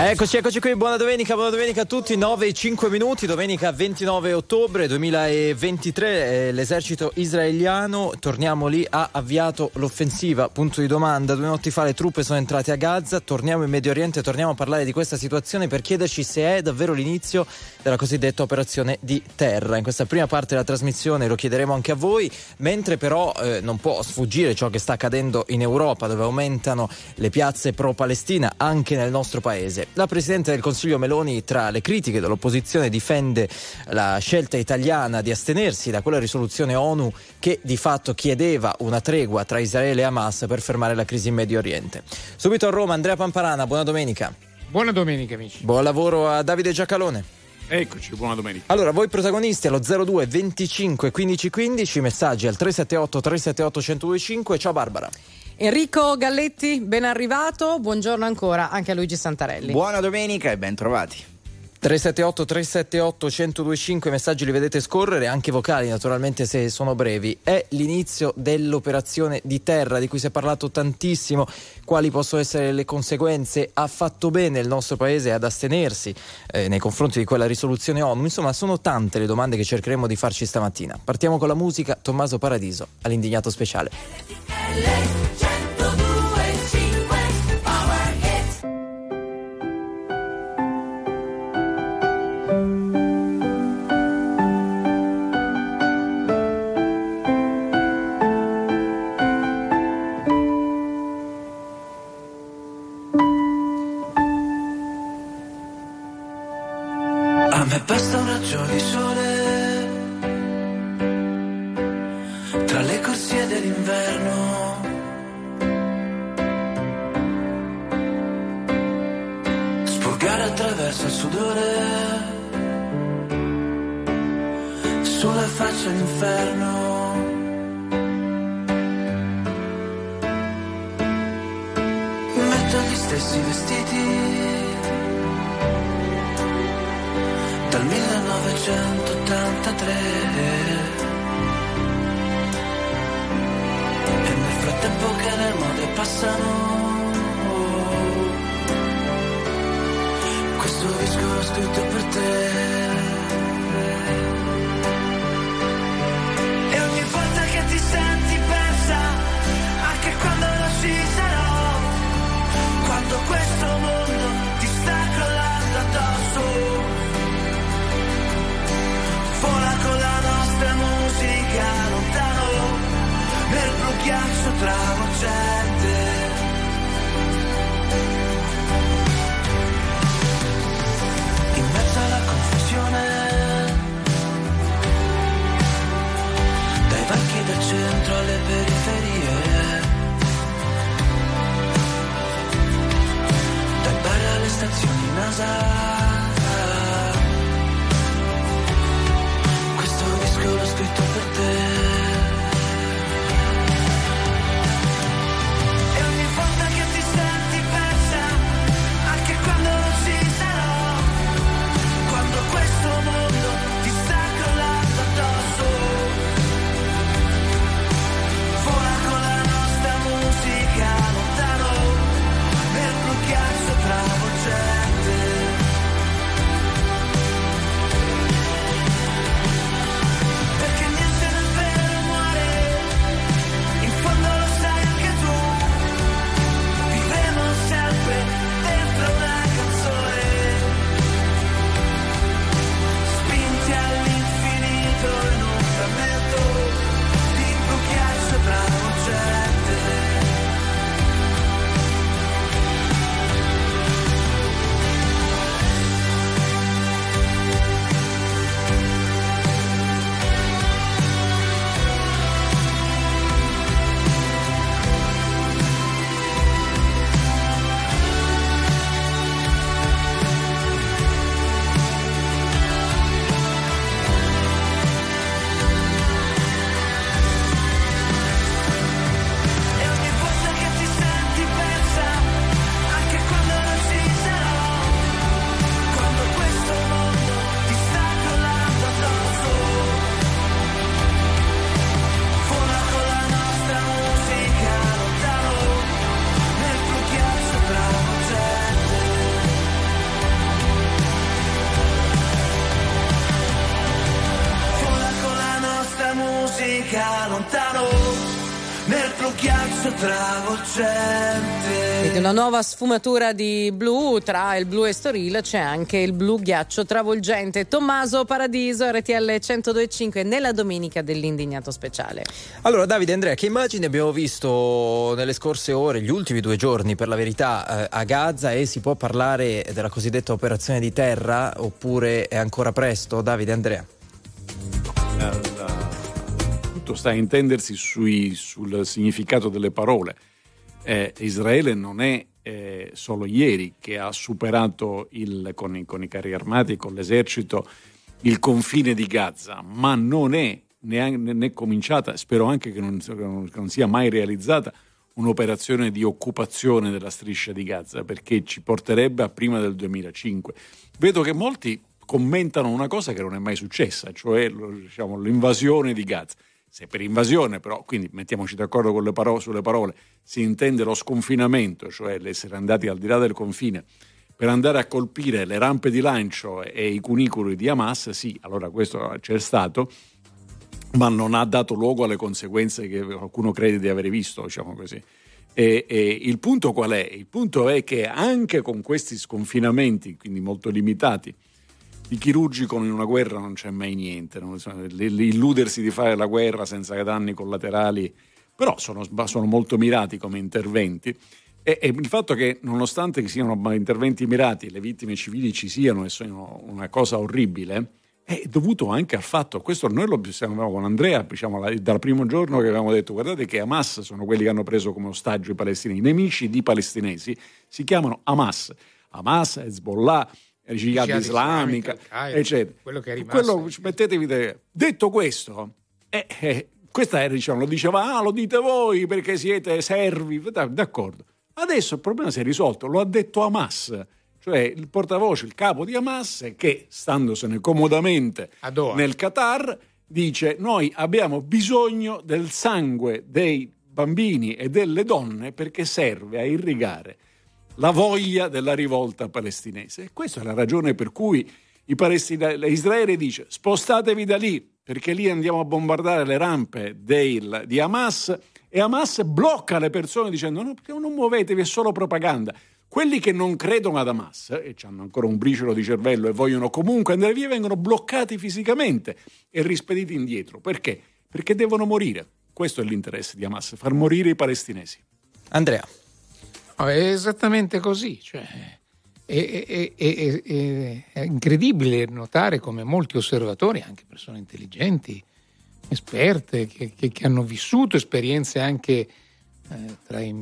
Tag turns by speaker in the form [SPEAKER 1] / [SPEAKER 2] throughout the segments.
[SPEAKER 1] Eccoci, eccoci qui, buona domenica, buona domenica a tutti, 9 e 5 minuti, domenica 29 ottobre 2023, eh, l'esercito israeliano, torniamo lì, ha avviato l'offensiva, punto di domanda, due notti fa le truppe sono entrate a Gaza, torniamo in Medio Oriente, torniamo a parlare di questa situazione per chiederci se è davvero l'inizio della cosiddetta operazione di terra. In questa prima parte della trasmissione lo chiederemo anche a voi, mentre però eh, non può sfuggire ciò che sta accadendo in Europa, dove aumentano le piazze pro-Palestina anche nel nostro paese. La Presidente del Consiglio Meloni, tra le critiche dell'opposizione, difende la scelta italiana di astenersi da quella risoluzione ONU che di fatto chiedeva una tregua tra Israele e Hamas per fermare la crisi in Medio Oriente. Subito a Roma, Andrea Pamparana, buona domenica.
[SPEAKER 2] Buona domenica amici.
[SPEAKER 1] Buon lavoro a Davide Giacalone.
[SPEAKER 3] Eccoci, buona domenica.
[SPEAKER 1] Allora, voi protagonisti allo 02 25 15 15, messaggi al 378 378 1025. Ciao Barbara.
[SPEAKER 4] Enrico Galletti, ben arrivato. Buongiorno ancora anche a Luigi Santarelli.
[SPEAKER 5] Buona domenica e ben trovati.
[SPEAKER 1] 378 378 1025 messaggi li vedete scorrere, anche vocali naturalmente se sono brevi. È l'inizio dell'operazione di terra di cui si è parlato tantissimo, quali possono essere le conseguenze. Ha fatto bene il nostro paese ad astenersi eh, nei confronti di quella risoluzione ONU. Insomma, sono tante le domande che cercheremo di farci stamattina. Partiamo con la musica, Tommaso Paradiso all'indignato speciale.
[SPEAKER 4] Nuova sfumatura di blu tra il blu e Storil c'è anche il blu ghiaccio travolgente. Tommaso Paradiso, RTL 1025 nella domenica dell'indignato speciale.
[SPEAKER 1] Allora, Davide Andrea, che immagini abbiamo visto nelle scorse ore, gli ultimi due giorni per la verità, eh, a Gaza e si può parlare della cosiddetta operazione di terra oppure è ancora presto? Davide Andrea.
[SPEAKER 2] La, tutto sta a intendersi sui, sul significato delle parole. Eh, Israele non è eh, solo ieri che ha superato il, con, i, con, i, carri armati con l'esercito il confine di Gaza, ma non è né cominciata, spero anche che non, che non sia mai realizzata, un'operazione di occupazione della striscia di Gaza, perché ci porterebbe a prima del 2005. Vedo che molti commentano una cosa che non è mai successa, cioè diciamo, l'invasione di Gaza se per invasione però, quindi mettiamoci d'accordo parole, sulle parole, si intende lo sconfinamento, cioè l'essere andati al di là del confine per andare a colpire le rampe di lancio e i cunicoli di Hamas, sì, allora questo c'è stato, ma non ha dato luogo alle conseguenze che qualcuno crede di aver visto, diciamo così. E, e il punto qual è? Il punto è che anche con questi sconfinamenti, quindi molto limitati, di chirurgico in una guerra non c'è mai niente, no? illudersi di fare la guerra senza danni collaterali, però sono, sono molto mirati come interventi. E, e, il fatto che nonostante che siano interventi mirati, le vittime civili ci siano e sono una cosa orribile, è dovuto anche al fatto, questo noi lo sappiamo con Andrea, diciamo, dal primo giorno che avevamo detto, guardate che Hamas sono quelli che hanno preso come ostaggio i palestinesi, i nemici di palestinesi si chiamano Hamas, Hamas, Hezbollah, jihad islamica, eccetera. Quello che è rimasto. Quello, mettetevi de... Detto questo, eh, eh, questa è, diciamo, lo diceva, ah, lo dite voi perché siete servi, d'accordo. Adesso il problema si è risolto, lo ha detto Hamas, cioè il portavoce, il capo di Hamas, che standosene comodamente nel Qatar, dice noi abbiamo bisogno del sangue dei bambini e delle donne perché serve a irrigare la voglia della rivolta palestinese. E questa è la ragione per cui Israele dice spostatevi da lì perché lì andiamo a bombardare le rampe del, di Hamas e Hamas blocca le persone dicendo no, non muovetevi, è solo propaganda. Quelli che non credono ad Hamas e hanno ancora un briciolo di cervello e vogliono comunque andare via vengono bloccati fisicamente e rispediti indietro. Perché? Perché devono morire. Questo è l'interesse di Hamas, far morire i palestinesi.
[SPEAKER 1] Andrea.
[SPEAKER 3] È esattamente così. Cioè, è, è, è, è, incredibile notare come molti osservatori, anche persone intelligenti, esperte, che, che, che hanno vissuto esperienze anche eh, tra i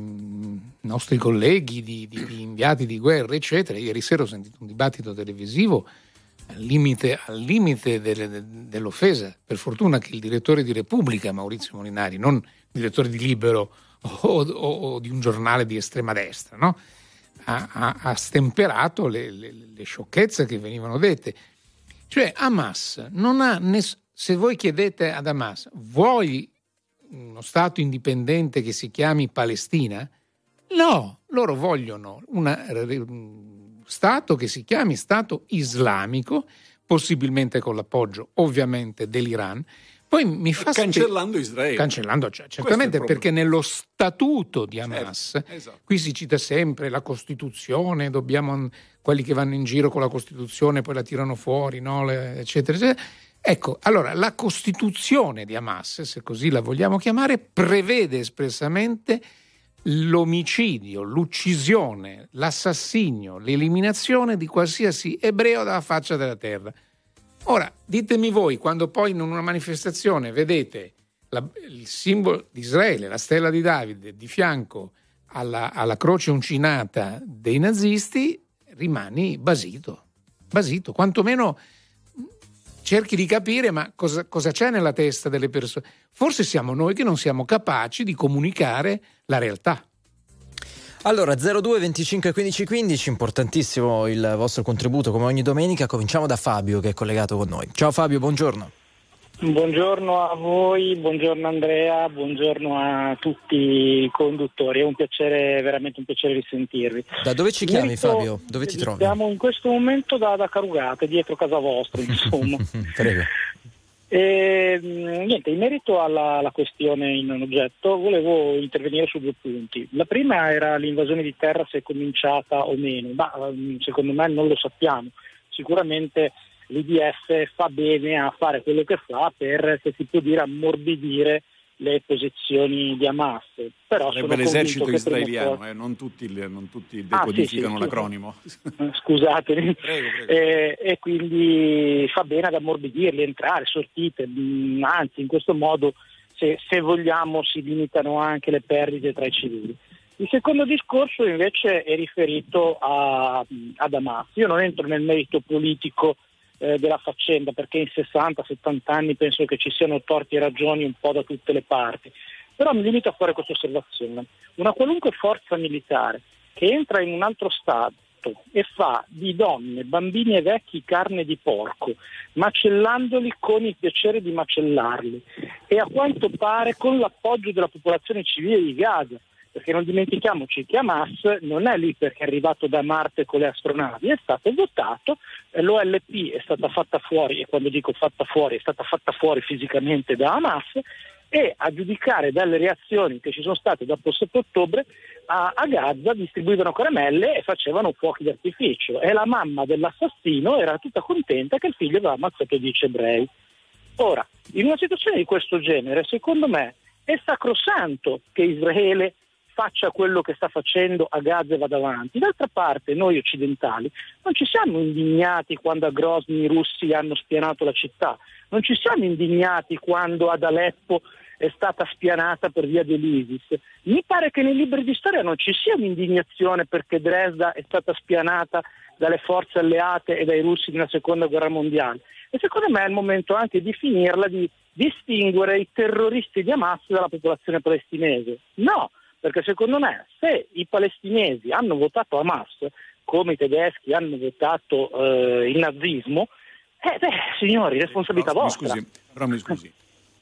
[SPEAKER 3] nostri colleghi di, di, di, inviati di guerra, eccetera. Ieri sera ho sentito un dibattito televisivo al limite, al limite delle, dell'offesa. Per fortuna che il direttore di Repubblica, Maurizio Molinari, non direttore di Libero, o, o, o di un giornale di estrema destra, no? ha, ha, ha, stemperato le, le, le, sciocchezze che venivano dette. Cioè Hamas non ha, ness- se voi chiedete ad Hamas, vuoi uno Stato indipendente che si chiami Palestina? No, loro vogliono un Stato che si chiami Stato islamico, possibilmente con l'appoggio ovviamente dell'Iran, poi mi fa
[SPEAKER 2] cancellando spe- Israele.
[SPEAKER 3] Cancellando, cioè, certamente perché nello statuto di Hamas, certo, esatto. qui si cita sempre la Costituzione, dobbiamo, quelli che vanno in giro con la Costituzione poi la tirano fuori, no? Le, eccetera, eccetera. Ecco, allora la Costituzione di Hamas, se così la vogliamo chiamare, prevede espressamente l'omicidio, l'uccisione, l'assassinio, l'eliminazione di qualsiasi ebreo dalla faccia della terra. Ora, ditemi voi, quando poi in una manifestazione vedete la, il simbolo di Israele, la stella di Davide, di fianco alla, alla croce uncinata dei nazisti, rimani basito, basito, quantomeno cerchi di capire ma cosa, cosa, c'è nella testa delle persone. Forse siamo noi che non siamo capaci di comunicare la realtà.
[SPEAKER 1] Allora 02 25 15 15, importantissimo il vostro contributo come ogni domenica. Cominciamo da Fabio che è collegato con noi. Ciao Fabio, buongiorno.
[SPEAKER 6] Buongiorno a voi, buongiorno Andrea, buongiorno a tutti i conduttori, è un piacere, veramente un piacere risentirvi.
[SPEAKER 1] Da dove ci chiami Inizio, Fabio? Dove ti trovi?
[SPEAKER 6] Siamo in questo momento da, da Carugate, dietro casa vostra, insomma.
[SPEAKER 1] Prego.
[SPEAKER 6] E, mh, niente, in merito alla, alla questione in oggetto volevo intervenire su due punti. La prima era l'invasione di terra se è cominciata o meno, ma mh, secondo me non lo sappiamo. Sicuramente l'IDF fa bene a fare quello che fa per, se si può dire, ammorbidire le posizioni di Hamas. Però
[SPEAKER 2] Sarebbe l'esercito israeliano, eh, non, tutti, non tutti
[SPEAKER 6] Ah, sì,
[SPEAKER 2] decodificano
[SPEAKER 6] sì,
[SPEAKER 2] l'acronimo.
[SPEAKER 6] Scusatemi.
[SPEAKER 2] Prego, prego.
[SPEAKER 6] Eh, e quindi fa bene ad ammorbidirli, entrare, sortite, mh, anzi in questo modo se, se vogliamo si limitano anche le perdite tra i civili. Il secondo discorso invece è riferito a, ad Hamas. Io non entro nel merito politico eh, della faccenda perché in 60-70 anni penso che ci siano torti e ragioni un po' da tutte le parti, però mi limito a fare questa osservazione. Una qualunque forza militare che entra in un altro Stato e fa di donne, bambini e vecchi carne di porco, macellandoli con il piacere di macellarli e a quanto pare con l'appoggio della popolazione civile di Gaza, perché non dimentichiamoci che Hamas non è lì perché è arrivato da Marte con le astronavi, è stato votato, eh, l'OLP è stata fatta fuori, e quando dico fatta fuori è stata fatta fuori fisicamente da Hamas, e a giudicare dalle reazioni che ci sono state dopo il 7 ottobre a, a Gaza distribuivano caramelle e facevano fuochi d'artificio e la mamma dell'assassino era tutta contenta che il figlio aveva ammazzato 10 ebrei. Ora, in una situazione di questo genere, secondo me è sacrosanto che Israele faccia quello che sta facendo a Gaza e vada avanti. D'altra parte, noi occidentali non ci siamo indignati quando a Grozny i russi hanno spianato la città, non ci siamo indignati quando ad Aleppo è stata spianata per via dell'ISIS. Mi pare che nei libri di storia non ci sia un'indignazione perché Dresda è stata spianata dalle forze alleate e dai russi nella seconda guerra mondiale. E secondo me è il momento anche di finirla di distinguere i terroristi di Hamas dalla popolazione palestinese. No, perché secondo me se i palestinesi hanno votato Hamas, come i tedeschi hanno votato eh, il nazismo, eh, beh, signori, responsabilità
[SPEAKER 2] Però, mi
[SPEAKER 6] vostra.
[SPEAKER 2] scusi, però mi scusi,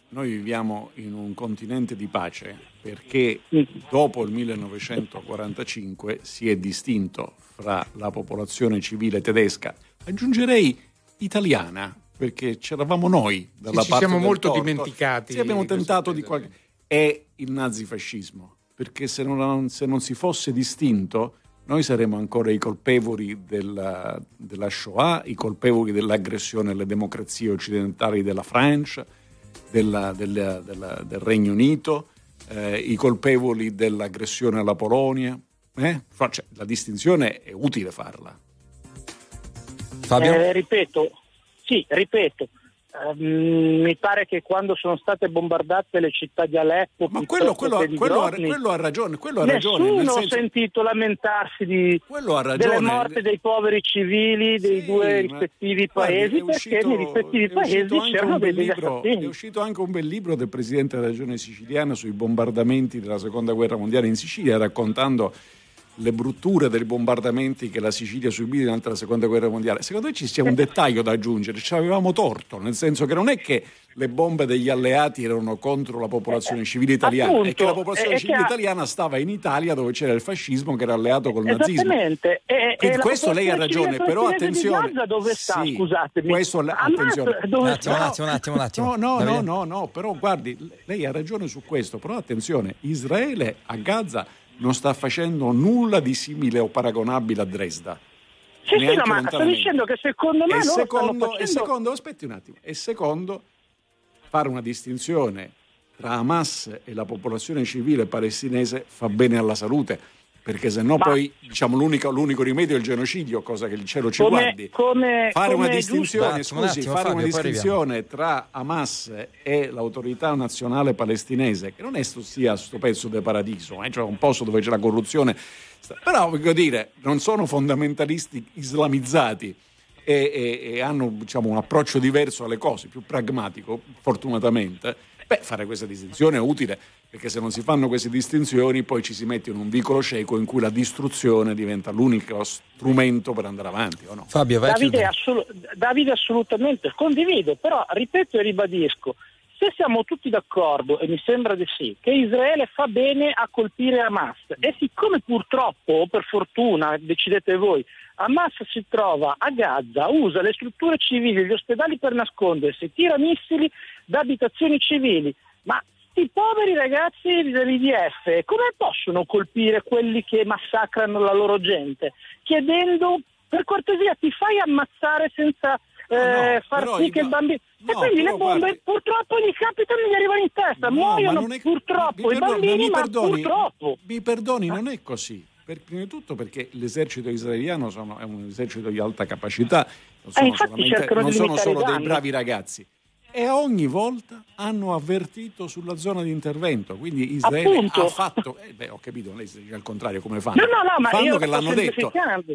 [SPEAKER 2] noi viviamo in un continente di pace perché
[SPEAKER 6] Mm.
[SPEAKER 2] dopo il 1945 si è distinto fra la popolazione civile tedesca, aggiungerei italiana, perché c'eravamo noi dalla
[SPEAKER 3] ci
[SPEAKER 2] parte
[SPEAKER 3] siamo
[SPEAKER 2] del
[SPEAKER 3] molto
[SPEAKER 2] torto.
[SPEAKER 3] dimenticati
[SPEAKER 2] Sì, abbiamo tentato di qualche... è il nazifascismo, perché se non, se non si fosse distinto noi saremmo ancora i colpevoli della, della Shoah, i colpevoli dell'aggressione alle democrazie occidentali della Francia, della- della- del Regno Unito, eh, i colpevoli dell'aggressione alla Polonia. eh? Cioè, la distinzione è utile farla.
[SPEAKER 6] Eh, ripeto, sì, ripeto. Ehm, mi pare che quando sono state bombardate le città di Aleppo,
[SPEAKER 2] Ma quello, quello-
[SPEAKER 6] che
[SPEAKER 2] quello ha,
[SPEAKER 6] Grozny,
[SPEAKER 2] quello ha ragione, quello ha ragione.
[SPEAKER 6] nessuno ho
[SPEAKER 2] senso-
[SPEAKER 6] sentito lamentarsi di,
[SPEAKER 2] ha
[SPEAKER 6] delle morte dei poveri civili dei
[SPEAKER 2] Sì,
[SPEAKER 6] due
[SPEAKER 2] ma-
[SPEAKER 6] rispettivi
[SPEAKER 2] guardi,
[SPEAKER 6] paesi,
[SPEAKER 2] è uscito-
[SPEAKER 6] perché nei rispettivi paesi c'erano degli
[SPEAKER 2] libro- È uscito anche un bel libro del presidente della regione siciliana sui bombardamenti della seconda guerra mondiale in Sicilia, raccontando le brutture dei bombardamenti che la Sicilia subì durante la seconda guerra mondiale. Secondo me ci sia un dettaglio da aggiungere, ci avevamo torto, nel senso che non è che le bombe degli alleati erano contro la popolazione civile italiana, è
[SPEAKER 6] appunto,
[SPEAKER 2] che la popolazione
[SPEAKER 6] è- è
[SPEAKER 2] civile
[SPEAKER 6] ha-
[SPEAKER 2] italiana stava in Italia dove c'era il fascismo che era alleato col nazismo.
[SPEAKER 6] Esattamente. E-
[SPEAKER 2] Quindi
[SPEAKER 6] e
[SPEAKER 2] questo lei ha ragione, però attenzione.
[SPEAKER 6] Gaza dove sta?
[SPEAKER 2] Sì,
[SPEAKER 6] Scusatemi.
[SPEAKER 2] questo attenzione.
[SPEAKER 6] dove
[SPEAKER 1] Un attimo, un
[SPEAKER 6] sta?
[SPEAKER 1] attimo, un attimo, un attimo.
[SPEAKER 2] No, no, no, no, no, però guardi, lei ha ragione su questo, però attenzione, Israele a Gaza non sta facendo nulla di simile o paragonabile a Dresda.
[SPEAKER 6] Sì, sì, no, ma sto dicendo che secondo me
[SPEAKER 2] E secondo,
[SPEAKER 6] stanno
[SPEAKER 2] e
[SPEAKER 6] facendo...
[SPEAKER 2] secondo, aspetti un attimo, e secondo, fare una distinzione tra Hamas e la popolazione civile palestinese fa bene alla salute, perché se no
[SPEAKER 6] Ma-
[SPEAKER 2] poi diciamo l'unico, l'unico rimedio è il genocidio, cosa che il cielo ci
[SPEAKER 6] Come-
[SPEAKER 2] guardi.
[SPEAKER 6] come-
[SPEAKER 2] fare
[SPEAKER 6] come
[SPEAKER 2] una distinzione,
[SPEAKER 1] giusto- Un attimo, un
[SPEAKER 2] scusi,
[SPEAKER 1] attimo,
[SPEAKER 2] fare
[SPEAKER 1] Fabio,
[SPEAKER 2] una distinzione tra Hamas e l'autorità nazionale palestinese, che non è sto, sia sto pezzo del paradiso, eh, cioè un posto dove c'è la corruzione, però voglio dire, non sono fondamentalisti islamizzati e, e- e hanno diciamo, un approccio diverso alle cose, più pragmatico, fortunatamente, beh, fare questa distinzione è utile, perché se non si fanno queste distinzioni poi ci si mette in un vicolo cieco in cui la distruzione diventa l'unico strumento per andare avanti, o no?
[SPEAKER 1] Fabio, vai
[SPEAKER 6] Davide, assolu- Davide, assolutamente condivido, però ripeto e ribadisco, se siamo tutti d'accordo, e mi sembra di sì, che Israele fa bene a colpire Hamas, e siccome purtroppo, o per fortuna, decidete voi, Hamas si trova a Gaza, usa le strutture civili, gli ospedali per nascondersi, tira missili da abitazioni civili, ma i poveri ragazzi dell'IDF come possono colpire quelli che massacrano la loro gente? Chiedendo per cortesia ti fai ammazzare senza eh,
[SPEAKER 2] no,
[SPEAKER 6] far sì
[SPEAKER 2] i-
[SPEAKER 6] che il bambino...
[SPEAKER 2] no,
[SPEAKER 6] e quindi le bombe
[SPEAKER 2] guardi-
[SPEAKER 6] purtroppo gli capitano e gli arrivano in testa,
[SPEAKER 2] No,
[SPEAKER 6] muoiono
[SPEAKER 2] è-
[SPEAKER 6] purtroppo
[SPEAKER 2] mi
[SPEAKER 6] i
[SPEAKER 2] perdoni,
[SPEAKER 6] bambini,
[SPEAKER 2] mi
[SPEAKER 6] ma
[SPEAKER 2] perdoni,
[SPEAKER 6] purtroppo.
[SPEAKER 2] Mi perdoni, non è così. Per, prima di tutto perché l'esercito israeliano sono- è un esercito di alta capacità, non sono,
[SPEAKER 6] Eh,
[SPEAKER 2] solamente-
[SPEAKER 6] cercano
[SPEAKER 2] non sono solo
[SPEAKER 6] i
[SPEAKER 2] dei bravi ragazzi. E ogni volta hanno avvertito sulla zona di intervento. Quindi Israele
[SPEAKER 6] Appunto.
[SPEAKER 2] ha fatto. eh, beh, ho capito, lei si dice al contrario, come fanno?
[SPEAKER 6] No, no, no, ma
[SPEAKER 2] fanno che l'hanno detto.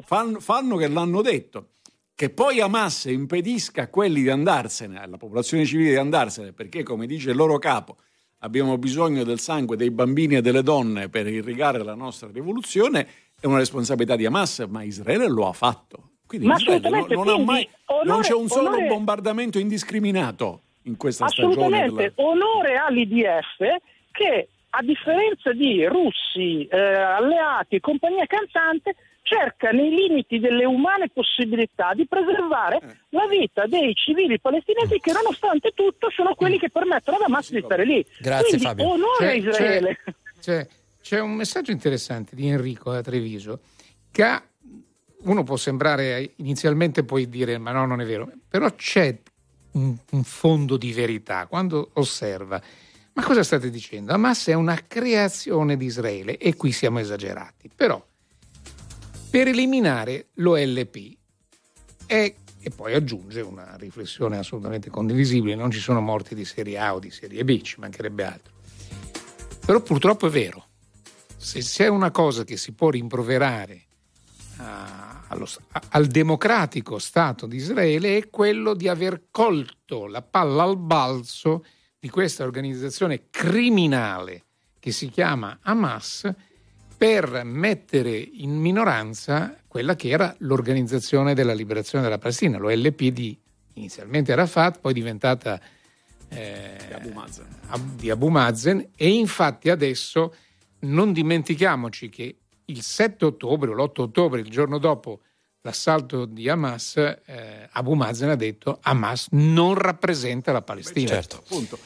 [SPEAKER 2] Fanno, fanno che l'hanno detto. Che poi Hamas impedisca a quelli di andarsene, alla popolazione civile di andarsene, perché come dice il loro capo, abbiamo bisogno del sangue dei bambini e delle donne per irrigare la nostra rivoluzione, è una responsabilità di Hamas, ma Israele lo ha fatto. Quindi
[SPEAKER 6] Ma
[SPEAKER 2] Israele non, non ha mai, non
[SPEAKER 6] onore-
[SPEAKER 2] c'è un solo
[SPEAKER 6] onore-
[SPEAKER 2] bombardamento indiscriminato in questa stagione.
[SPEAKER 6] Assolutamente,
[SPEAKER 2] della-
[SPEAKER 6] onore all'IDF che a differenza di russi, eh, alleati e compagnia cantante cerca nei limiti delle umane possibilità di preservare
[SPEAKER 2] Eh.
[SPEAKER 6] la vita dei civili palestinesi che nonostante tutto sono quelli che permettono ad Hamas di stare lì.
[SPEAKER 1] Grazie,
[SPEAKER 6] Quindi
[SPEAKER 1] Fabio.
[SPEAKER 6] onore a Israele.
[SPEAKER 3] c'è- c'è un messaggio interessante di Enrico da Treviso che ha- uno può sembrare inizialmente poi dire ma no non è vero però c'è un, un fondo di verità quando osserva ma cosa state dicendo? Hamas è una creazione di Israele e qui siamo esagerati però per eliminare l'OLP e, e poi aggiunge una riflessione assolutamente condivisibile non ci sono morti di serie A o di serie B ci mancherebbe altro però purtroppo è vero. Se c'è una cosa che si può rimproverare allo- a- al democratico Stato di Israele è quello di aver colto la palla al balzo di questa organizzazione criminale che si chiama Hamas per mettere in minoranza quella che era l'organizzazione della liberazione della Palestina, l'OLP di inizialmente Arafat, poi diventata eh,
[SPEAKER 2] Abu Mazen.
[SPEAKER 3] Di Abu Mazen e infatti adesso non dimentichiamoci che il 7 ottobre o l'8 ottobre, il giorno dopo l'assalto di Hamas, eh, Abu Mazen ha detto Hamas non rappresenta la Palestina.
[SPEAKER 1] Certo.
[SPEAKER 2] Appunto.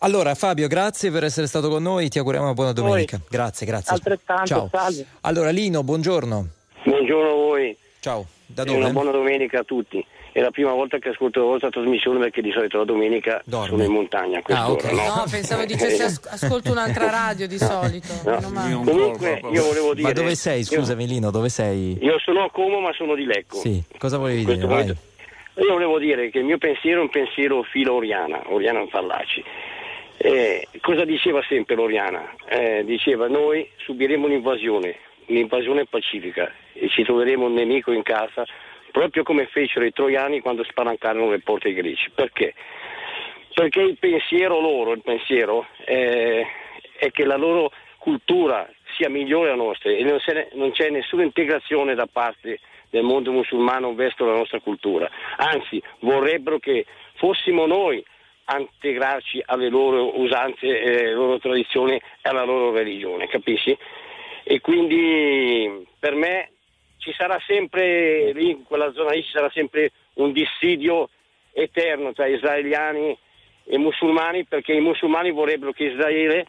[SPEAKER 1] Allora Fabio, grazie per essere stato con noi, ti auguriamo una buona domenica. Grazie, grazie.
[SPEAKER 6] Altrettanto,
[SPEAKER 1] Ciao.
[SPEAKER 6] salve.
[SPEAKER 1] Allora Lino, buongiorno.
[SPEAKER 7] Buongiorno a voi
[SPEAKER 1] Ciao, da
[SPEAKER 7] e una
[SPEAKER 1] dove?
[SPEAKER 7] buona domenica a tutti. È la prima volta che ascolto la vostra trasmissione perché di solito la domenica
[SPEAKER 1] Dormi.
[SPEAKER 7] sono in montagna a quest'ora,
[SPEAKER 1] Ah, ok.
[SPEAKER 7] no?
[SPEAKER 4] No, pensavo dicessi as- ascolto un'altra radio di solito.
[SPEAKER 7] No.
[SPEAKER 2] Io-
[SPEAKER 7] Comunque io volevo dire...
[SPEAKER 1] Ma dove sei?
[SPEAKER 7] io-
[SPEAKER 1] Scusami Lino, dove sei?
[SPEAKER 7] Io, sono a Como ma sono di Lecco.
[SPEAKER 1] Sì, cosa volevi dire?
[SPEAKER 7] momento- Io volevo dire che il mio pensiero è un pensiero filo Oriana, Oriana Fallaci. Eh, cosa diceva sempre l'Oriana? Eh, diceva noi subiremo un'invasione, un'invasione pacifica e ci troveremo un nemico in casa proprio come fecero i troiani quando spalancarono le porte ai greci. Perché? Perché il pensiero loro, il pensiero eh, è che la loro cultura sia migliore della nostra e non, ne- non c'è nessuna integrazione da parte del mondo musulmano verso la nostra cultura. Anzi, vorrebbero che fossimo noi a integrarci alle loro usanze, alle loro tradizioni e alla loro religione, capisci? E quindi per me ci sarà sempre lì, in quella zona lì ci sarà sempre un dissidio eterno tra israeliani e musulmani perché i musulmani vorrebbero che Israele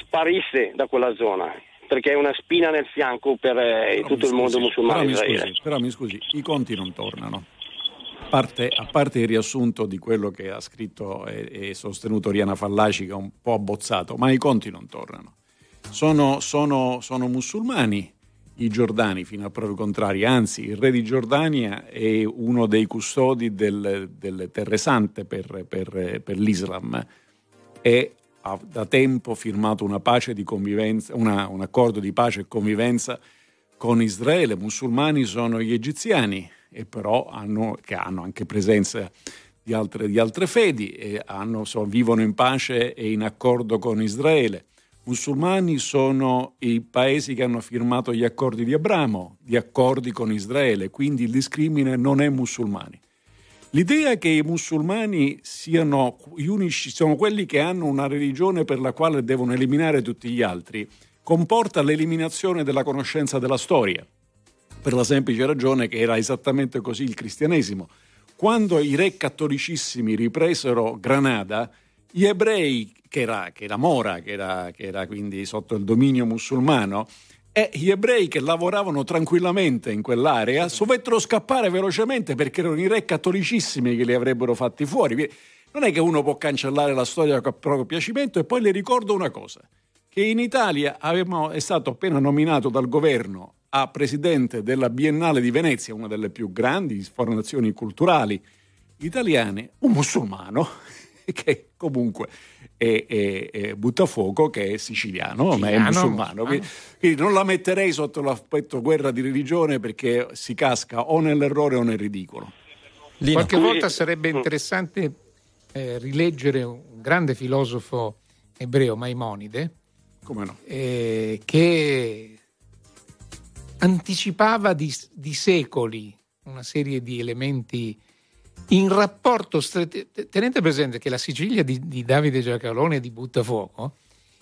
[SPEAKER 7] sparisse da quella zona perché è una spina nel fianco per eh, tutto
[SPEAKER 2] mi
[SPEAKER 7] il mondo
[SPEAKER 2] scusi,
[SPEAKER 7] musulmano
[SPEAKER 2] Però mi, scusi, però mi scusi, i conti non tornano. A parte, a parte il riassunto di quello che ha scritto e, e sostenuto Oriana Fallaci, che è un po' abbozzato, ma i conti non tornano. Sono, sono- sono musulmani i giordani, fino a prove contrarie, anzi il re di Giordania è uno dei custodi del- delle terre sante per, per- per l'Islam e ha da tempo firmato una una- un accordo di pace e convivenza con Israele. Musulmani sono gli egiziani, però hanno, che hanno anche presenza di altre, di altre fedi hanno- so- vivono in pace e in accordo con Israele. Musulmani sono i paesi che hanno firmato gli accordi di Abramo, gli accordi con Israele, quindi il discrimine non è musulmani. L'idea che i musulmani siano gli unici, sono quelli che hanno una religione per la quale devono eliminare tutti gli altri, comporta l'eliminazione della conoscenza della storia, per la semplice ragione che era esattamente così il cristianesimo. Quando i re cattolicissimi ripresero Granada, gli ebrei, che era, che era Mora, che era, che era quindi sotto il dominio musulmano, e gli ebrei che lavoravano tranquillamente in quell'area dovettero scappare velocemente perché erano i re cattolicissimi che li avrebbero fatti fuori. Non è che uno può cancellare la storia a proprio piacimento e poi le ricordo una cosa, che in Italia avevamo, è stato appena nominato dal governo a presidente della Biennale di Venezia, una delle più grandi formazioni culturali italiane, un musulmano che comunque e, e, e Buttafuoco che è siciliano, siciliano ma è musulmano. Quindi, quindi, non la metterei sotto l'aspetto guerra di religione perché si casca o nell'errore o nel ridicolo.
[SPEAKER 3] Lino. Qualche volta sarebbe interessante eh, rileggere un grande filosofo ebreo, Maimonide,
[SPEAKER 2] no?
[SPEAKER 3] eh, che anticipava di, di secoli una serie di elementi in rapporto stretto, tenete presente che la Sicilia di, di Davide Giacalone di Buttafuoco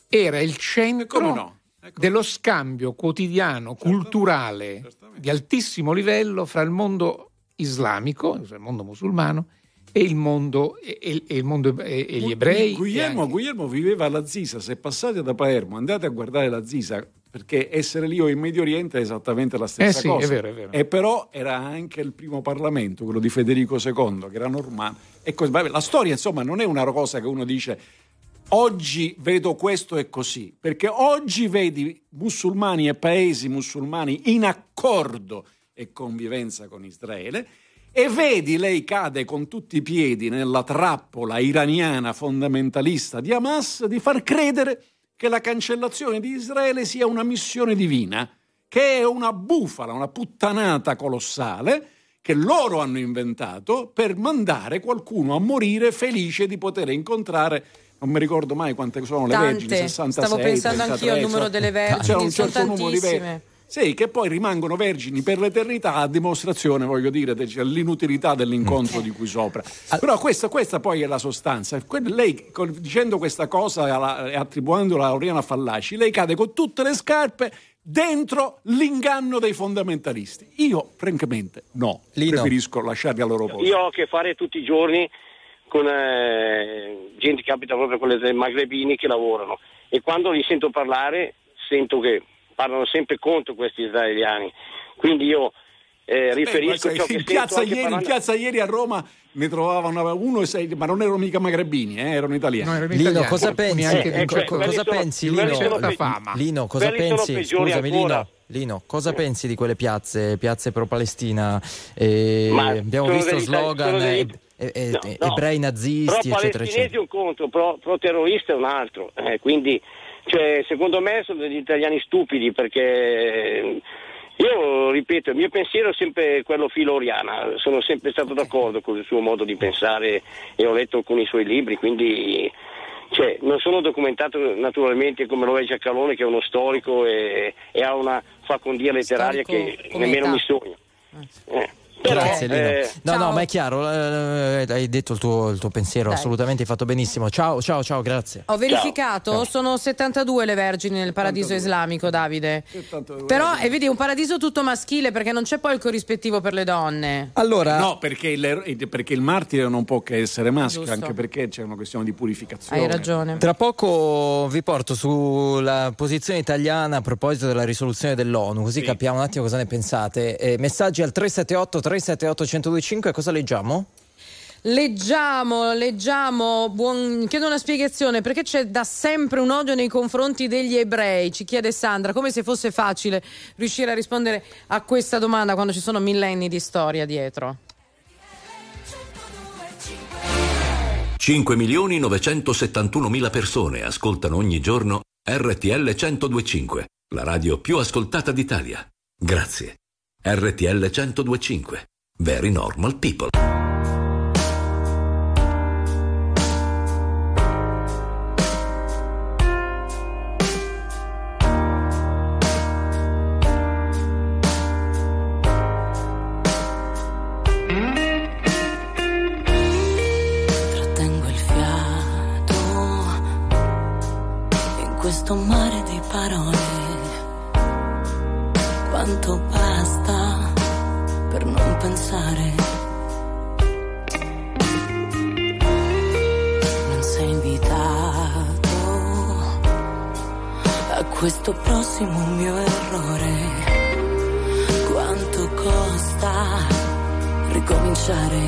[SPEAKER 3] era il centro no? ecco. dello scambio quotidiano, certo. culturale di altissimo livello fra il mondo islamico, cioè il mondo musulmano, e il mondo e, e, il mondo, e, e gli ebrei.
[SPEAKER 2] Guglielmo,
[SPEAKER 3] anche...
[SPEAKER 2] Guglielmo viveva alla Zisa, se passate da Palermo andate a guardare la Zisa, perché essere lì o in Medio Oriente è esattamente la stessa
[SPEAKER 3] eh sì,
[SPEAKER 2] cosa.
[SPEAKER 3] È vero, è vero.
[SPEAKER 2] E però era anche il primo Parlamento, quello di Federico II, che era normale. E vabbè, la storia, insomma, non è una cosa che uno dice oggi vedo questo e così, perché oggi vedi musulmani e paesi musulmani in accordo e convivenza con Israele e vedi lei cade con tutti i piedi nella trappola iraniana fondamentalista di Hamas di far credere che la cancellazione di Israele sia una missione divina, che è una bufala, una puttanata colossale che loro hanno inventato per mandare qualcuno a morire felice di poter incontrare non mi ricordo mai quante sono le
[SPEAKER 4] Tante.
[SPEAKER 2] vergini, 66,
[SPEAKER 4] Stavo pensando
[SPEAKER 2] 33,
[SPEAKER 4] anch'io al numero delle vergini,
[SPEAKER 2] c'è un certo numero di
[SPEAKER 4] tantissime.
[SPEAKER 2] vergini sì, che poi rimangono vergini per l'eternità a dimostrazione, voglio dire, dell'inutilità dell'incontro di qui sopra. Però questa, questa poi è la sostanza. Lei, dicendo questa cosa e attribuendola a Oriana Fallaci, lei cade con tutte le scarpe dentro l'inganno dei fondamentalisti. Io, francamente, no.
[SPEAKER 1] Lino.
[SPEAKER 2] Preferisco lasciarli al loro posto.
[SPEAKER 7] Io ho a che fare tutti i giorni con eh, gente che abita proprio con le magrebini che lavorano e quando li sento parlare sento che parlano sempre contro questi israeliani. Quindi io eh, riferisco
[SPEAKER 2] Beh,
[SPEAKER 7] ciò che
[SPEAKER 2] in piazza, ieri,
[SPEAKER 7] parlando...
[SPEAKER 2] in piazza ieri a Roma ne trovavano uno e sei, ma non erano mica magrebini, eh, erano italiani.
[SPEAKER 3] No, erano
[SPEAKER 1] Lino,
[SPEAKER 3] italiani,
[SPEAKER 1] cosa pensi?
[SPEAKER 3] anche
[SPEAKER 7] Eh,
[SPEAKER 1] Co-
[SPEAKER 7] quelli
[SPEAKER 1] cosa
[SPEAKER 7] sono-
[SPEAKER 1] pensi, Lino? Lino, cosa pensi? Scusami. Lino. Lino, cosa pensi di quelle piazze, piazze pro-Palestina? Eh,
[SPEAKER 7] Ma
[SPEAKER 1] abbiamo visto slogan
[SPEAKER 7] degli-
[SPEAKER 1] eh, eh,
[SPEAKER 7] No,
[SPEAKER 1] eh,
[SPEAKER 7] no.
[SPEAKER 1] ebrei nazisti,
[SPEAKER 7] pro
[SPEAKER 1] eccetera,
[SPEAKER 7] palestinesi
[SPEAKER 1] eccetera.
[SPEAKER 7] un conto, pro, pro terrorista è un altro. Eh, quindi, cioè, secondo me sono degli italiani stupidi perché io ripeto, il mio pensiero è sempre quello filo-oriana, sono sempre stato d'accordo con il suo modo di pensare e ho letto alcuni suoi libri, quindi cioè, non sono documentato naturalmente come lo è Giacalone che è uno storico e, e ha una facondia letteraria
[SPEAKER 4] Storico
[SPEAKER 7] che nemmeno
[SPEAKER 4] età.
[SPEAKER 7] mi sogno. Eh, però,
[SPEAKER 1] Grazie Lino.
[SPEAKER 7] eh,
[SPEAKER 1] no, no,
[SPEAKER 4] Ciao.
[SPEAKER 1] ma è chiaro, eh, hai detto il tuo, il tuo pensiero,
[SPEAKER 4] Dai.
[SPEAKER 1] assolutamente, hai fatto benissimo. Ciao, ciao, ciao, grazie.
[SPEAKER 4] Ho verificato,
[SPEAKER 1] Ciao.
[SPEAKER 4] sono 72 le vergini nel paradiso islamico, Davide.
[SPEAKER 2] 72
[SPEAKER 4] Però, e vedi, è un paradiso tutto maschile perché non c'è poi il corrispettivo per le donne.
[SPEAKER 1] Allora,
[SPEAKER 2] No, perché il, perché il martire non può che essere maschio,
[SPEAKER 4] Giusto.
[SPEAKER 2] anche perché c'è una questione di purificazione.
[SPEAKER 4] Hai ragione.
[SPEAKER 1] Tra poco vi porto sulla posizione italiana a proposito della risoluzione dell'ONU, così
[SPEAKER 2] Sì.
[SPEAKER 1] capiamo un attimo cosa ne pensate. Eh, messaggi al 378 378 1025, cosa leggiamo?
[SPEAKER 4] Leggiamo, leggiamo, buon... chiedo una spiegazione perché c'è da sempre un odio nei confronti degli ebrei, ci chiede Sandra, come se fosse facile riuscire a rispondere a questa domanda quando ci sono millenni di storia dietro.
[SPEAKER 8] 5 milioni 971 mila persone ascoltano ogni giorno RTL 1025, la radio più ascoltata d'Italia. Grazie. RTL 1025. Very normal people.
[SPEAKER 9] Questo prossimo mio errore. Quanto costa ricominciare?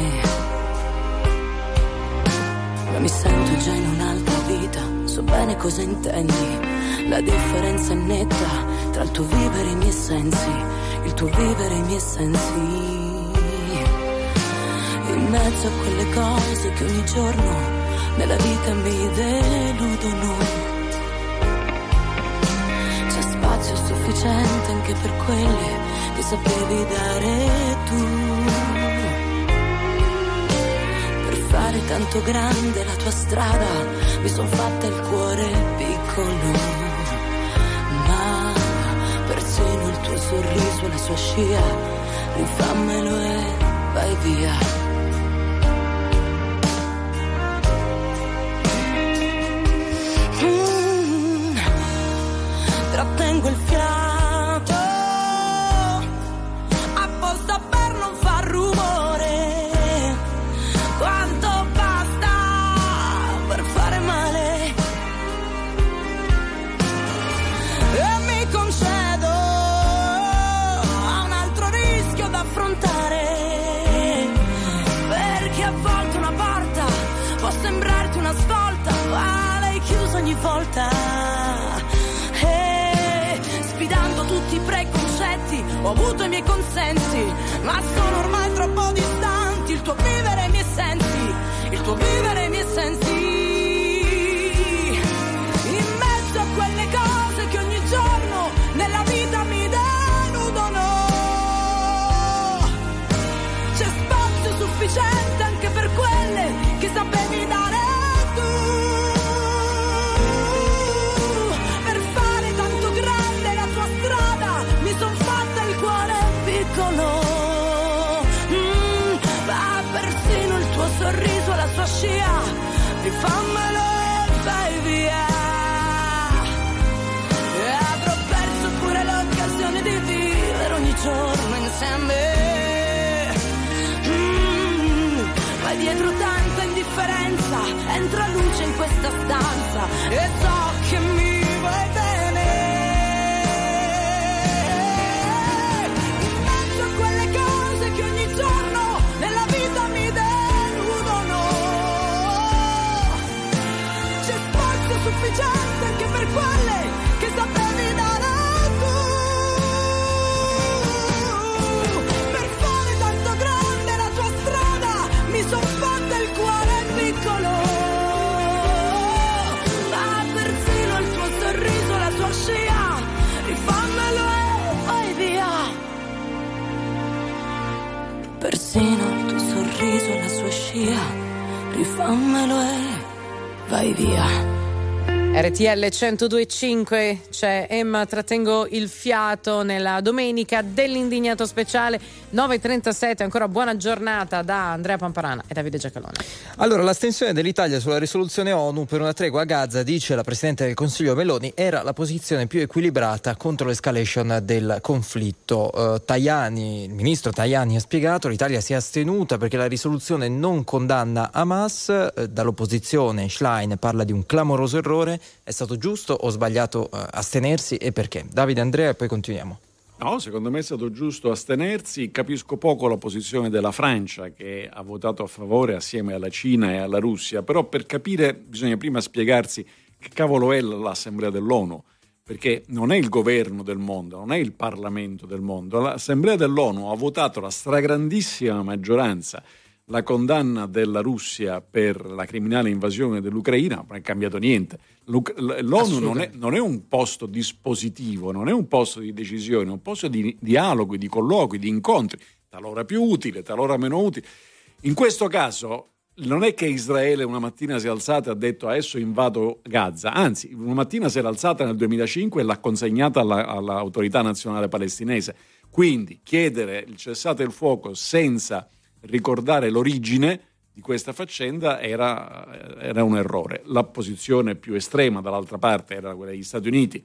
[SPEAKER 9] Ma mi sento già in un'altra vita, so bene cosa intendi. La differenza è netta tra il tuo vivere e i miei sensi, il tuo vivere e i miei sensi. In mezzo a quelle cose che ogni giorno nella vita mi deludono. Sufficiente anche per quelle che sapevi dare tu. Per fare tanto grande la tua strada mi son fatta il cuore piccolo. Ma persino il tuo sorriso e la sua scia, rifammelo e vai via. Preconcetti, ho avuto i miei consensi, ma sono ormai troppo distanti. Il tuo vivere e i miei il tuo vivere e i. dietro tanta indifferenza entra luce in questa stanza e so che mi Persino il tuo sorriso e la sua scia, rifammelo e vai via.
[SPEAKER 4] RTL 1025 c'è Emma, trattengo il fiato nella domenica dell'indignato speciale 9.37, ancora buona giornata da Andrea Pamparana e Davide Giacalone.
[SPEAKER 1] Allora, l'astensione dell'Italia sulla risoluzione ONU per una tregua a Gaza, dice la Presidente del Consiglio Meloni, era la posizione più equilibrata contro l'escalation del conflitto. Eh, Tajani, il ministro Tajani ha spiegato l'Italia si è astenuta perché la risoluzione non condanna Hamas, eh, dall'opposizione Schlein parla di un clamoroso errore, è stato giusto o sbagliato eh, astenersi e perché? Davide Andrea e poi continuiamo.
[SPEAKER 2] No, secondo me è stato giusto astenersi. Capisco poco la posizione della Francia che ha votato a favore assieme alla Cina e alla Russia, però per capire bisogna prima spiegarsi che cavolo è l'Assemblea dell'ONU, perché non è il governo del mondo, non è il Parlamento del mondo. L'Assemblea dell'ONU ha votato la stragrandissima maggioranza la condanna della Russia per la criminale invasione dell'Ucraina, non è cambiato niente. L'ONU non è, non è, un posto dispositivo, non è un posto di decisione, è un posto di dialoghi, di colloqui, di incontri, talora più utile, talora meno utile. In questo caso non è che Israele una mattina si è alzata e ha detto adesso invado Gaza, anzi una mattina si era alzata nel 2005 e l'ha consegnata alla, all'autorità nazionale palestinese. Quindi chiedere il cessate il fuoco senza ricordare l'origine di questa faccenda era, era un errore. La posizione più estrema dall'altra parte era quella degli Stati Uniti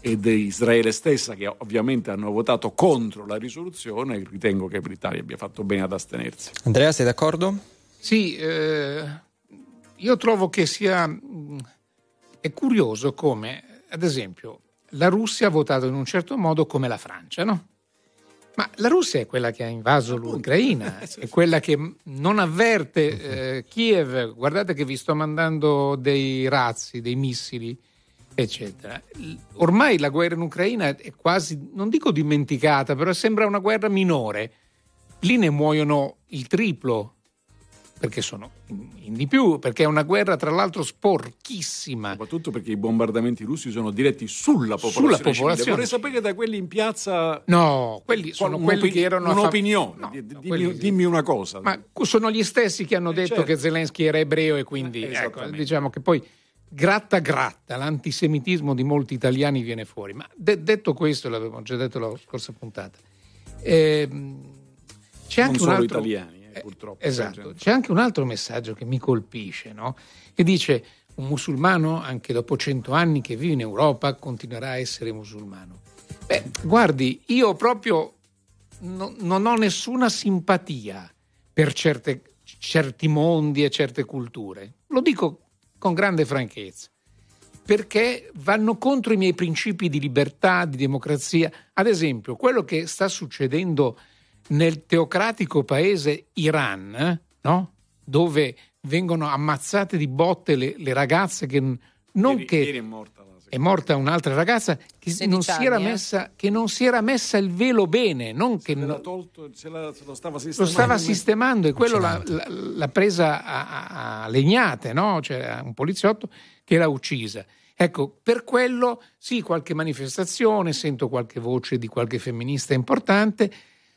[SPEAKER 2] e di Israele stessa, che ovviamente hanno votato contro la risoluzione, ritengo che l'Italia abbia fatto bene ad astenersi.
[SPEAKER 1] Andrea, sei d'accordo?
[SPEAKER 3] Sì, eh, io trovo che sia mh, è curioso come, ad esempio, la Russia ha votato in un certo modo come la Francia, no? Ma la Russia è quella che ha invaso l'Ucraina, è quella che non avverte eh, Kiev, guardate che vi sto mandando dei razzi, dei missili, eccetera. Ormai la guerra in Ucraina è quasi, non dico dimenticata, però sembra una guerra minore. Lì ne muoiono il triplo perché sono in di più, perché è una guerra tra l'altro sporchissima.
[SPEAKER 2] Soprattutto perché i bombardamenti russi sono diretti sulla popolazione.
[SPEAKER 3] Sulla
[SPEAKER 2] civile.
[SPEAKER 3] popolazione.
[SPEAKER 2] Vorrei sapere da quelli in piazza.
[SPEAKER 3] No, quelli sono quelli che erano
[SPEAKER 2] Un'opinione.
[SPEAKER 3] No,
[SPEAKER 2] Di-
[SPEAKER 3] no,
[SPEAKER 2] dimmi,
[SPEAKER 3] quelli
[SPEAKER 2] dimmi una cosa.
[SPEAKER 3] Ma sono gli stessi che hanno detto
[SPEAKER 2] certo.
[SPEAKER 3] che Zelensky era ebreo e quindi
[SPEAKER 2] Eh,
[SPEAKER 3] ecco, diciamo che poi gratta gratta l'antisemitismo di molti italiani viene fuori. Ma de- detto questo, l'avevamo già detto la scorsa puntata, ehm, c'è
[SPEAKER 2] non
[SPEAKER 3] anche un
[SPEAKER 2] solo
[SPEAKER 3] altro...
[SPEAKER 2] italiani, eh, purtroppo.
[SPEAKER 3] Esatto, c'è anche un altro messaggio che mi colpisce, no? che dice un musulmano anche dopo cento anni che vive in Europa continuerà a essere musulmano. Beh, guardi, io proprio no- non ho nessuna simpatia per certe- certi mondi e certe culture, lo dico con grande franchezza, perché vanno contro i miei principi di libertà, di democrazia. Ad esempio, quello che sta succedendo nel teocratico paese Iran, no? dove vengono ammazzate di botte le, le ragazze che non
[SPEAKER 2] Ieri-
[SPEAKER 3] che
[SPEAKER 2] ieri è morta la
[SPEAKER 3] è morta un'altra ragazza che
[SPEAKER 4] 16
[SPEAKER 3] non, si era
[SPEAKER 4] eh.
[SPEAKER 3] messa, che non si era messa il velo bene, non che
[SPEAKER 2] Se l'era
[SPEAKER 3] no-
[SPEAKER 2] tolto, se, la- se lo stava
[SPEAKER 3] lo
[SPEAKER 2] sistemando.
[SPEAKER 3] stava sistemando e quello l'ha, l'ha- presa a, a- a legnate, no? C'era un poliziotto che l'ha uccisa. Ecco, per quello sì, qualche manifestazione, sento qualche voce di qualche femminista importante,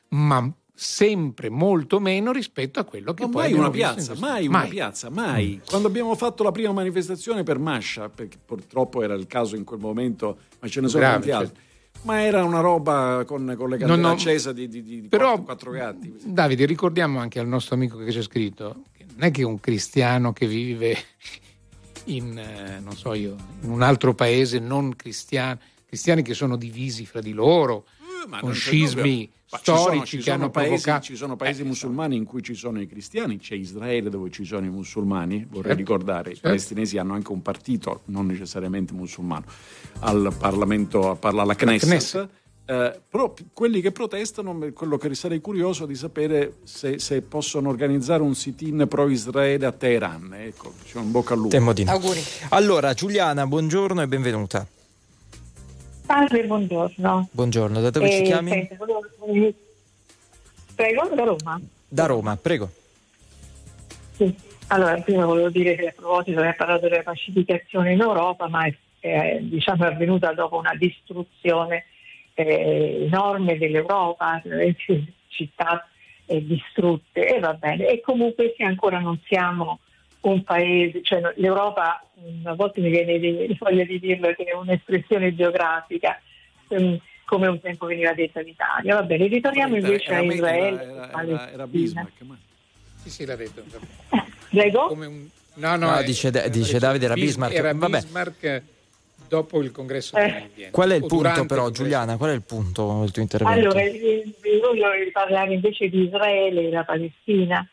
[SPEAKER 3] ma sempre molto meno rispetto a quello che
[SPEAKER 2] Ma
[SPEAKER 3] poi
[SPEAKER 2] mai una piazza, mai una piazza, mai. Quando abbiamo fatto la prima manifestazione per Mascia, perché purtroppo era il caso in quel momento, ma ce ne sono
[SPEAKER 3] Grave,
[SPEAKER 2] tanti
[SPEAKER 3] certo.
[SPEAKER 2] altri. Ma era una roba con, con le
[SPEAKER 3] No,
[SPEAKER 2] candele
[SPEAKER 3] no,
[SPEAKER 2] accese di, di, di
[SPEAKER 3] però-
[SPEAKER 2] quattro, quattro gatti.
[SPEAKER 3] Davide, ricordiamo anche al nostro amico che c'è scritto che non è che un cristiano che vive in, eh, non so io, in un altro paese non cristiano, cristiani che sono divisi fra di loro,
[SPEAKER 2] Ma
[SPEAKER 3] con scismi.
[SPEAKER 2] Ma ci sono-
[SPEAKER 3] storici
[SPEAKER 2] ci
[SPEAKER 3] che
[SPEAKER 2] sono
[SPEAKER 3] hanno
[SPEAKER 2] paesi,
[SPEAKER 3] provocato...
[SPEAKER 2] Ci sono paesi
[SPEAKER 3] Eh,
[SPEAKER 2] musulmani in cui ci sono i cristiani, c'è Israele dove ci sono i musulmani, vorrei
[SPEAKER 3] Certo,
[SPEAKER 2] ricordare, i
[SPEAKER 3] certo.
[SPEAKER 2] palestinesi hanno anche un partito, non necessariamente musulmano, al Parlamento, parla alla Knesset.
[SPEAKER 3] Knesset.
[SPEAKER 2] Eh, però quelli che protestano, quello che sarei curioso di sapere se, se possono organizzare un sit-in pro-Israele a Teheran. Ecco, c'è un bocca al lupo.
[SPEAKER 1] Temo di no.
[SPEAKER 4] Auguri.
[SPEAKER 1] Allora, Giuliana, buongiorno e benvenuta.
[SPEAKER 10] Salve, buongiorno.
[SPEAKER 1] Buongiorno, da dove ci
[SPEAKER 10] Eh,
[SPEAKER 1] chiami?
[SPEAKER 10] senta, volevo- Prego, da Roma.
[SPEAKER 1] Da Roma, prego.
[SPEAKER 10] Sì. Allora, prima volevo dire che a proposito lei ha parlato della pacificazione in Europa, ma è, è, diciamo, è avvenuta dopo una distruzione eh, enorme dell'Europa, le città eh, distrutte e va bene. E comunque se ancora non siamo un paese, cioè l'Europa, mh, a volte mi viene di, voglia di dirlo che è un'espressione geografica, ehm, come un tempo veniva detta l'Italia. Va bene, ritorniamo
[SPEAKER 2] Era-
[SPEAKER 10] invece
[SPEAKER 2] era-
[SPEAKER 10] a Israele.
[SPEAKER 2] era- era-
[SPEAKER 10] Palestina.
[SPEAKER 2] era Bismarck. ma-
[SPEAKER 3] Sì, sì, l'ha detto.
[SPEAKER 10] Prego?
[SPEAKER 3] Come un- No, no,
[SPEAKER 1] No,
[SPEAKER 3] eh,
[SPEAKER 1] dice-
[SPEAKER 3] eh,
[SPEAKER 1] dice Davide, era
[SPEAKER 3] Bis-
[SPEAKER 1] Bismarck.
[SPEAKER 3] Era
[SPEAKER 1] Vabbè.
[SPEAKER 3] Bismarck dopo il congresso
[SPEAKER 10] Eh.
[SPEAKER 1] Qual è il
[SPEAKER 3] O
[SPEAKER 1] punto però,
[SPEAKER 3] il.
[SPEAKER 1] Giuliana? Qual è il punto del tuo intervento?
[SPEAKER 10] Allora, eh, voglio parlare invece di Israele e della Palestina.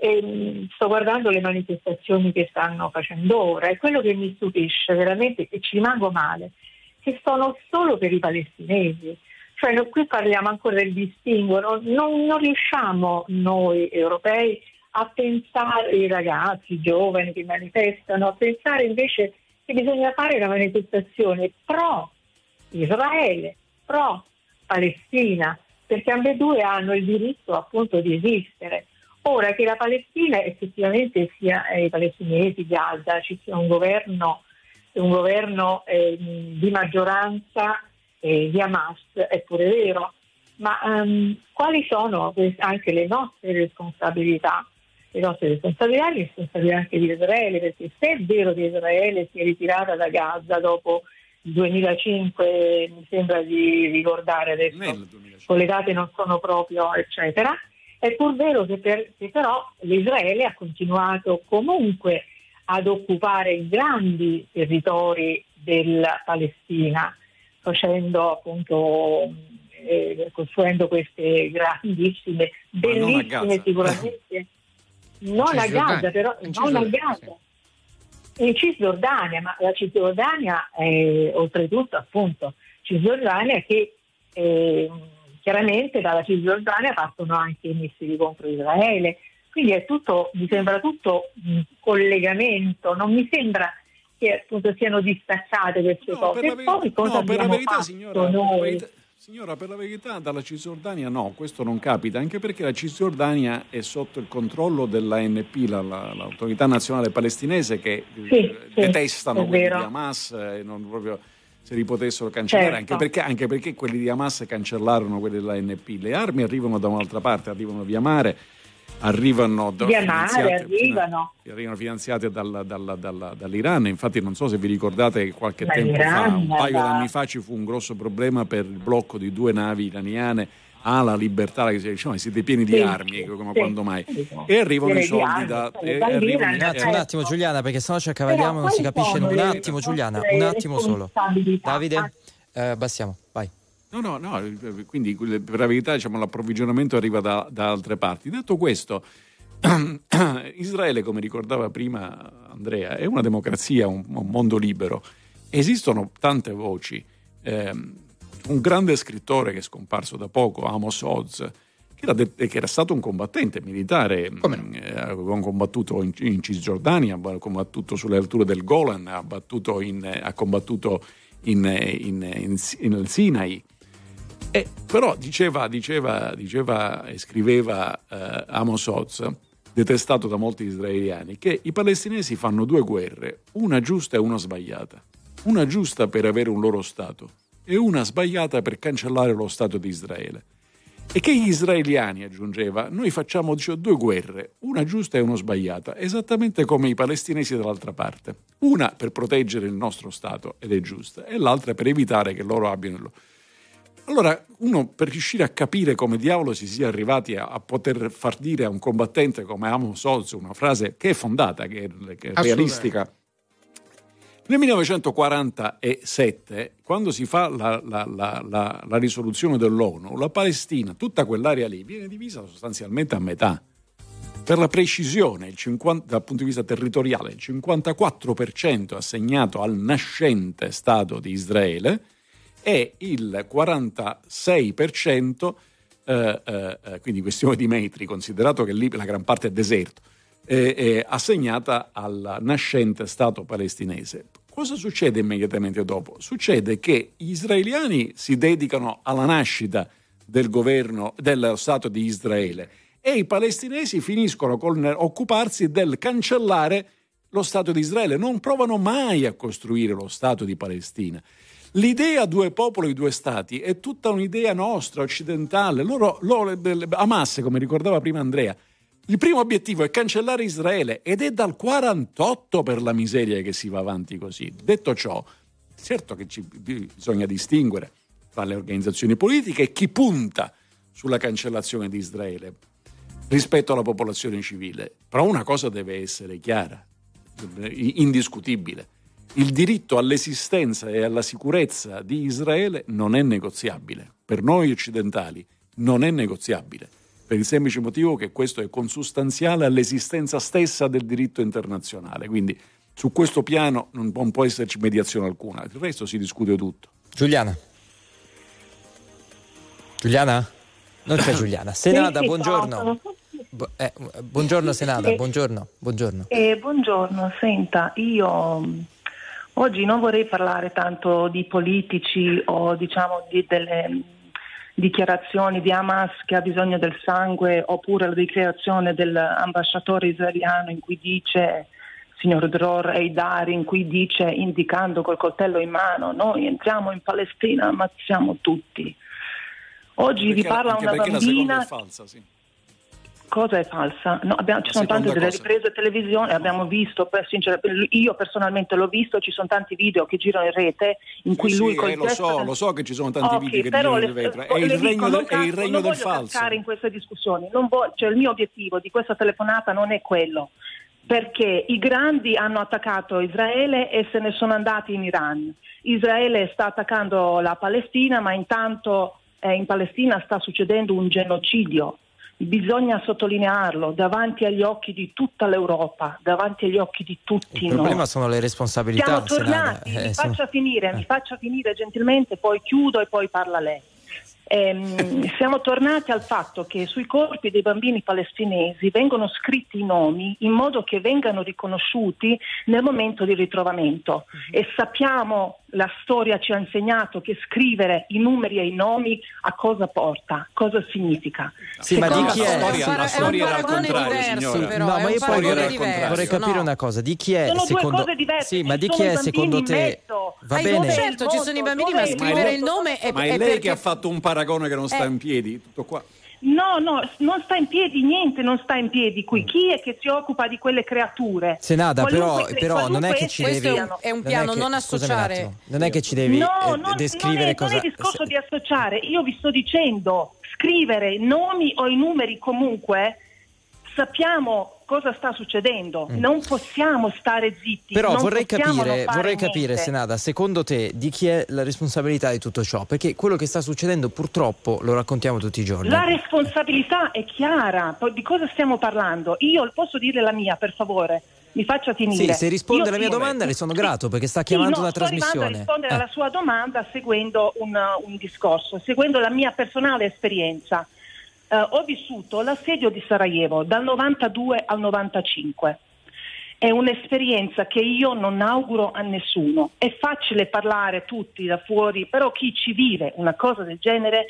[SPEAKER 10] E, mh, sto guardando le manifestazioni che stanno facendo ora e quello che mi stupisce veramente, e ci rimango male, che sono solo per i palestinesi. Cioè, noi qui parliamo ancora del distinguo, non, non- non riusciamo noi europei a pensare, i ragazzi, i giovani che manifestano, a pensare invece che bisogna fare una manifestazione pro Israele, pro Palestina, perché ambedue hanno il diritto appunto di esistere. Ora che la Palestina effettivamente sia eh, i palestinesi, Gaza, ci sia un governo, un governo eh, di maggioranza eh, di Hamas, è pure vero, ma ehm, quali sono anche le nostre responsabilità? Le nostre responsabilità, le responsabilità anche di Israele, perché se è vero che Israele si è ritirata da Gaza dopo il 2005, mi sembra di ricordare adesso
[SPEAKER 2] Nel 2005.
[SPEAKER 10] con le date non sono proprio, eccetera. È pur vero che, per- che però l'Israele ha continuato comunque ad occupare i grandi territori della Palestina, facendo appunto, eh, costruendo queste grandissime,
[SPEAKER 2] Ma non a
[SPEAKER 10] bellissime
[SPEAKER 2] Gaza.
[SPEAKER 10] sicuramente, non a
[SPEAKER 3] Cisgiordania.
[SPEAKER 10] Gaza, però non a Gaza. In Cisgiordania, ma la Cisgiordania è oltretutto appunto Cisgiordania che eh, chiaramente dalla Cisgiordania partono anche i missili contro Israele, quindi è tutto, mi sembra tutto un collegamento, non mi sembra che appunto siano distaccate queste
[SPEAKER 2] No,
[SPEAKER 10] cose.
[SPEAKER 2] per la,
[SPEAKER 10] poi cosa
[SPEAKER 2] no, per la verità, signora, per la
[SPEAKER 10] noi?
[SPEAKER 2] verità- signora, per la verità, dalla Cisgiordania no, questo non capita, anche perché la Cisgiordania è sotto il controllo dell'ANP, la- la- l'autorità nazionale palestinese, che eh,
[SPEAKER 10] Sì, sì,
[SPEAKER 2] detestano di Hamas e non proprio se li potessero cancellare,
[SPEAKER 10] Certo.
[SPEAKER 2] anche, perché, anche perché quelli di Hamas cancellarono quelli dell'ANP. Le armi arrivano da un'altra parte, arrivano via mare, arrivano da,
[SPEAKER 10] Via mare
[SPEAKER 2] finanziate-
[SPEAKER 10] arrivano.
[SPEAKER 2] arrivano finanziate dalla- dalla- dalla- dall'Iran. Infatti, non so se vi ricordate che qualche tempo fa, un paio
[SPEAKER 10] da-
[SPEAKER 2] d'anni fa, ci fu un grosso problema per il blocco di due navi iraniane. Ah, la libertà, che "Ma siete pieni di
[SPEAKER 10] Sì,
[SPEAKER 2] armi, come
[SPEAKER 10] sì.
[SPEAKER 2] quando mai?
[SPEAKER 10] Sì.
[SPEAKER 2] E arrivano i soldi
[SPEAKER 10] armi,
[SPEAKER 2] da. e- e
[SPEAKER 10] dall'Iran,
[SPEAKER 2] arrivano-
[SPEAKER 1] Un attimo, un attimo Giuliana, perché sennò ci accavaliamo, non si capisce.
[SPEAKER 10] sono
[SPEAKER 1] Un attimo Giuliana, un attimo solo. Davide, eh, abbassiamo, vai.
[SPEAKER 2] No, no, no, quindi quelle- per la verità diciamo, l'approvvigionamento arriva da, da altre parti. Detto questo, Israele, come ricordava prima Andrea, è una democrazia, un, un mondo libero. Esistono tante voci. Ehm, un grande scrittore che è scomparso da poco, Amos Oz, che era, de- che era stato un combattente militare,
[SPEAKER 3] Come no?
[SPEAKER 2] eh, combattuto in, in Cisgiordania, ha combattuto sulle alture del Golan, ha, in- ha combattuto in, in- in- in Sinai. Eh, però diceva, diceva, diceva e scriveva eh, Amos Oz, detestato da molti israeliani, che i palestinesi fanno due guerre, una giusta e una sbagliata. Una giusta per avere un loro Stato e una sbagliata per cancellare lo Stato di Israele. E che gli israeliani, aggiungeva, noi facciamo due guerre, una giusta e una sbagliata, esattamente come i palestinesi dall'altra parte. Una per proteggere il nostro Stato, ed è giusta, e l'altra per evitare che loro abbiano loro. Allora, uno per riuscire a capire come diavolo si sia arrivati a, a poter far dire a un combattente come Amos Oz una frase che è fondata, che è, che è realistica. Nel 1947, quando si fa la, la- la- la- risoluzione dell'ONU, la Palestina, tutta quell'area lì, viene divisa sostanzialmente a metà. Per la precisione, il 50 dal punto di vista territoriale, il 54% assegnato al nascente Stato di Israele e il 46%, eh, eh, eh, quindi questione di metri, considerato che lì la gran parte è deserto, eh, è assegnata al nascente Stato palestinese. Cosa succede immediatamente dopo? Succede che gli israeliani si dedicano alla nascita del governo dello Stato di Israele e i palestinesi finiscono con occuparsi del cancellare lo Stato di Israele, non provano mai a costruire lo Stato di Palestina. L'idea due popoli, due stati è tutta un'idea nostra, occidentale. Loro, loro, Hamas, come ricordava prima Andrea, il primo obiettivo è cancellare Israele ed è dal 48 per la miseria che si va avanti così. Detto ciò, certo che ci, bisogna distinguere tra le organizzazioni politiche e chi punta sulla cancellazione di Israele rispetto alla popolazione civile. Però una cosa deve essere chiara, indiscutibile. Il diritto all'esistenza e alla sicurezza di Israele non è negoziabile. Per noi occidentali non è negoziabile, per il semplice motivo che questo è consustanziale all'esistenza stessa del diritto internazionale. Quindi su questo piano non può, esserci mediazione alcuna, il resto si discute tutto.
[SPEAKER 1] Giuliana. Giuliana? Non c'è Giuliana. Senada, buongiorno. eh, buongiorno Senada, buongiorno. buongiorno.
[SPEAKER 11] Eh, buongiorno, senta, io oggi non vorrei parlare tanto di politici o diciamo di delle dichiarazioni di Hamas che ha bisogno del sangue oppure la dichiarazione dell'ambasciatore israeliano in cui dice signor Dror Eidari in cui dice indicando col coltello in mano noi entriamo in Palestina ammazziamo tutti. Oggi vi
[SPEAKER 2] Perché-
[SPEAKER 11] parla
[SPEAKER 2] anche
[SPEAKER 11] una bambina
[SPEAKER 2] falsa, sì.
[SPEAKER 11] Cosa è falsa? No, abbiamo- ci sono tante delle riprese televisione, abbiamo visto, per sincera- io personalmente l'ho visto, ci sono tanti video che girano in rete in cui
[SPEAKER 2] Sì,
[SPEAKER 11] lui
[SPEAKER 2] sì,
[SPEAKER 11] col
[SPEAKER 2] eh, lo so, lo so che ci sono tanti
[SPEAKER 11] Ok,
[SPEAKER 2] video che girano in
[SPEAKER 11] le
[SPEAKER 2] È il regno,
[SPEAKER 11] non
[SPEAKER 2] del, è il regno
[SPEAKER 11] non
[SPEAKER 2] del
[SPEAKER 11] voglio
[SPEAKER 2] falso.
[SPEAKER 11] cascare in queste discussioni. Non vo- cioè, il mio obiettivo di questa telefonata non è quello, perché i grandi hanno attaccato Israele e se ne sono andati in Iran. Israele sta attaccando la Palestina, ma intanto eh, in Palestina sta succedendo un genocidio. Bisogna sottolinearlo davanti agli occhi di tutta l'Europa, davanti agli occhi di tutti
[SPEAKER 1] Il
[SPEAKER 11] noi.
[SPEAKER 1] problema sono le responsabilità.
[SPEAKER 11] Siamo tornati,
[SPEAKER 1] Eh,
[SPEAKER 11] mi
[SPEAKER 1] sono-
[SPEAKER 11] faccia finire, mi faccia finire gentilmente, poi chiudo e poi parla lei. Ehm, siamo tornati al fatto che sui corpi dei bambini palestinesi vengono scritti i nomi in modo che vengano riconosciuti nel momento di ritrovamento e sappiamo, la storia ci ha insegnato che scrivere i numeri e i nomi a cosa porta, cosa significa.
[SPEAKER 1] Sì, ma di
[SPEAKER 11] Secondo
[SPEAKER 1] chi è?
[SPEAKER 2] La storia-
[SPEAKER 1] Sì,
[SPEAKER 2] la storia era al
[SPEAKER 4] paragone
[SPEAKER 2] contrario,
[SPEAKER 4] diverso, però,
[SPEAKER 1] no, ma io poi vorrei,
[SPEAKER 4] diverso,
[SPEAKER 1] vorrei capire
[SPEAKER 4] no.
[SPEAKER 1] una cosa. Di chi è
[SPEAKER 11] Sono due
[SPEAKER 1] secondo
[SPEAKER 11] cose diverse,
[SPEAKER 1] Sì, ma di chi è secondo te? Va
[SPEAKER 11] Ai
[SPEAKER 1] bene.
[SPEAKER 4] Certo, ci sono i bambini, ma scrivere il nome è,
[SPEAKER 2] Ma è
[SPEAKER 4] è
[SPEAKER 2] lei
[SPEAKER 4] perché-
[SPEAKER 2] che ha fatto un paragone che non sta
[SPEAKER 11] Eh.
[SPEAKER 2] in piedi, tutto qua.
[SPEAKER 11] No, no, non sta in piedi niente, non sta in piedi qui. Chi è che si occupa di quelle creature?
[SPEAKER 1] Senada, però,
[SPEAKER 11] Qualunque-
[SPEAKER 1] però non è che ci devi.
[SPEAKER 11] siano.
[SPEAKER 4] è un
[SPEAKER 1] non
[SPEAKER 4] piano,
[SPEAKER 1] che-
[SPEAKER 4] non
[SPEAKER 1] un
[SPEAKER 4] associare.
[SPEAKER 1] Non è che ci devi
[SPEAKER 11] No,
[SPEAKER 1] eh,
[SPEAKER 11] non,
[SPEAKER 1] descrivere
[SPEAKER 11] non è,
[SPEAKER 1] cosa.
[SPEAKER 11] non è discorso di associare. Io vi sto dicendo, scrivere i nomi o i numeri comunque, sappiamo cosa sta succedendo. Non possiamo stare zitti.
[SPEAKER 1] Mm. Però vorrei capire, vorrei capire. Senada, secondo te di chi è la responsabilità di tutto ciò? Perché quello che sta succedendo purtroppo lo raccontiamo tutti i giorni.
[SPEAKER 11] La responsabilità è chiara, di cosa stiamo parlando? Io posso dire la mia, per favore, mi faccia finire.
[SPEAKER 1] Sì, se risponde
[SPEAKER 11] Io
[SPEAKER 1] alla mia
[SPEAKER 11] sì.
[SPEAKER 1] domanda le sono
[SPEAKER 11] Sì.
[SPEAKER 1] grato perché sta
[SPEAKER 11] Sì,
[SPEAKER 1] chiamando
[SPEAKER 11] no,
[SPEAKER 1] una
[SPEAKER 11] sto arrivando
[SPEAKER 1] trasmissione.
[SPEAKER 11] a rispondere
[SPEAKER 1] Eh.
[SPEAKER 11] alla sua domanda seguendo un, un discorso, seguendo la mia personale esperienza. Eh, ho vissuto l'assedio di Sarajevo dal 92 al 95. È un'esperienza che io non auguro a nessuno. È facile parlare tutti da fuori, però chi ci vive una cosa del genere,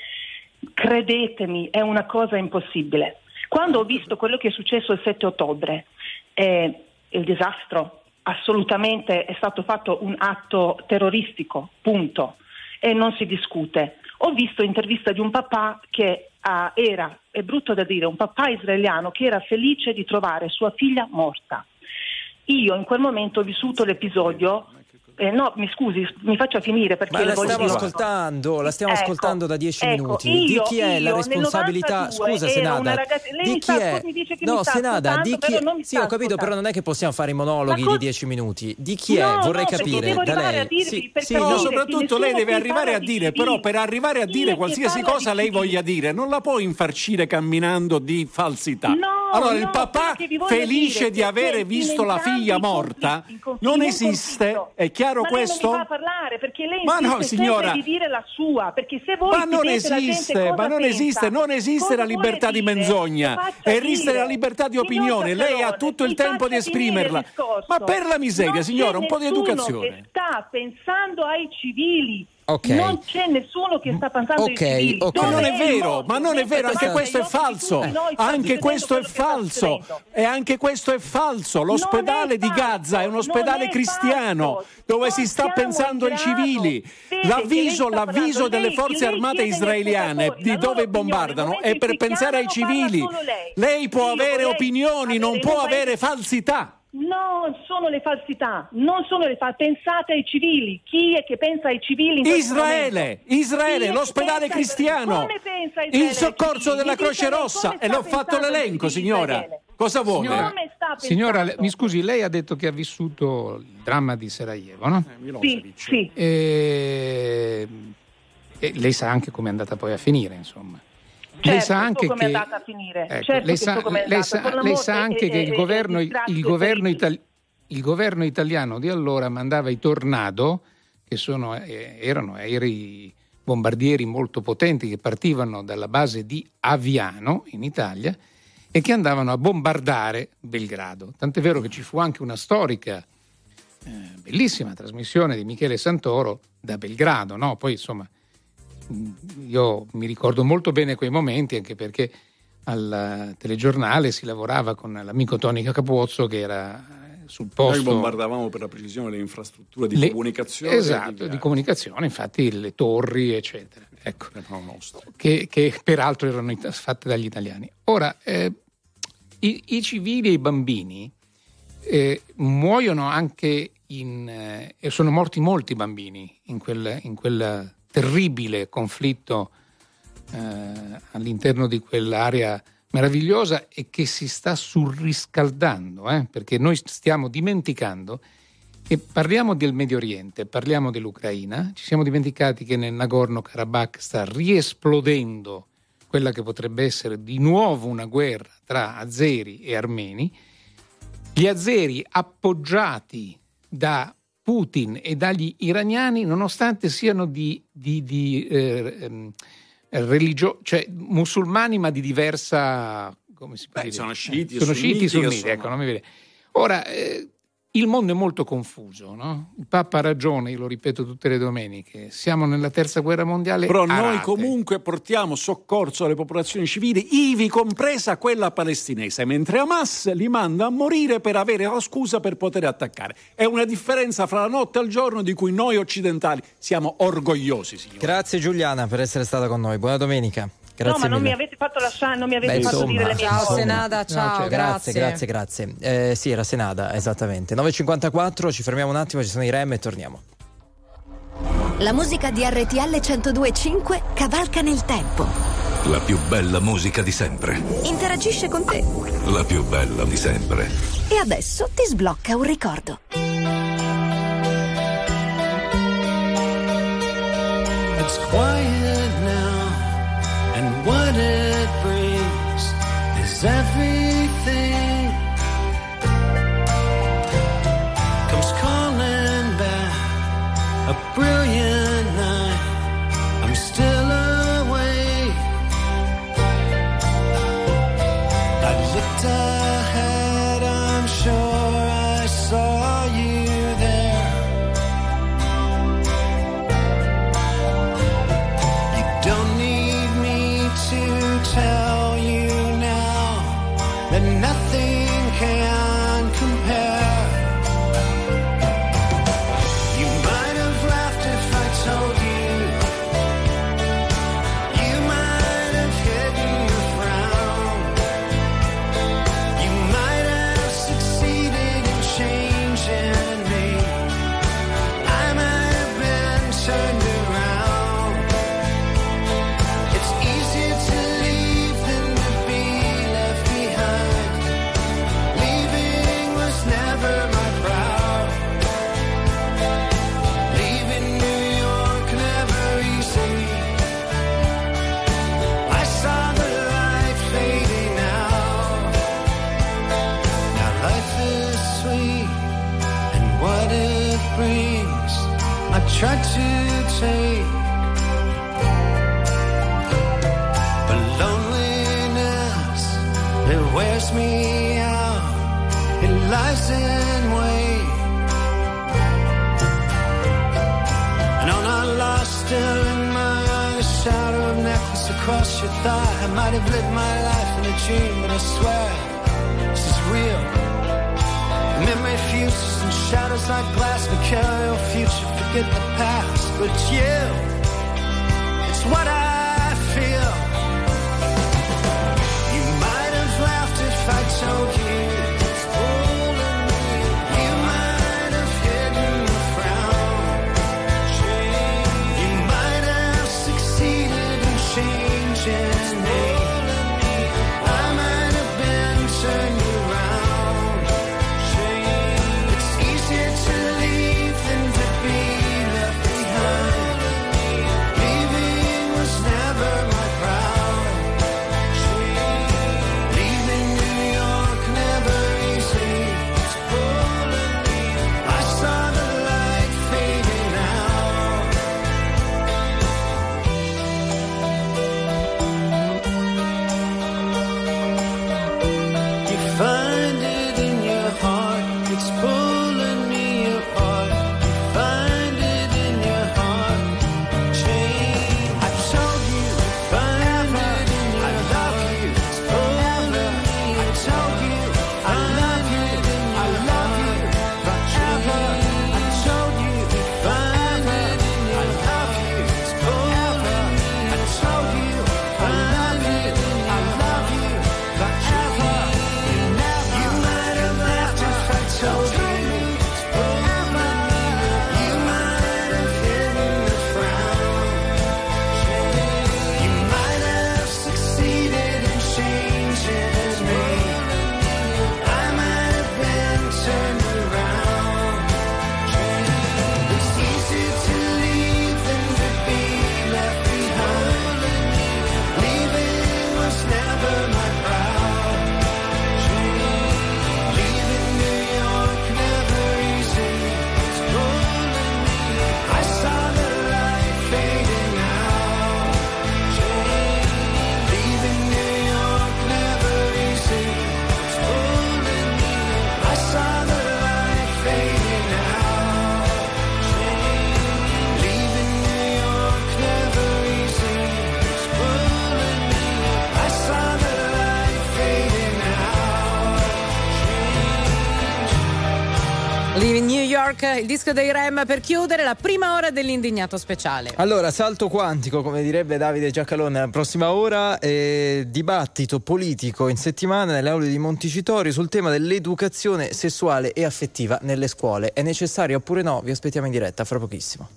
[SPEAKER 11] credetemi, è una cosa impossibile. Quando ho visto quello che è successo il 7 ottobre, eh, il disastro, assolutamente è stato fatto un atto terroristico, punto, e non si discute. Ho visto intervista di un papà che ah, era, è brutto da dire, un papà israeliano che era felice di trovare sua figlia morta. Io in quel momento ho vissuto l'episodio. Eh, no, mi scusi, mi faccia finire perché
[SPEAKER 1] Ma la stiamo
[SPEAKER 11] dire-
[SPEAKER 1] ascoltando, la stiamo
[SPEAKER 11] Ecco,
[SPEAKER 1] ascoltando da dieci
[SPEAKER 11] ecco,
[SPEAKER 1] minuti.
[SPEAKER 11] io-
[SPEAKER 1] di chi è la
[SPEAKER 11] io
[SPEAKER 1] responsabilità?
[SPEAKER 11] nel 92
[SPEAKER 1] Scusa, Senada.
[SPEAKER 11] ragazza- lei
[SPEAKER 1] di chi
[SPEAKER 11] sta-
[SPEAKER 1] è?
[SPEAKER 11] mi dice che
[SPEAKER 1] no,
[SPEAKER 11] mi sta
[SPEAKER 1] Senada, di chi
[SPEAKER 11] però non mi
[SPEAKER 1] Sì,
[SPEAKER 11] sta
[SPEAKER 1] ho capito, però non è che possiamo fare i monologhi
[SPEAKER 11] Ma co-
[SPEAKER 1] di dieci minuti. Di chi è?
[SPEAKER 11] No,
[SPEAKER 1] Vorrei
[SPEAKER 11] no,
[SPEAKER 1] capire da lei. Sì, sì, no,
[SPEAKER 2] soprattutto lei deve arrivare a
[SPEAKER 11] di
[SPEAKER 2] dire, però per arrivare a dire qualsiasi cosa lei voglia dire, non la può infarcire camminando di falsità.
[SPEAKER 11] No,
[SPEAKER 2] allora
[SPEAKER 11] no,
[SPEAKER 2] il papà felice di avere visto la figlia morta non esiste, è chiaro
[SPEAKER 11] Ma
[SPEAKER 2] questo?
[SPEAKER 11] non mi fa parlare perché lei
[SPEAKER 2] Ma no, signora.
[SPEAKER 11] di dire la sua, perché se voi
[SPEAKER 2] Ma non esiste, ma non
[SPEAKER 11] pensa,
[SPEAKER 2] esiste, non esiste la libertà di menzogna, esiste la libertà di
[SPEAKER 11] Signor
[SPEAKER 2] opinione, lei ha tutto il tempo di esprimerla. Ma per la miseria,
[SPEAKER 11] Non
[SPEAKER 2] signora, un po' di educazione.
[SPEAKER 11] sta pensando ai civili.
[SPEAKER 1] Ok.
[SPEAKER 11] Non c'è nessuno che sta pensando
[SPEAKER 1] Ok,
[SPEAKER 11] ai civili.
[SPEAKER 1] ok.
[SPEAKER 2] Ma non è vero, ma non è vero, anche questo è falso. Anche questo è falso. E anche questo è falso. L'ospedale di Gaza è un ospedale
[SPEAKER 11] è
[SPEAKER 2] cristiano
[SPEAKER 11] falso.
[SPEAKER 2] dove
[SPEAKER 11] Non
[SPEAKER 2] si sta pensando ai civili. L'avviso, l'avviso delle forze armate israeliane di dove bombardano è per pensare ai civili.
[SPEAKER 11] lei.
[SPEAKER 2] Può avere opinioni, non può avere falsità.
[SPEAKER 11] Non sono le falsità, non sono le falsità. Pensate ai civili. Chi è che pensa ai civili in questo
[SPEAKER 2] Israele, Israele, l'ospedale cristiano,
[SPEAKER 11] Come pensa Israele
[SPEAKER 2] il soccorso della Croce Rossa e l'ho fatto l'elenco,
[SPEAKER 11] civili
[SPEAKER 2] signora.
[SPEAKER 11] Israele?
[SPEAKER 2] Cosa vuole?
[SPEAKER 3] Signora, signora, mi scusi, lei ha detto che ha vissuto il dramma di Sarajevo, no?
[SPEAKER 11] Sì, sì.
[SPEAKER 3] E, e lei sa anche come è andata poi a finire, insomma.
[SPEAKER 11] Certo,
[SPEAKER 3] lei sa anche
[SPEAKER 11] so
[SPEAKER 3] che. Ecco,
[SPEAKER 11] certo
[SPEAKER 3] lei, sa,
[SPEAKER 11] so
[SPEAKER 3] lei sa- lei sa anche
[SPEAKER 11] e-
[SPEAKER 3] che il
[SPEAKER 11] e-
[SPEAKER 3] governo,
[SPEAKER 11] e
[SPEAKER 3] il, governo itali- il governo italiano di allora mandava i tornado, che sono, eh, erano aerei bombardieri molto potenti che partivano dalla base di Aviano in Italia e che andavano a bombardare Belgrado. Tant'è vero che ci fu anche una storica eh, bellissima trasmissione di Michele Santoro da Belgrado, no? Poi insomma io mi ricordo molto bene quei momenti anche perché al telegiornale si lavorava con l'amico Tony Capozzo che era sul
[SPEAKER 2] Noi
[SPEAKER 3] posto
[SPEAKER 2] bombardavamo per la precisione le infrastrutture di
[SPEAKER 3] Le-
[SPEAKER 2] comunicazione.
[SPEAKER 3] esatto, di comunicazione, infatti le torri eccetera. Ecco che, che peraltro erano fatte dagli italiani. Ora, eh, i, i civili e i bambini eh, muoiono anche in, eh, e sono morti molti bambini in quel, in quel terribile conflitto eh, all'interno di quell'area meravigliosa e che si sta surriscaldando, eh, perché noi stiamo dimenticando che parliamo del Medio Oriente, parliamo dell'Ucraina, ci siamo dimenticati che nel Nagorno-Karabakh sta riesplodendo quella che potrebbe essere di nuovo una guerra tra azeri e armeni, gli azeri appoggiati da Putin e dagli iraniani, nonostante siano di, di, di eh, ehm, religio- cioè musulmani, ma di diversa. Come si può
[SPEAKER 2] Beh,
[SPEAKER 3] dire?
[SPEAKER 2] sono sciiti
[SPEAKER 3] sono sciiti, sunniti, ecco, non mi viene. Ora, eh, il mondo è molto confuso, no? Il Papa ha ragione, io lo ripeto tutte le domeniche. Siamo nella terza guerra mondiale.
[SPEAKER 2] Però noi comunque portiamo soccorso alle popolazioni civili, ivi compresa quella palestinese, mentre Hamas li manda a morire per avere la scusa per poter attaccare. È una differenza fra la notte e il giorno di cui noi occidentali siamo orgogliosi, signori.
[SPEAKER 1] Grazie Giuliana per essere stata con noi. Buona domenica. Grazie
[SPEAKER 11] no, ma non mi
[SPEAKER 1] mille.
[SPEAKER 11] avete fatto lasciare, non mi avete
[SPEAKER 1] Beh,
[SPEAKER 11] fatto
[SPEAKER 1] insomma,
[SPEAKER 11] dire le mie
[SPEAKER 4] Ciao
[SPEAKER 11] cose.
[SPEAKER 4] Senada, ciao,
[SPEAKER 1] cioè, grazie, grazie, grazie. Eh, sì, era Senada, esattamente. 9.54, ci fermiamo un attimo, ci sono i rem e torniamo.
[SPEAKER 12] La musica di RTL 102.5 cavalca nel tempo.
[SPEAKER 8] La più bella musica di sempre.
[SPEAKER 12] Interagisce con te.
[SPEAKER 8] La più bella di sempre.
[SPEAKER 12] E adesso ti sblocca un ricordo.
[SPEAKER 13] It's quiet now, and what it brings is everything. Comes calling back a brilliant
[SPEAKER 4] Park, il disco dei Rem per chiudere la prima ora dell'indignato speciale.
[SPEAKER 1] Allora, salto quantico, come direbbe Davide Giacalone, prossima ora, eh, dibattito politico in settimana nelle aule di Montecitorio sul tema dell'educazione sessuale e affettiva nelle scuole. È necessario oppure no? Vi aspettiamo in diretta fra pochissimo.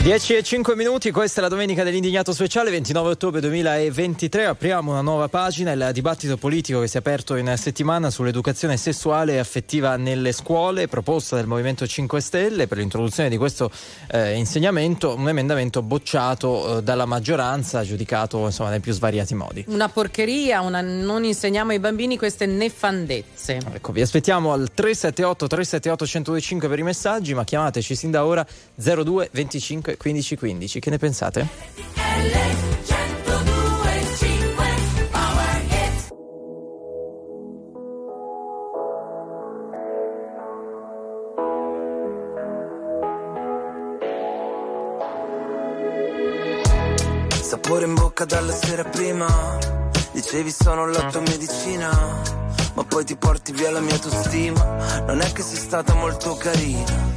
[SPEAKER 1] 10 e 5 minuti, questa è la domenica dell'indignato speciale, 29 ottobre 2023. Apriamo una nuova pagina, il dibattito politico che si è aperto in settimana sull'educazione sessuale e affettiva nelle scuole, proposta del Movimento 5 Stelle per l'introduzione di questo eh, insegnamento, un emendamento bocciato eh, dalla maggioranza, giudicato insomma, nei più svariati modi.
[SPEAKER 4] Una porcheria, una... non insegniamo ai bambini queste nefandezze.
[SPEAKER 1] Ecco, vi aspettiamo al 378 378 1025 per i messaggi, ma chiamateci sin da ora 02 25 1515. Che ne pensate?
[SPEAKER 14] Sapore in bocca dalla sera prima. Dicevi sono la tua medicina. Ma poi ti porti via la mia autostima. Non è che sei stata molto carina.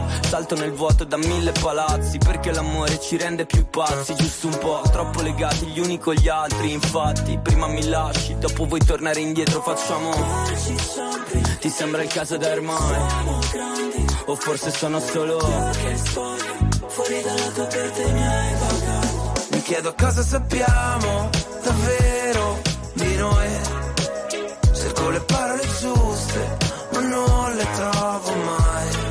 [SPEAKER 15] Salto nel vuoto da mille palazzi, perché l'amore ci rende più pazzi, giusto un po', troppo legati gli uni con gli altri. Infatti, prima mi lasci, dopo vuoi tornare indietro, facciamo. Ti sembra il caso da ormai? O forse sono solo.
[SPEAKER 14] Fuori dalla tua porta i miei Mi chiedo cosa sappiamo davvero di noi Cerco le parole giuste ma non le trovo mai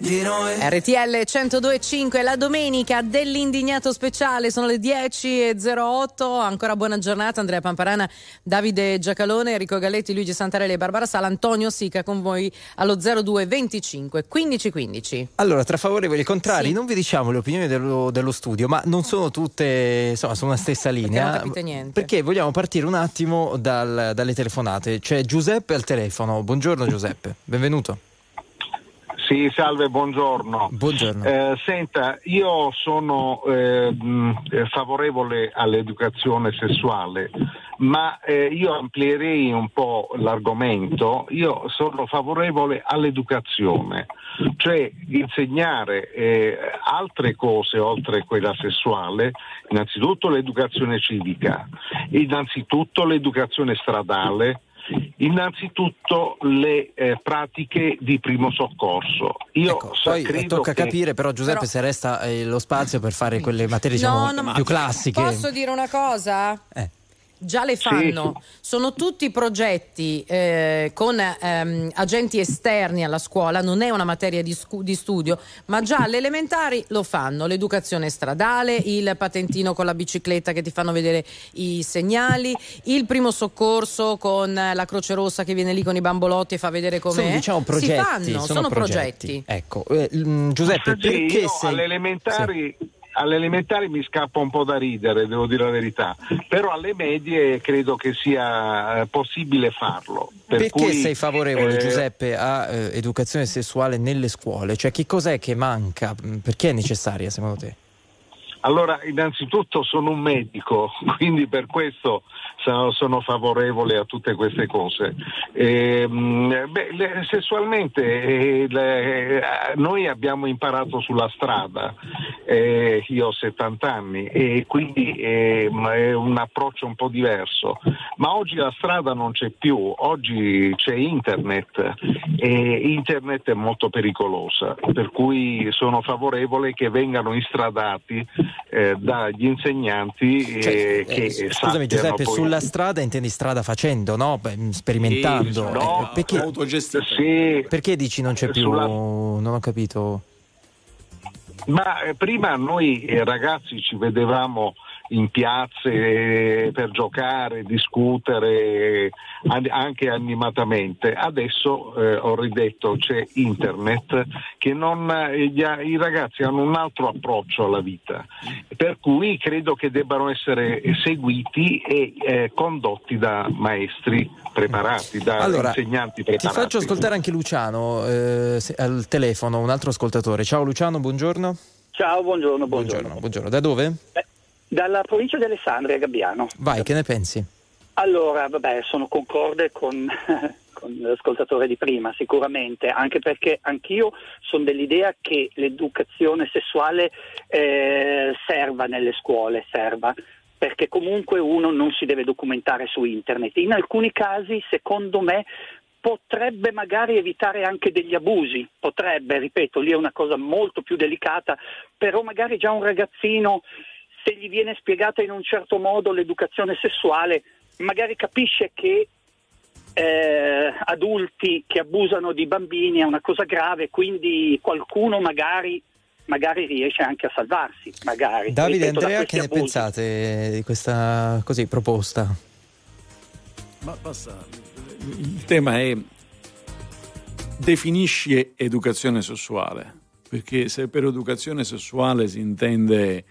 [SPEAKER 4] RTL 102.5 la domenica dell'indignato speciale sono le 10.08 ancora buona giornata Andrea Pamparana Davide Giacalone Enrico Galletti Luigi Santarelli e Barbara Sala Antonio Sica con voi allo 0225 1515
[SPEAKER 1] Allora, tra favorevoli e contrari,
[SPEAKER 4] Sì.
[SPEAKER 1] non vi diciamo le opinioni dello, dello studio, ma non sono tutte insomma, su una stessa linea.
[SPEAKER 4] non capite niente.
[SPEAKER 1] Perché vogliamo partire un attimo dal- dalle telefonate. C'è Giuseppe al telefono. Buongiorno Giuseppe, benvenuto.
[SPEAKER 16] Sì, salve, buongiorno.
[SPEAKER 1] Buongiorno.
[SPEAKER 16] Eh, senta, io sono eh, eh, favorevole all'educazione sessuale, ma eh, io amplierei un po' l'argomento. Io sono favorevole all'educazione, cioè insegnare eh, altre cose oltre quella sessuale, innanzitutto l'educazione civica, innanzitutto l'educazione stradale, Innanzitutto le eh, pratiche di primo soccorso. Io so-
[SPEAKER 1] Poi eh,
[SPEAKER 16] credo
[SPEAKER 1] tocca
[SPEAKER 16] che-
[SPEAKER 1] capire, però, Giuseppe, se resta eh, lo spazio per fare quelle materie
[SPEAKER 4] No,
[SPEAKER 1] diciamo,
[SPEAKER 4] no,
[SPEAKER 1] più classiche.
[SPEAKER 4] Posso dire una cosa?
[SPEAKER 1] Eh.
[SPEAKER 4] Già le fanno. Sono tutti progetti eh, con ehm, agenti esterni alla scuola, non è una materia di, scu- di studio, ma già alle elementari lo fanno. L'educazione stradale, il patentino con la bicicletta che ti fanno vedere i segnali, il primo soccorso con la Croce Rossa che viene lì con i bambolotti e fa vedere com'è.
[SPEAKER 1] Sono diciamo progetti.
[SPEAKER 4] Si fanno,
[SPEAKER 1] sono,
[SPEAKER 4] sono
[SPEAKER 1] progetti.
[SPEAKER 4] progetti.
[SPEAKER 1] Ecco, eh, mm, Giuseppe,
[SPEAKER 16] Sì,
[SPEAKER 1] perché
[SPEAKER 16] io
[SPEAKER 1] sei...
[SPEAKER 16] alle elementari alle elementari mi scappa un po' da ridere, devo dire la verità, però alle medie credo che sia eh, possibile farlo. Per
[SPEAKER 1] Perché
[SPEAKER 16] cui,
[SPEAKER 1] sei favorevole,
[SPEAKER 16] eh,
[SPEAKER 1] Giuseppe, a eh, educazione sessuale nelle scuole? Cioè, che cos'è che manca? Mm, Perché è necessaria, secondo te?
[SPEAKER 16] Allora, innanzitutto sono un medico, quindi per questo sono, sono favorevole a tutte queste cose. Ehm, beh, le- sessualmente eh, le- eh, noi abbiamo imparato sulla strada, eh, io ho 70 anni e quindi ehm, è un approccio un po' diverso, ma oggi la strada non c'è più, oggi c'è internet e internet è molto pericolosa, per cui sono favorevole che vengano istradati eh, dagli insegnanti eh,
[SPEAKER 1] Cioè,
[SPEAKER 16] che
[SPEAKER 1] eh, scusami Giuseppe,
[SPEAKER 16] poi-
[SPEAKER 1] sulla strada intendi strada facendo, no? Mm, Sperimentando.
[SPEAKER 16] No,
[SPEAKER 1] Eh, perché,
[SPEAKER 16] sì,
[SPEAKER 1] perché dici non c'è più?
[SPEAKER 16] Sulla-
[SPEAKER 1] Non ho capito.
[SPEAKER 16] Ma eh, prima noi eh, ragazzi ci vedevamo in piazze per giocare, discutere an- anche animatamente. Adesso eh, ho ridetto c'è internet che non, eh, gli i ragazzi hanno un altro approccio alla vita, per cui credo che debbano essere seguiti e eh, condotti da maestri preparati, da
[SPEAKER 1] Allora,
[SPEAKER 16] insegnanti
[SPEAKER 1] Ti
[SPEAKER 16] preparati.
[SPEAKER 1] faccio ascoltare anche Luciano eh, al telefono, un altro ascoltatore. Ciao Luciano, buongiorno.
[SPEAKER 17] Ciao, buongiorno, buongiorno.
[SPEAKER 1] Buongiorno, buongiorno. Da dove?
[SPEAKER 17] Dalla provincia di Alessandria, Gabbiano.
[SPEAKER 1] Vai, che ne pensi?
[SPEAKER 17] Allora, vabbè, sono concorde con, con l'ascoltatore di prima, sicuramente, anche perché anch'io sono dell'idea che l'educazione sessuale eh, serva nelle scuole, serva, perché comunque uno non si deve documentare su internet. In alcuni casi, secondo me, potrebbe magari evitare anche degli abusi, potrebbe, ripeto, lì è una cosa molto più delicata, però magari già un ragazzino, se gli viene spiegata in un certo modo l'educazione sessuale, magari capisce che eh, adulti che abusano di bambini è una cosa grave, quindi qualcuno magari, magari riesce anche a salvarsi. Magari.
[SPEAKER 1] Davide e Andrea, che ne
[SPEAKER 17] abusi.
[SPEAKER 1] pensate di questa così, proposta?
[SPEAKER 2] Ma basta, il tema è definisci educazione sessuale, perché se per educazione sessuale si intende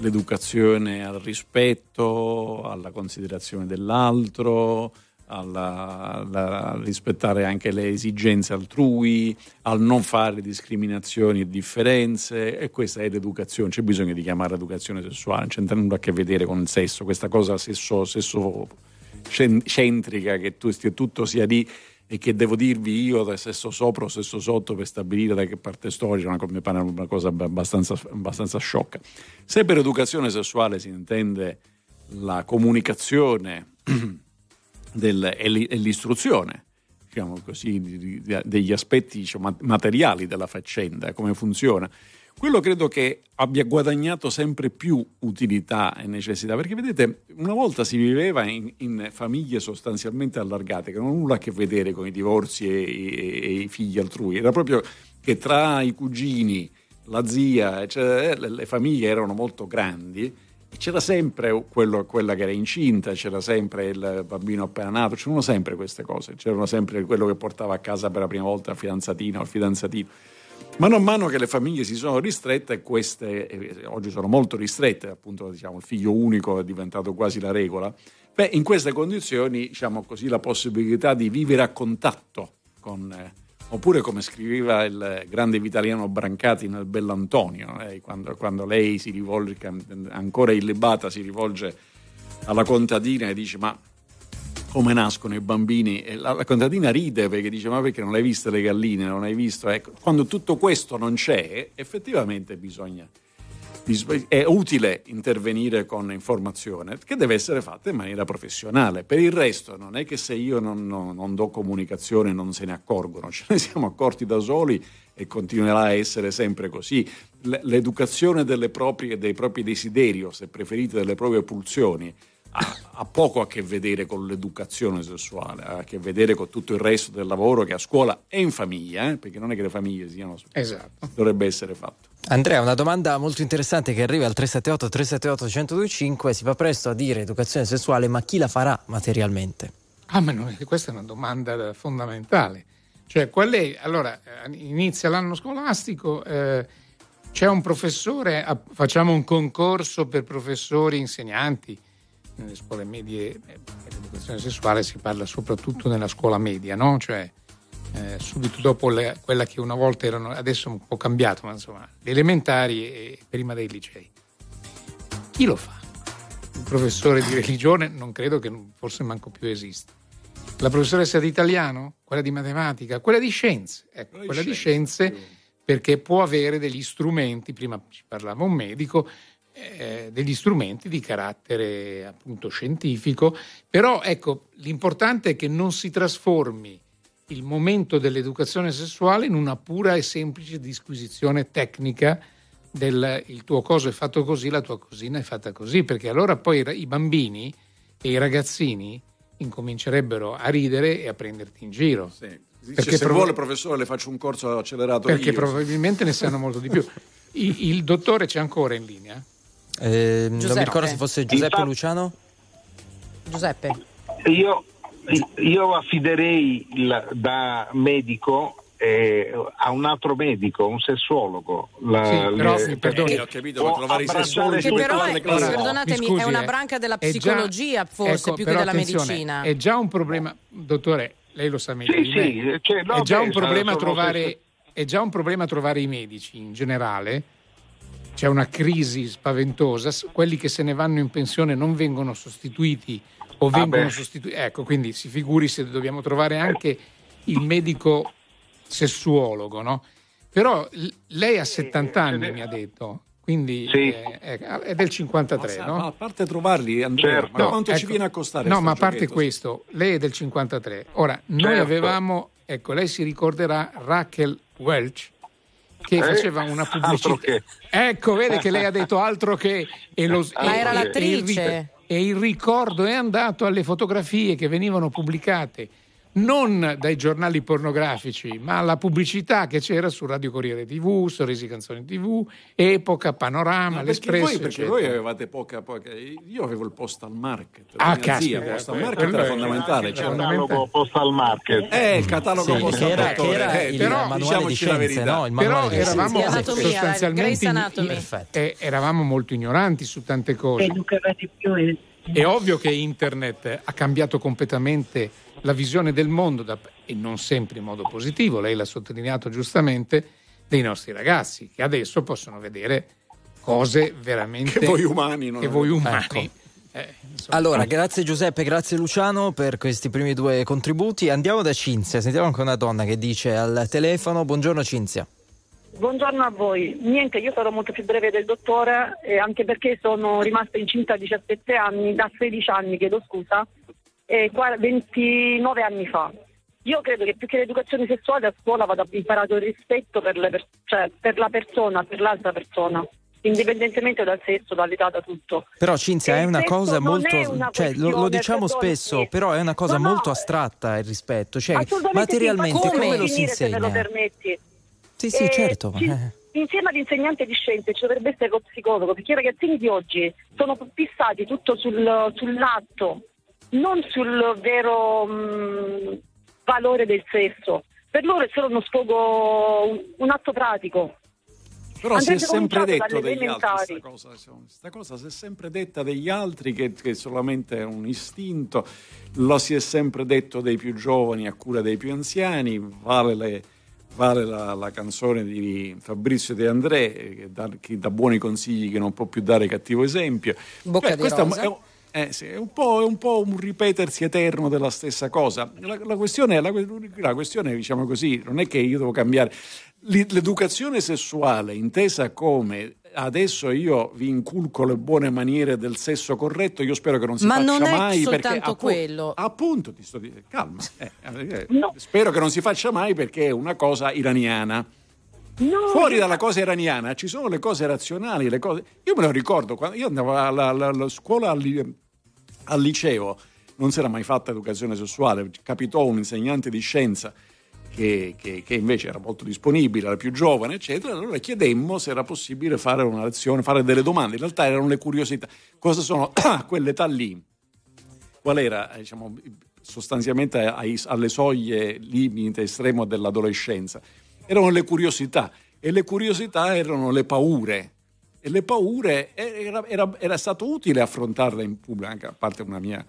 [SPEAKER 2] l'educazione al rispetto, alla considerazione dell'altro, alla, alla- a rispettare anche le esigenze altrui, al non fare discriminazioni e differenze, e questa è l'educazione, c'è bisogno di chiamare educazione sessuale, non c'entra nulla a che vedere con il sesso, questa cosa sesso, sesso cen- centrica che tu, tutto sia lì e che devo dirvi io da sesso sopra o sesso sotto per stabilire da che parte storica, una, mi pare una cosa abbastanza, abbastanza sciocca. Se per educazione sessuale si intende la comunicazione del- e l'i- l'istruzione, diciamo così, degli aspetti diciamo, materiali della faccenda, come funziona, quello credo che abbia guadagnato sempre più utilità e necessità, perché vedete, una volta si viveva in, in famiglie sostanzialmente allargate, che non hanno nulla a che vedere con i divorzi e, e- e i figli altrui, era proprio che tra i cugini, la zia, cioè, le, le famiglie erano molto grandi, c'era sempre quello- quella che era incinta, c'era sempre il bambino appena nato, c'erano sempre queste cose, c'erano sempre quello che portava a casa per la prima volta la fidanzatina o il fidanzatino. Man mano che le famiglie si sono ristrette, queste eh, oggi sono molto ristrette, appunto diciamo, il figlio unico è diventato quasi la regola, beh, in queste condizioni diciamo così, la possibilità di vivere a contatto con, eh, oppure come scriveva il grande vitaliano Brancati nel Bell'Antonio, eh, quando, quando lei si rivolge, ancora illibata, si rivolge alla contadina e dice ma come nascono i bambini. La, la contadina ride perché dice ma perché non hai visto le galline, non hai visto, ecco, quando tutto questo non c'è effettivamente bisogna, bis- è utile intervenire con informazione che deve essere fatta in maniera professionale, per il resto non è che se io non, non- non do comunicazione non se ne accorgono, ce ne siamo accorti da soli e continuerà a essere sempre così. L'educazione proprie- dei propri desideri o se preferite delle proprie pulsioni ha, ha poco a che vedere con l'educazione sessuale, ha a che vedere con tutto il resto del lavoro che a scuola e in famiglia, eh, perché non è che le famiglie siano...
[SPEAKER 3] Esatto.
[SPEAKER 2] Dovrebbe essere fatto.
[SPEAKER 1] Andrea, una domanda molto interessante che arriva al 378 378 1025 si fa presto a dire educazione sessuale, ma chi la farà materialmente?
[SPEAKER 3] Ah, ma no, questa è una domanda fondamentale. Cioè, qual è? Allora, eh, inizia l'anno scolastico, eh, c'è un professore, facciamo un concorso per professori insegnanti. Nelle scuole medie, eh, l'educazione sessuale si parla soprattutto nella scuola media, no? Cioè, eh, subito dopo le- quella che una volta erano, adesso è un po' cambiato, ma insomma, le elementari e prima dei licei. Chi lo fa? Un professore di religione non credo che forse manco più esista. La professoressa di italiano? Quella di matematica? Quella di scienze? Ecco, quella di scienze perché può avere degli strumenti, prima ci parlava un medico, eh, degli strumenti di carattere appunto scientifico, però ecco, l'importante è che non si trasformi il momento dell'educazione sessuale in una pura e semplice disquisizione tecnica del il tuo coso è fatto così, la tua cosina è fatta così, perché allora poi i bambini e i ragazzini incomincerebbero a ridere e a prenderti in giro.
[SPEAKER 2] Dice, se
[SPEAKER 3] prob-
[SPEAKER 2] vuole professore le faccio un corso accelerato
[SPEAKER 3] perché
[SPEAKER 2] io.
[SPEAKER 3] probabilmente ne sanno molto di più. I- il dottore c'è ancora in linea?
[SPEAKER 1] Eh, non mi ricordo se fosse Giuseppe
[SPEAKER 16] Infatti-
[SPEAKER 1] Luciano.
[SPEAKER 4] Giuseppe.
[SPEAKER 16] Io, io affiderei il- da medico eh, a un altro medico, un sessuologo. La-
[SPEAKER 3] Sì, però,
[SPEAKER 16] le-
[SPEAKER 3] mi perdoni,
[SPEAKER 16] perché
[SPEAKER 2] ho capito,
[SPEAKER 16] può
[SPEAKER 2] trovare i sessuologi
[SPEAKER 4] Che però, è,
[SPEAKER 16] cose.
[SPEAKER 4] perdonatemi,
[SPEAKER 3] Mi scusi,
[SPEAKER 4] è una
[SPEAKER 3] eh,
[SPEAKER 4] branca della
[SPEAKER 3] è già-
[SPEAKER 4] psicologia forse
[SPEAKER 3] ecco,
[SPEAKER 4] più che della medicina.
[SPEAKER 3] È già un problema, dottore, lei lo sa meglio
[SPEAKER 16] Sì, sì, cioè, no,
[SPEAKER 3] è, già
[SPEAKER 16] beh,
[SPEAKER 3] un problema trovare, è già un problema trovare i medici in generale. C'è una crisi spaventosa, quelli che se ne vanno in pensione non vengono sostituiti o
[SPEAKER 16] Ah,
[SPEAKER 3] vengono
[SPEAKER 16] beh.
[SPEAKER 3] sostituiti. Ecco, quindi si figuri se dobbiamo trovare anche il medico sessuologo, no? Però lei ha 70 anni, mi ha detto, quindi
[SPEAKER 16] Sì.
[SPEAKER 3] è, è del 53,
[SPEAKER 2] Ma,
[SPEAKER 3] no?
[SPEAKER 2] ma a parte trovarli, Andrea,
[SPEAKER 16] Certo.
[SPEAKER 2] ma quanto ci
[SPEAKER 3] ecco,
[SPEAKER 2] viene a costare?
[SPEAKER 3] No, ma a parte questo, lei è del 53. Ora, noi
[SPEAKER 16] Certo.
[SPEAKER 3] avevamo, ecco, lei si ricorderà Raquel Welch che
[SPEAKER 16] Eh,
[SPEAKER 3] faceva una pubblicità.
[SPEAKER 16] che.
[SPEAKER 3] Ecco, vede che lei ha detto altro che e lo-
[SPEAKER 4] Ma
[SPEAKER 3] e-
[SPEAKER 4] era l'attrice.
[SPEAKER 3] E il, e il ricordo è andato alle fotografie che venivano pubblicate non dai giornali pornografici, ma alla pubblicità che c'era su Radio Corriere TV, Sorrisi Canzoni TV, Epoca, Panorama,
[SPEAKER 2] Ma perché
[SPEAKER 3] l'Espresso.
[SPEAKER 2] voi, perché
[SPEAKER 3] eccetera.
[SPEAKER 2] voi avevate poca, poca. Io avevo il postal market.
[SPEAKER 3] Ah, caspita,
[SPEAKER 2] il postal
[SPEAKER 3] quello-
[SPEAKER 2] market era fondamentale. cioè-
[SPEAKER 3] fondamentale.
[SPEAKER 16] catalogo postal market.
[SPEAKER 2] Eh, il catalogo
[SPEAKER 1] Sì,
[SPEAKER 2] postal
[SPEAKER 1] che era,
[SPEAKER 2] market.
[SPEAKER 1] che era
[SPEAKER 2] Eh,
[SPEAKER 1] il
[SPEAKER 3] però,
[SPEAKER 1] manuale di
[SPEAKER 2] diciamoci la
[SPEAKER 1] scienze,
[SPEAKER 2] verità.
[SPEAKER 1] no? Il
[SPEAKER 3] Però
[SPEAKER 1] di
[SPEAKER 3] eravamo
[SPEAKER 4] Sì, anatomia,
[SPEAKER 3] sostanzialmente.
[SPEAKER 1] Perfetto.
[SPEAKER 3] eh, eravamo molto ignoranti su tante cose.
[SPEAKER 10] E-
[SPEAKER 3] È ovvio che internet ha cambiato completamente la visione del mondo da- e non sempre in modo positivo, lei l'ha sottolineato giustamente, dei nostri ragazzi che adesso possono vedere cose veramente
[SPEAKER 2] Che voi umani non
[SPEAKER 3] che voi umani. Eh, insomma,
[SPEAKER 1] Allora, grazie Giuseppe, grazie Luciano per questi primi due contributi. Andiamo da Cinzia, sentiamo anche una donna che dice al telefono, buongiorno Cinzia.
[SPEAKER 18] Buongiorno a voi. Niente, io sarò molto più breve del dottore, eh, anche perché sono rimasta incinta a 17 anni, da 16 anni, chiedo scusa, e qua- 29 anni fa. Io credo che più che l'educazione sessuale a scuola vada imparato il rispetto per, le per- cioè, per la persona, per l'altra persona, indipendentemente dal sesso, dall'età, da tutto.
[SPEAKER 1] Però Cinzia è una cosa molto,
[SPEAKER 18] una
[SPEAKER 1] cioè, lo, lo diciamo spesso,
[SPEAKER 18] sì.
[SPEAKER 1] però è una cosa
[SPEAKER 18] No, no.
[SPEAKER 1] molto astratta il rispetto, cioè
[SPEAKER 18] Assolutamente sì,
[SPEAKER 1] materialmente
[SPEAKER 18] infatti,
[SPEAKER 1] come lo si
[SPEAKER 18] finire, Se me lo
[SPEAKER 1] insegna?
[SPEAKER 18] permetti.
[SPEAKER 1] Sì, sì,
[SPEAKER 18] Eh,
[SPEAKER 1] certo.
[SPEAKER 18] ci-
[SPEAKER 1] eh.
[SPEAKER 18] Insieme all'insegnante di scienze ci dovrebbe essere lo psicologo, perché i ragazzini di oggi sono fissati tutto sul- sull'atto, non sul vero mh, valore del sesso. Per loro è solo uno sfogo, un, un atto pratico.
[SPEAKER 2] Però si è sempre detto degli altri questa cosa, cosa si è sempre detta degli altri che, che solamente è un istinto, lo si è sempre detto dei più giovani a cura dei più anziani, vale, le- vale la, la canzone di Fabrizio De André, che dà, chi dà buoni consigli che non può più dare cattivo esempio.
[SPEAKER 4] Bocca
[SPEAKER 2] Beh,
[SPEAKER 4] di
[SPEAKER 2] questo è un-
[SPEAKER 4] rosa.
[SPEAKER 2] è eh, sì, è, un po', è un po' un ripetersi eterno della stessa cosa. La, la questione, è- la, la questione, diciamo così, non è che io devo cambiare. L'educazione sessuale, intesa come adesso io vi inculco le buone maniere del sesso corretto, io spero che non si
[SPEAKER 4] Ma
[SPEAKER 2] faccia
[SPEAKER 4] non è
[SPEAKER 2] mai. perché, appu-
[SPEAKER 4] quello.
[SPEAKER 2] Appunto, ti sto dicendo, calma. eh, eh, Spero che non si faccia mai perché è una cosa iraniana. Fuori dalla cosa iraniana ci sono le cose razionali, le cose... Io me lo ricordo, quando io andavo alla, alla- alla scuola alli- al liceo non si era mai fatta educazione sessuale, capitò un insegnante di scienza che, che- che invece era molto disponibile, era più giovane, eccetera, allora chiedemmo se era possibile fare una lezione, fare delle domande, in realtà erano le curiosità, cosa sono a quell'età lì, qual era, diciamo, sostanzialmente ai- alle soglie limite estremo dell'adolescenza, erano le curiosità e le curiosità erano le paure. E le paure eh, era, era- era stato utile affrontarle in pubblico, anche a parte una mia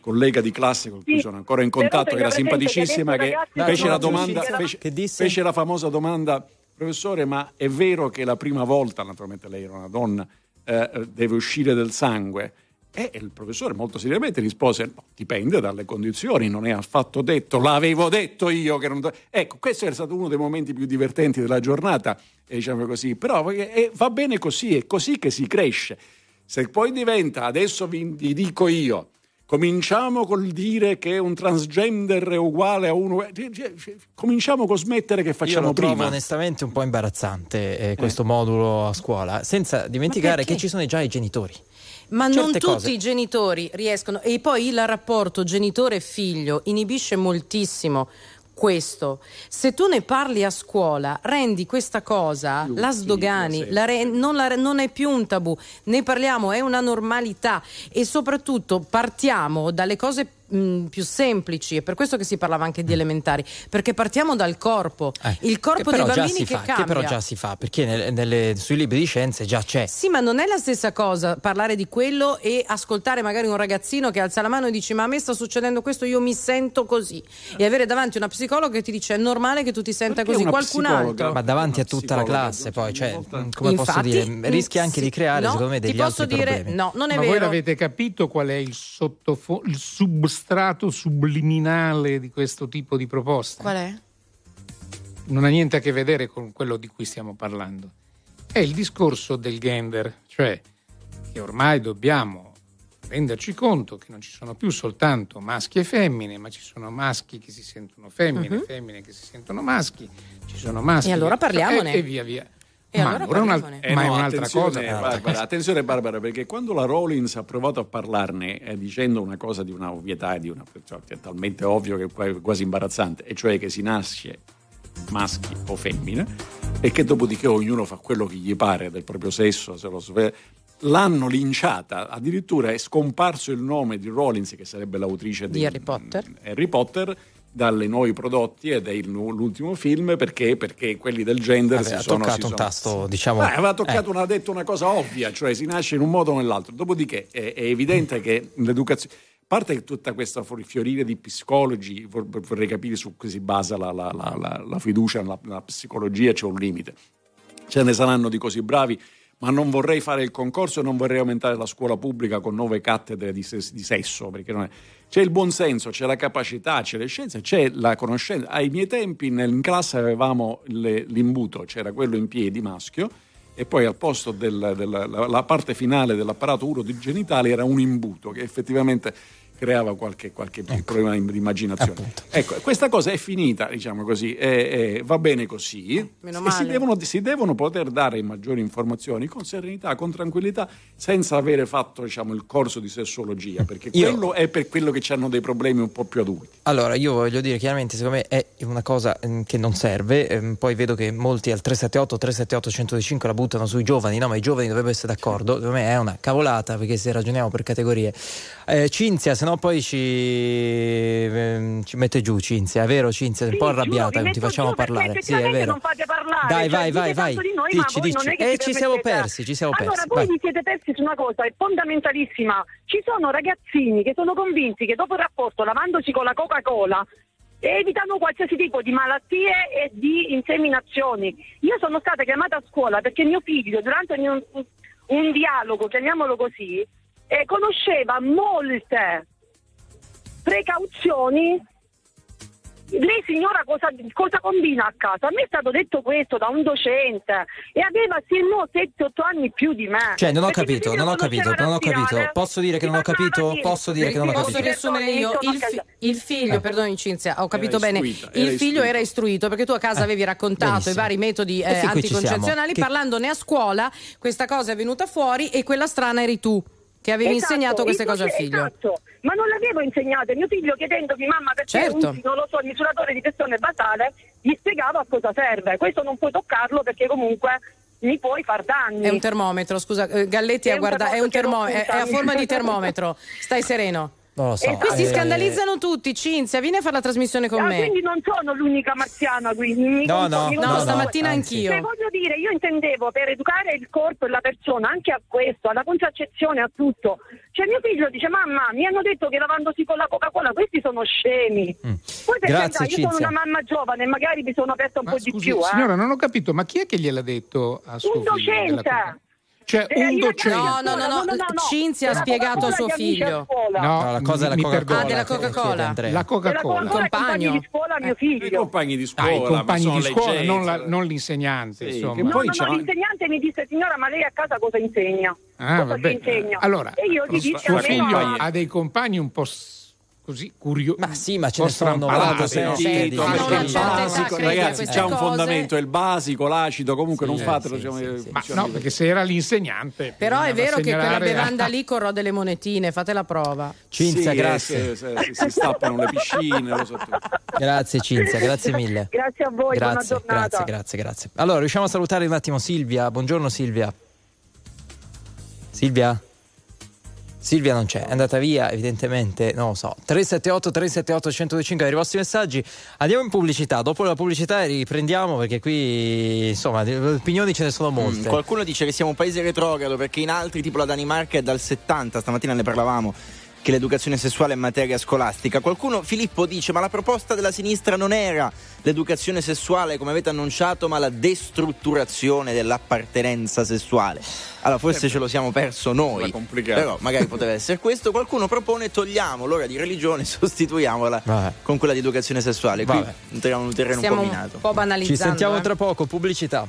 [SPEAKER 2] collega di classe con cui
[SPEAKER 18] Sì,
[SPEAKER 2] sono ancora in contatto, che era
[SPEAKER 18] che
[SPEAKER 2] simpaticissima, che,
[SPEAKER 18] ragazzi
[SPEAKER 2] fece la domanda, fece, fece la famosa domanda, professore, ma è vero che la prima volta, naturalmente lei era una donna, eh, eh, deve uscire del sangue? E il professore molto seriamente rispose: no, dipende dalle condizioni, non è affatto detto, l'avevo detto io che non. do-". Ecco, questo è stato uno dei momenti più divertenti della giornata, eh, diciamo così. Però eh, eh, va bene così, è così che si cresce. Se poi diventa, adesso vi, vi dico io, cominciamo col dire che un transgender è uguale a uno. eh, cioè, cioè, Cominciamo con smettere che
[SPEAKER 1] Io
[SPEAKER 2] facciamo
[SPEAKER 1] lo trovo
[SPEAKER 2] prima.
[SPEAKER 1] onestamente un po' imbarazzante eh, questo modulo a scuola, senza dimenticare che ci sono già i genitori.
[SPEAKER 4] Ma
[SPEAKER 1] Certe
[SPEAKER 4] non tutti
[SPEAKER 1] cose.
[SPEAKER 4] i genitori riescono e poi il rapporto genitore-figlio inibisce moltissimo questo. Se tu ne parli a scuola, rendi questa cosa, la sdogani, la re- non, la non è più un tabù, ne parliamo, è una normalità e soprattutto partiamo dalle cose mh, più semplici, è per questo che si parlava anche di elementari, perché partiamo dal corpo, il corpo
[SPEAKER 1] che
[SPEAKER 4] dei bambini
[SPEAKER 1] si
[SPEAKER 4] che
[SPEAKER 1] fa,
[SPEAKER 4] cambia.
[SPEAKER 1] che però già si fa, perché nelle- nelle- sui libri di scienze già c'è.
[SPEAKER 4] Sì, ma non è la stessa cosa parlare di quello e ascoltare magari un ragazzino che alza la mano e dice ma a me sta succedendo questo, io mi sento così. E avere davanti una psicologa che ti dice è normale che tu ti senta
[SPEAKER 1] Perché
[SPEAKER 4] così, qualcun
[SPEAKER 1] psicologa?
[SPEAKER 4] altro.
[SPEAKER 1] Ma davanti a tutta la classe, poi, cioè, come posso
[SPEAKER 4] Infatti,
[SPEAKER 1] dire, rischi anche di creare,
[SPEAKER 4] no,
[SPEAKER 1] secondo me,
[SPEAKER 4] ti
[SPEAKER 1] degli
[SPEAKER 4] posso
[SPEAKER 1] altri
[SPEAKER 4] dire,
[SPEAKER 1] problemi.
[SPEAKER 4] no, non è
[SPEAKER 3] Ma voi
[SPEAKER 4] vero.
[SPEAKER 3] l'avete capito qual è il, sottofo- il substrato subliminale di questo tipo di proposta?
[SPEAKER 4] Qual è?
[SPEAKER 3] Non ha niente a che vedere con quello di cui stiamo parlando. È il discorso del gender, cioè che ormai dobbiamo renderci conto che non ci sono più soltanto maschi e femmine, ma ci sono maschi che si sentono femmine,
[SPEAKER 4] Mhm.
[SPEAKER 3] femmine che si sentono maschi, ci sono maschi
[SPEAKER 4] E allora parliamone.
[SPEAKER 3] e, e via via.
[SPEAKER 4] E
[SPEAKER 3] ma
[SPEAKER 4] allora parliamone.
[SPEAKER 2] Eh
[SPEAKER 3] ma è
[SPEAKER 2] no,
[SPEAKER 3] un'altra
[SPEAKER 2] attenzione,
[SPEAKER 3] cosa.
[SPEAKER 2] Barbara, attenzione Barbara, perché quando la Rollins ha provato a parlarne eh, dicendo una cosa di una ovvietà, di una, cioè, è talmente ovvio che è qua- quasi imbarazzante, e cioè che si nasce maschi o femmine e che dopodiché ognuno fa quello che gli pare del proprio sesso, se lo sve- l'hanno linciata, addirittura è scomparso il nome di Rollins che sarebbe l'autrice
[SPEAKER 4] Di Harry Potter.
[SPEAKER 2] Harry Potter dalle nuovi prodotti ed è il- l'ultimo film perché, perché quelli del gender
[SPEAKER 1] Vabbè,
[SPEAKER 2] si
[SPEAKER 1] ha
[SPEAKER 2] sono,
[SPEAKER 1] toccato
[SPEAKER 2] si
[SPEAKER 1] un
[SPEAKER 2] sono-
[SPEAKER 1] tasto, diciamo.
[SPEAKER 2] Beh, aveva toccato
[SPEAKER 1] eh.
[SPEAKER 2] una, ha detto una cosa ovvia, cioè si nasce in un modo o nell'altro. Dopodiché è, è evidente che l'educazione, a parte tutta questa fiorire di psicologi, vor- vorrei capire su cui si basa la, la- la- la- fiducia nella, psicologia, c'è un limite. Ce ne saranno di così bravi, ma non vorrei fare il concorso e non vorrei aumentare la scuola pubblica con nuove cattedre di, di sesso, perché non è- c'è il buonsenso, c'è la capacità, c'è le scienze, c'è la conoscenza. Ai miei tempi in classe avevamo le- l'imbuto, c'era quello in piedi maschio e poi al posto della del, la, la parte finale dell'apparato urogenitale era un imbuto che effettivamente creava qualche, qualche problema di immaginazione. Ecco, questa cosa è finita, diciamo così, e- e va bene così.
[SPEAKER 4] Meno
[SPEAKER 2] e si devono, si devono poter dare maggiori informazioni con serenità, con tranquillità, senza avere fatto diciamo, il corso di sessologia, perché
[SPEAKER 1] Io-
[SPEAKER 2] quello è per quello che hanno dei problemi un po' più adulti.
[SPEAKER 1] Allora, io voglio dire chiaramente, secondo me è una cosa ehm, che non serve. ehm, poi vedo che molti al 378 378 105 la buttano sui giovani, no, ma i giovani dovrebbero essere d'accordo. Secondo me è una cavolata perché se ragioniamo per categorie. Eh, Cinzia, se no poi ci, ehm, ci mette giù Cinzia, è vero Cinzia? Sei un po' arrabbiata, non ti facciamo parlare. Sì, è vero.
[SPEAKER 18] non fate parlare.
[SPEAKER 1] Dai,
[SPEAKER 18] cioè,
[SPEAKER 1] vai, vai, vai.
[SPEAKER 18] Di noi,
[SPEAKER 1] Dici,
[SPEAKER 18] voi
[SPEAKER 1] dici.
[SPEAKER 18] è vi
[SPEAKER 1] ci siamo persi, ci siamo
[SPEAKER 18] allora,
[SPEAKER 1] persi,
[SPEAKER 18] voi
[SPEAKER 1] vai.
[SPEAKER 18] vi siete persi su una cosa, è fondamentalissima. Ci sono ragazzini che sono convinti che dopo il rapporto, lavandosi con la Coca-Cola, evitano qualsiasi tipo di malattie e di inseminazioni. Io sono stata chiamata a scuola perché mio figlio, durante un, un dialogo, chiamiamolo così, eh, conosceva molte precauzioni. Lei signora cosa, cosa combina a casa? A me è stato detto questo da un docente e aveva sì no 7-8 anni più di me.
[SPEAKER 1] Cioè, non ho
[SPEAKER 18] Perché
[SPEAKER 1] capito, non ho capito, non ho capito. Posso dire che non ho capito? Posso dire che non ho
[SPEAKER 4] Posso
[SPEAKER 1] capito?
[SPEAKER 4] riassumere io? Il, fi- il figlio, perdoni Cinzia, ho capito
[SPEAKER 1] Era
[SPEAKER 4] bene.
[SPEAKER 1] istruita,
[SPEAKER 4] Il
[SPEAKER 1] era
[SPEAKER 4] figlio
[SPEAKER 1] istruito.
[SPEAKER 4] era istruito perché tu a casa
[SPEAKER 1] Eh,
[SPEAKER 4] avevi raccontato
[SPEAKER 1] benissimo.
[SPEAKER 4] i vari metodi eh, anticoncezionali,
[SPEAKER 1] Che-
[SPEAKER 4] parlandone a scuola, questa cosa è venuta fuori e quella strana eri tu. Che avevi
[SPEAKER 18] Esatto,
[SPEAKER 4] insegnato queste cose al figlio.
[SPEAKER 18] Esatto, ma non le avevo insegnate. Mio figlio chiedendomi mamma perché
[SPEAKER 4] Certo.
[SPEAKER 18] usi, non lo so, il misuratore di pressione basale, gli spiegavo a cosa serve. Questo non puoi toccarlo perché comunque mi puoi far danni.
[SPEAKER 4] È un termometro, scusa, eh, Galletti,
[SPEAKER 18] È
[SPEAKER 4] guarda, è, un termo- è, è a forma di termometro. Stai sereno.
[SPEAKER 1] Non lo so.
[SPEAKER 4] E qui si
[SPEAKER 1] eh,
[SPEAKER 4] scandalizzano tutti. Cinzia, vieni a fare la trasmissione con
[SPEAKER 18] Ah,
[SPEAKER 4] me.
[SPEAKER 18] quindi non sono l'unica marziana qui. mi
[SPEAKER 1] No, no,
[SPEAKER 18] mi
[SPEAKER 1] no, no,
[SPEAKER 4] stamattina
[SPEAKER 1] anzi.
[SPEAKER 4] anch'io.
[SPEAKER 18] Cioè, voglio dire, io intendevo per educare il corpo e la persona anche a questo, alla contraccezione, a tutto. Cioè mio figlio dice mamma mi hanno detto che lavandosi con la Coca-Cola questi sono scemi. Poi per
[SPEAKER 1] Grazie,
[SPEAKER 18] carità, io sono una mamma giovane magari mi sono aperta un po' di
[SPEAKER 3] Scusi,
[SPEAKER 18] più. eh.
[SPEAKER 3] signora, non ho capito, ma chi è che gliel'ha detto a suo
[SPEAKER 18] Un docente.
[SPEAKER 3] Coca- Cioè,
[SPEAKER 18] Eh,
[SPEAKER 3] un docente.
[SPEAKER 4] No, no, no, no, Cinzia ha spiegato a suo figlio.
[SPEAKER 3] No,
[SPEAKER 1] la cosa della
[SPEAKER 3] mi
[SPEAKER 1] Coca-Cola.
[SPEAKER 4] Ah, della Coca-Cola.
[SPEAKER 3] La Coca-Cola.
[SPEAKER 18] Coca-Cola i compagni
[SPEAKER 4] Compagno.
[SPEAKER 18] di scuola mio
[SPEAKER 2] I
[SPEAKER 18] figlio.
[SPEAKER 2] compagni di
[SPEAKER 3] Ah,
[SPEAKER 2] scuola,
[SPEAKER 3] i
[SPEAKER 2] ma
[SPEAKER 3] compagni di scuola, non, la- non l'insegnante,
[SPEAKER 2] Sì,
[SPEAKER 3] insomma.
[SPEAKER 2] poi
[SPEAKER 18] no,
[SPEAKER 2] c'è
[SPEAKER 18] l'insegnante mi disse signora ma lei a casa cosa insegna?
[SPEAKER 3] Ah,
[SPEAKER 18] cosa
[SPEAKER 3] vabbè.
[SPEAKER 18] insegna?
[SPEAKER 3] Allora,
[SPEAKER 18] e io gli dissi
[SPEAKER 3] suo figlio ha dei compagni un po' così curiosi.
[SPEAKER 1] Ma sì, ma ce ne sono
[SPEAKER 3] strampalati,
[SPEAKER 1] 96
[SPEAKER 3] no?
[SPEAKER 1] sentito,
[SPEAKER 2] perché
[SPEAKER 1] non
[SPEAKER 2] il basico, ragazzi, c'è un fondamento, è il basico, l'acido, comunque non
[SPEAKER 1] Sì,
[SPEAKER 2] fatelo.
[SPEAKER 1] sì,
[SPEAKER 2] diciamo,
[SPEAKER 1] sì,
[SPEAKER 2] eh,
[SPEAKER 1] sì.
[SPEAKER 3] Ma no, perché se era l'insegnante.
[SPEAKER 4] Però è vero che quella bevanda lì corrò delle monetine, fate la prova.
[SPEAKER 1] Cinzia,
[SPEAKER 2] Sì,
[SPEAKER 1] grazie.
[SPEAKER 2] sì, sì, si stappano le piscine, lo so tutto.
[SPEAKER 1] Grazie Cinzia, grazie mille.
[SPEAKER 18] Grazie a voi, buona
[SPEAKER 1] Grazie,
[SPEAKER 18] giornata.
[SPEAKER 1] grazie, grazie, grazie. Allora, riusciamo a salutare un attimo Silvia. Buongiorno Silvia. Silvia? Silvia non c'è, è andata via evidentemente, non lo so. 378 378 1025 per i vostri messaggi. Andiamo in pubblicità, dopo la pubblicità riprendiamo perché qui insomma opinioni ce ne sono
[SPEAKER 5] Mm,
[SPEAKER 1] molte.
[SPEAKER 5] qualcuno dice che siamo un paese retrogrado perché in altri, tipo la Danimarca, è dal 70, stamattina ne parlavamo, che l'educazione sessuale è materia scolastica. Qualcuno, Filippo, dice ma la proposta della sinistra non era l'educazione sessuale come avete annunciato, ma la destrutturazione dell'appartenenza sessuale. Allora forse ce lo siamo perso noi,
[SPEAKER 2] complicato.
[SPEAKER 5] però magari poteva essere questo. Qualcuno propone togliamo l'ora di religione e sostituiamola
[SPEAKER 1] Vabbè.
[SPEAKER 5] con quella di educazione sessuale. Qui
[SPEAKER 1] Vabbè.
[SPEAKER 5] entriamo in un terreno
[SPEAKER 4] Stiamo
[SPEAKER 5] un
[SPEAKER 4] un
[SPEAKER 5] po' minato.
[SPEAKER 4] po' banalizzando.
[SPEAKER 1] Ci sentiamo
[SPEAKER 4] eh.
[SPEAKER 1] tra poco, pubblicità.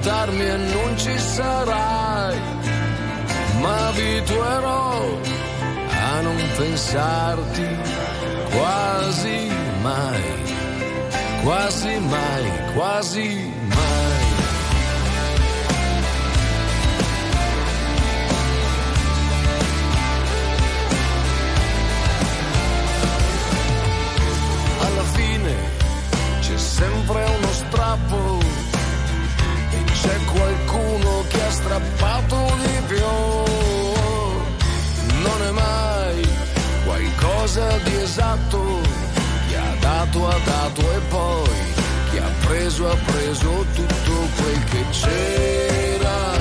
[SPEAKER 19] a voltarmi e non ci sarai, ma abituerò a non pensarti quasi mai, quasi mai, quasi mai. alla fine c'è sempre uno strappo c'è qualcuno che ha strappato di più. Non è mai qualcosa di esatto, chi ha dato ha dato e poi chi ha preso ha preso tutto quel che c'era.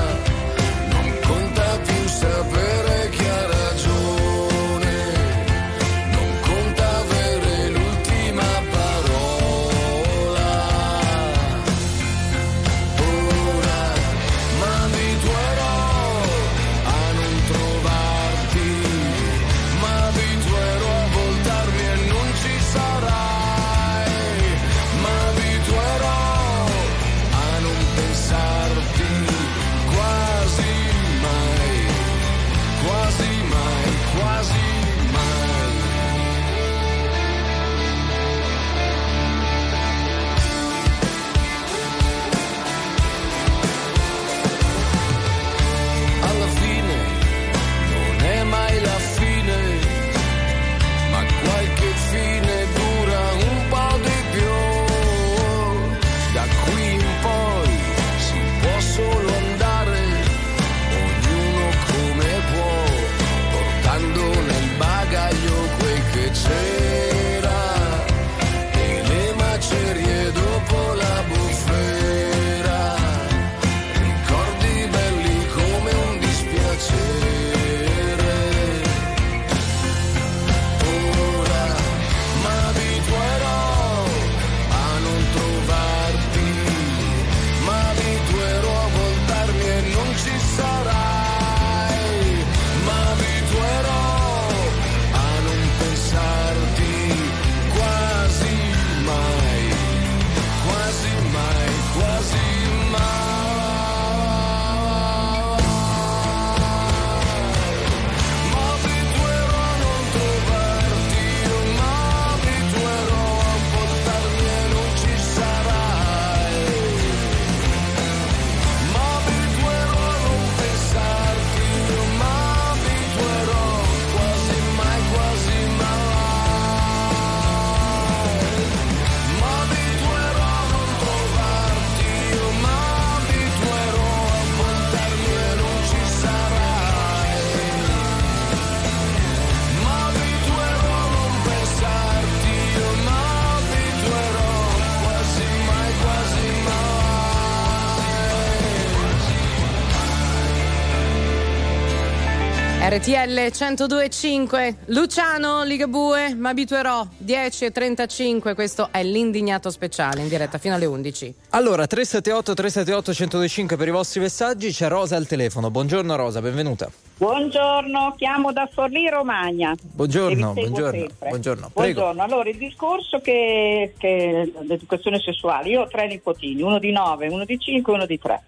[SPEAKER 4] RTL 1025 Luciano Ligabue, mi abituerò 10.35 questo è l'indignato speciale in diretta fino alle 11
[SPEAKER 1] Allora, 378 378 1025 per i vostri messaggi, c'è Rosa al telefono. Buongiorno Rosa, benvenuta.
[SPEAKER 20] Buongiorno, chiamo da Forlì Romagna.
[SPEAKER 1] Buongiorno, buongiorno,
[SPEAKER 20] sempre.
[SPEAKER 1] buongiorno. Prego.
[SPEAKER 20] Buongiorno, allora il discorso che, che l'educazione sessuale, io ho tre nipotini, uno di 9, uno di 5 e uno di 3.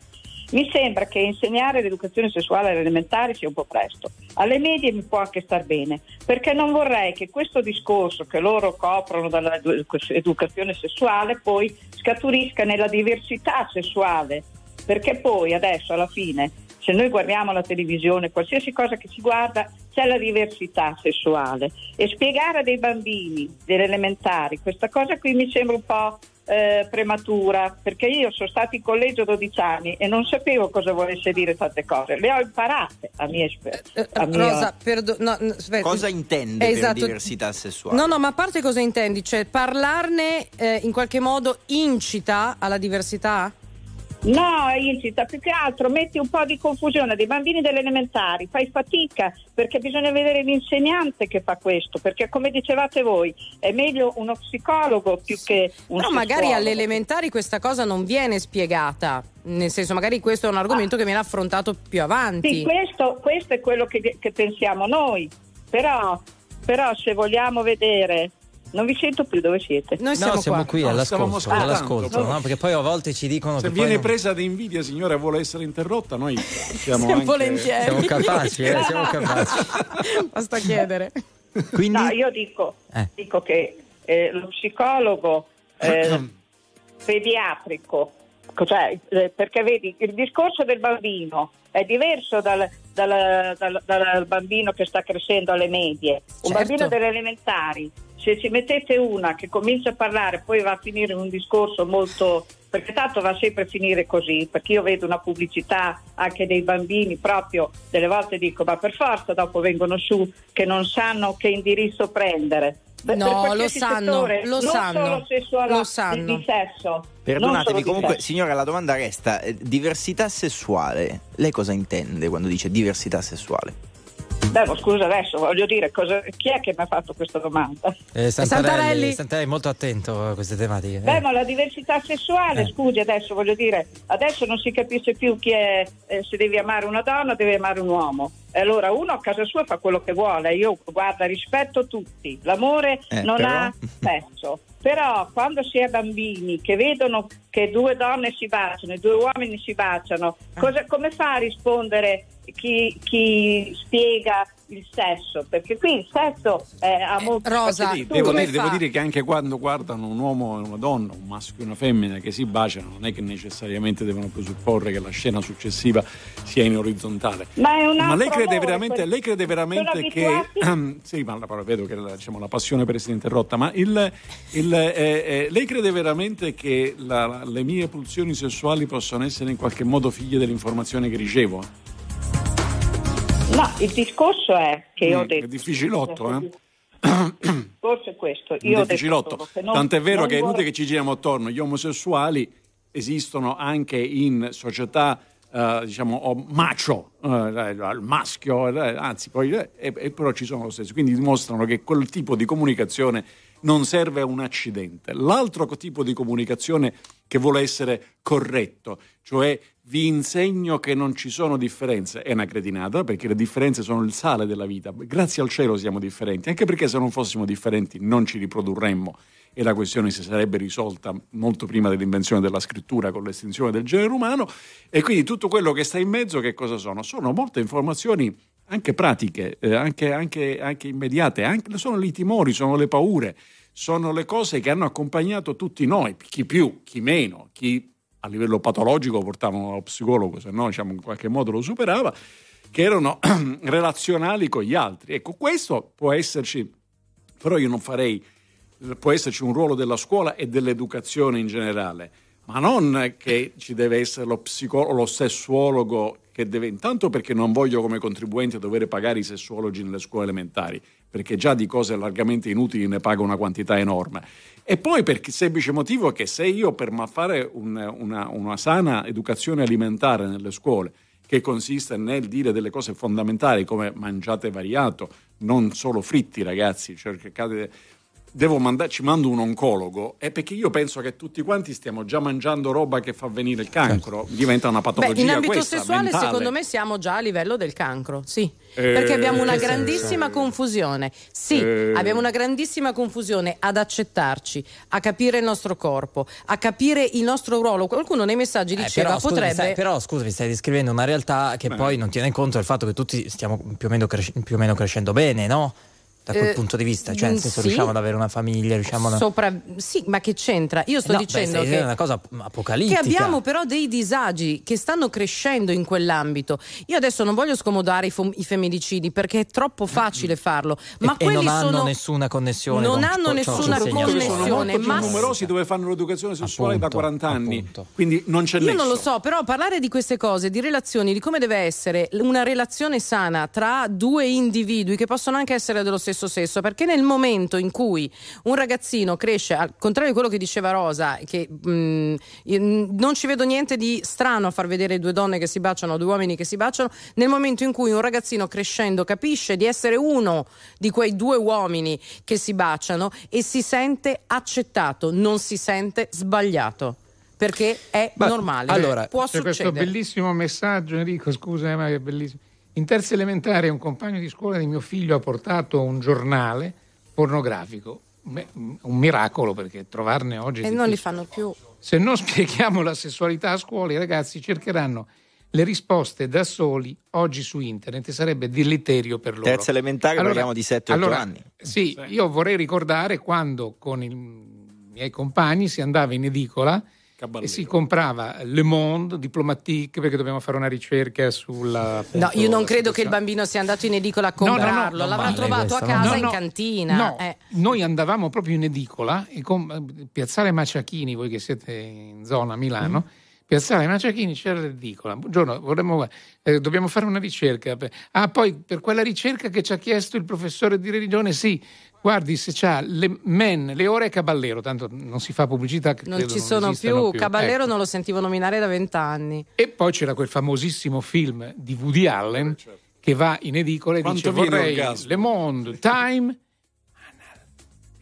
[SPEAKER 20] Mi sembra che insegnare l'educazione sessuale alle elementari sia un po' presto. Alle medie mi può anche star bene, perché non vorrei che questo discorso che loro coprono dall'educazione sessuale poi scaturisca nella diversità sessuale, perché poi adesso alla fine se noi guardiamo la televisione, qualsiasi cosa che si guarda, c'è la diversità sessuale e spiegare a dei bambini, delle elementari, questa cosa qui mi sembra un po' eh, prematura, perché io sono stata in collegio 12 anni e non sapevo cosa volesse dire tante cose, le ho imparate a mia esperienza.
[SPEAKER 4] Rosa, perdo- no, no, aspetta.
[SPEAKER 5] Cosa intende
[SPEAKER 4] Esatto.
[SPEAKER 5] per diversità sessuale?
[SPEAKER 4] No, no, ma a parte cosa intendi? Cioè parlarne eh, in qualche modo incita alla diversità?
[SPEAKER 20] No, incita, più che altro metti un po' di confusione dei bambini delle elementari, fai fatica perché bisogna vedere l'insegnante che fa questo, perché come dicevate voi è meglio uno psicologo più che un
[SPEAKER 4] Però magari alle elementari questa cosa non viene spiegata, nel senso magari questo è un argomento che viene affrontato più avanti.
[SPEAKER 20] Sì, questo, questo è quello che, che pensiamo noi, però, però se vogliamo vedere... Non vi sento più dove siete.
[SPEAKER 1] no, siamo qui
[SPEAKER 2] No,
[SPEAKER 1] all'ascolto, all'ascolto, no? perché poi a volte ci dicono
[SPEAKER 2] Se
[SPEAKER 1] che
[SPEAKER 2] viene
[SPEAKER 1] poi non-
[SPEAKER 2] presa di invidia, signora, e vuole essere interrotta, noi siamo anche...
[SPEAKER 4] volentieri.
[SPEAKER 1] siamo capaci, eh, siamo capaci.
[SPEAKER 4] Basta chiedere.
[SPEAKER 1] Quindi?
[SPEAKER 20] No, io dico,
[SPEAKER 1] Eh.
[SPEAKER 20] dico che eh, lo psicologo eh, pediatrico, cos'è? Eh, perché vedi, il discorso del bambino è diverso dal, dal- dal- dal bambino che sta crescendo alle medie. Un
[SPEAKER 4] Certo.
[SPEAKER 20] bambino delle elementari, se ci mettete una che comincia a parlare, poi va a finire in un discorso molto... Perché tanto va sempre a finire così, perché io vedo una pubblicità anche dei bambini proprio, delle volte dico, ma per forza dopo vengono su che non sanno che indirizzo prendere. Per-
[SPEAKER 4] No,
[SPEAKER 20] per
[SPEAKER 4] lo sanno,
[SPEAKER 20] settore,
[SPEAKER 4] lo
[SPEAKER 20] non
[SPEAKER 4] sanno,
[SPEAKER 20] solo sessuale,
[SPEAKER 4] lo sanno.
[SPEAKER 20] Di, di sesso.
[SPEAKER 5] Perdonatevi, comunque,
[SPEAKER 20] sesso.
[SPEAKER 5] signora, la domanda resta: eh, diversità sessuale. Lei cosa intende quando dice diversità sessuale?
[SPEAKER 20] Beh, ma scusa adesso, voglio dire, cosa- chi è che mi ha fatto questa domanda?
[SPEAKER 1] Eh, Santarelli,
[SPEAKER 20] Santarelli.
[SPEAKER 1] Santarelli è molto attento a queste tematiche.
[SPEAKER 20] Beh,
[SPEAKER 1] eh.
[SPEAKER 20] ma la diversità sessuale,
[SPEAKER 1] Eh.
[SPEAKER 20] scusi, adesso voglio dire, adesso non si capisce più chi è, eh, se devi amare una donna o devi amare un uomo. Allora uno a casa sua fa quello che vuole, io guarda, rispetto tutti, l'amore
[SPEAKER 5] Eh,
[SPEAKER 20] non
[SPEAKER 5] però?
[SPEAKER 20] ha sesso. Però quando si è bambini che vedono che due donne si baciano e due uomini si baciano, cosa- come fa a rispondere chi, chi spiega il sesso? Perché qui il sesso eh, ha molto
[SPEAKER 2] Sì, devo, dire, devo dire che anche quando guardano un uomo e una donna, un maschio e una femmina che si baciano, non è che necessariamente devono presupporre che la scena successiva sia in orizzontale.
[SPEAKER 20] Ma è un
[SPEAKER 2] Ma lei
[SPEAKER 20] altro
[SPEAKER 2] crede
[SPEAKER 20] amore,
[SPEAKER 2] veramente,
[SPEAKER 20] quel-
[SPEAKER 2] lei crede veramente che. sì, ma però vedo che la, diciamo, la passione per essere interrotta, ma il, il, eh, eh, lei crede veramente che la- le mie pulsioni sessuali possono essere in qualche modo figlie dell'informazione che ricevo?
[SPEAKER 20] No, il discorso è che io ho
[SPEAKER 2] Mm,
[SPEAKER 20] detto.
[SPEAKER 2] È difficilotto, eh?
[SPEAKER 20] Il discorso è questo. Io ho detto
[SPEAKER 2] difficilotto.
[SPEAKER 20] solo che non-
[SPEAKER 2] Tant'è vero che è inutile che ci giriamo attorno. Gli omosessuali esistono anche in società, eh, diciamo, o macho, eh, il maschio, eh, anzi, poi, eh, però ci sono lo stesso. Quindi dimostrano che quel tipo di comunicazione non serve a un accidente. L'altro tipo di comunicazione che vuole essere corretto, cioè vi insegno che non ci sono differenze, è una cretinata perché le differenze sono il sale della vita. Grazie al cielo siamo differenti, anche perché se non fossimo differenti non ci riprodurremmo. E la questione si sarebbe risolta molto prima dell'invenzione della scrittura con l'estinzione del genere umano. E quindi tutto quello che sta in mezzo che cosa sono? Sono molte informazioni anche pratiche, eh, anche, anche- anche immediate, anche- sono i timori, sono le paure, sono le cose che hanno accompagnato tutti noi, chi più, chi meno, chi a livello patologico portavano allo psicologo, se no diciamo, in qualche modo lo superava, che erano relazionali con gli altri. Ecco, questo può esserci, però io non farei, può esserci un ruolo della scuola e dell'educazione in generale, ma non che ci deve essere lo psicologo, lo sessuologo che deve, intanto perché non voglio come contribuente dover pagare i sessuologi nelle scuole elementari, perché già di cose largamente inutili ne paga una quantità enorme. E poi per il semplice motivo che se io per fare un- una, una sana educazione alimentare nelle scuole, che consiste nel dire delle cose fondamentali come mangiate variato, non solo fritti ragazzi, cercate devo mandare, ci mando un oncologo è perché io penso che tutti quanti stiamo già mangiando roba che fa venire il cancro, diventa una patologia
[SPEAKER 4] Beh, in ambito
[SPEAKER 2] questa,
[SPEAKER 4] sessuale
[SPEAKER 2] mentale.
[SPEAKER 4] secondo me siamo già a livello del cancro, sì.
[SPEAKER 2] Eh,
[SPEAKER 4] Perché abbiamo una
[SPEAKER 2] che senso?
[SPEAKER 4] grandissima confusione. Sì,
[SPEAKER 2] Eh.
[SPEAKER 4] abbiamo una grandissima confusione ad accettarci, a capire il nostro corpo, a capire il nostro ruolo. Qualcuno nei messaggi
[SPEAKER 1] Eh,
[SPEAKER 4] diceva
[SPEAKER 1] però, scusami,
[SPEAKER 4] potrebbe
[SPEAKER 1] stai, però scusami, stai descrivendo una realtà che poi non tiene conto del fatto che tutti stiamo più o meno, cres- più o meno crescendo bene, no? Da quel
[SPEAKER 4] Eh,
[SPEAKER 1] punto di vista, cioè nel
[SPEAKER 4] mm,
[SPEAKER 1] senso
[SPEAKER 4] sì.
[SPEAKER 1] riusciamo ad avere una famiglia, riusciamo a...
[SPEAKER 4] Sopra... Sì, ma che c'entra? Io sto
[SPEAKER 1] No, beh,
[SPEAKER 4] dicendo
[SPEAKER 1] stai
[SPEAKER 4] che...
[SPEAKER 1] dicendo una cosa apocalittica.
[SPEAKER 4] Che abbiamo però dei disagi che stanno crescendo in quell'ambito. Io adesso non voglio scomodare i, fom- i femminicidi perché è troppo facile farlo, ma
[SPEAKER 1] e, e
[SPEAKER 4] quelli
[SPEAKER 1] non hanno
[SPEAKER 4] sono
[SPEAKER 1] nessuna connessione.
[SPEAKER 4] Non
[SPEAKER 1] con-
[SPEAKER 4] hanno
[SPEAKER 1] con-
[SPEAKER 4] nessuna
[SPEAKER 2] sono
[SPEAKER 4] connessione,
[SPEAKER 2] molto più
[SPEAKER 4] ma-
[SPEAKER 2] numerosi dove fanno l'educazione sessuale da 40 anni, quindi non c'è
[SPEAKER 4] Io
[SPEAKER 2] nesso.
[SPEAKER 4] non lo so, però parlare di queste cose, di relazioni, di come deve essere una relazione sana tra due individui che possono anche essere dello stesso sesso, perché nel momento in cui un ragazzino cresce, al contrario di quello che diceva Rosa, che mh, io, mh, non ci vedo niente di strano a far vedere due donne che si baciano, due uomini che si baciano, nel momento in cui un ragazzino crescendo capisce di essere uno di quei due uomini che si baciano e si sente accettato, non si sente sbagliato. Perché è
[SPEAKER 3] Ma-
[SPEAKER 4] normale,
[SPEAKER 3] allora,
[SPEAKER 4] può
[SPEAKER 3] c'è questo
[SPEAKER 4] succedere.
[SPEAKER 3] bellissimo messaggio, Enrico, scusa, eh, ma è bellissimo. In terza elementare un compagno di scuola di mio figlio ha portato un giornale pornografico. Beh, un miracolo perché trovarne oggi
[SPEAKER 4] E non li fanno più.
[SPEAKER 3] Se non spieghiamo la sessualità a scuola, i ragazzi cercheranno le risposte da soli oggi su internet e sarebbe deleterio per loro.
[SPEAKER 5] Terza elementare parliamo di 7-8
[SPEAKER 3] allora,
[SPEAKER 5] anni.
[SPEAKER 3] Sì, io vorrei ricordare quando con i miei compagni si andava in edicola e si comprava Le Monde, Diplomatique, perché dobbiamo fare una ricerca sulla...
[SPEAKER 4] No, io non credo che il bambino sia andato in edicola a
[SPEAKER 3] No, no, no,
[SPEAKER 4] comprarlo,
[SPEAKER 3] non
[SPEAKER 4] l'avrà trovato a
[SPEAKER 3] questo, no?
[SPEAKER 4] casa
[SPEAKER 3] No,
[SPEAKER 4] in
[SPEAKER 3] no,
[SPEAKER 4] cantina.
[SPEAKER 3] No,
[SPEAKER 4] eh.
[SPEAKER 3] noi andavamo proprio in edicola e con Piazzale Maciachini, voi che siete in zona a Milano, Piazzale Maciachini c'era l'edicola. Buongiorno, vorremmo, eh, dobbiamo fare una ricerca. Ah, poi per quella ricerca che ci ha chiesto il professore di religione, sì, guardi se c'ha le men, le ore e Caballero, tanto non si fa pubblicità. che
[SPEAKER 4] Non
[SPEAKER 3] credo
[SPEAKER 4] ci sono
[SPEAKER 3] esistano
[SPEAKER 4] più. Caballero
[SPEAKER 3] Ecco.
[SPEAKER 4] non lo sentivo nominare da vent'anni.
[SPEAKER 3] E poi c'era quel famosissimo film di Woody Allen che va in edicola e
[SPEAKER 2] Quanto
[SPEAKER 3] dice vorrei
[SPEAKER 2] orgasmo?"
[SPEAKER 3] Le Monde, Time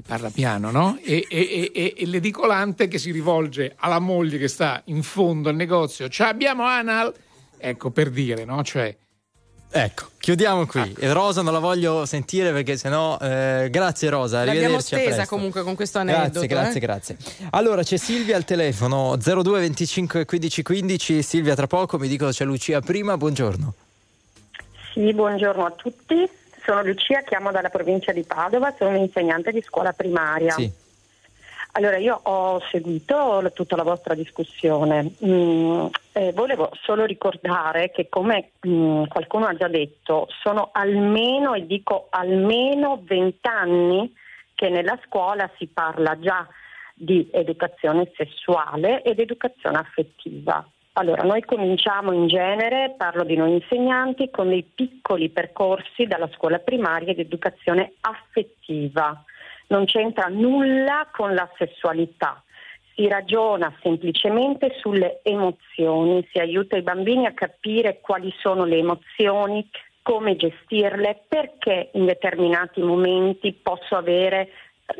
[SPEAKER 3] parla piano, no? E, e- e- e l'edicolante che si rivolge alla moglie che sta in fondo al negozio, "Ci abbiamo Anal? Ecco per dire, no? Cioè,
[SPEAKER 1] Ecco, chiudiamo qui.
[SPEAKER 3] Ah.
[SPEAKER 1] E Rosa non la voglio sentire perché sennò. eh, grazie Rosa,
[SPEAKER 4] L'abbiamo
[SPEAKER 1] arrivederci. a
[SPEAKER 4] stesa comunque con questo aneddoto.
[SPEAKER 1] Grazie, grazie,
[SPEAKER 4] eh.
[SPEAKER 1] grazie. Allora c'è Silvia al telefono 02 25 15 15. Silvia, tra poco mi dicono c'è Lucia prima. Buongiorno.
[SPEAKER 21] Sì, buongiorno a tutti. Sono Lucia, chiamo dalla provincia di Padova, sono un'insegnante di scuola primaria.
[SPEAKER 1] Sì.
[SPEAKER 21] Allora, io ho seguito tutta la vostra discussione. Mm, eh, volevo solo ricordare che, come mm, qualcuno ha già detto, sono almeno, e dico almeno, vent'anni che nella scuola si parla già di educazione sessuale ed educazione affettiva. Allora, noi cominciamo in genere, parlo di noi insegnanti, con dei piccoli percorsi dalla scuola primaria di educazione affettiva. Non c'entra nulla con la sessualità. Si ragiona semplicemente sulle emozioni, si aiuta i bambini a capire quali sono le emozioni, come gestirle, perché in determinati momenti posso avere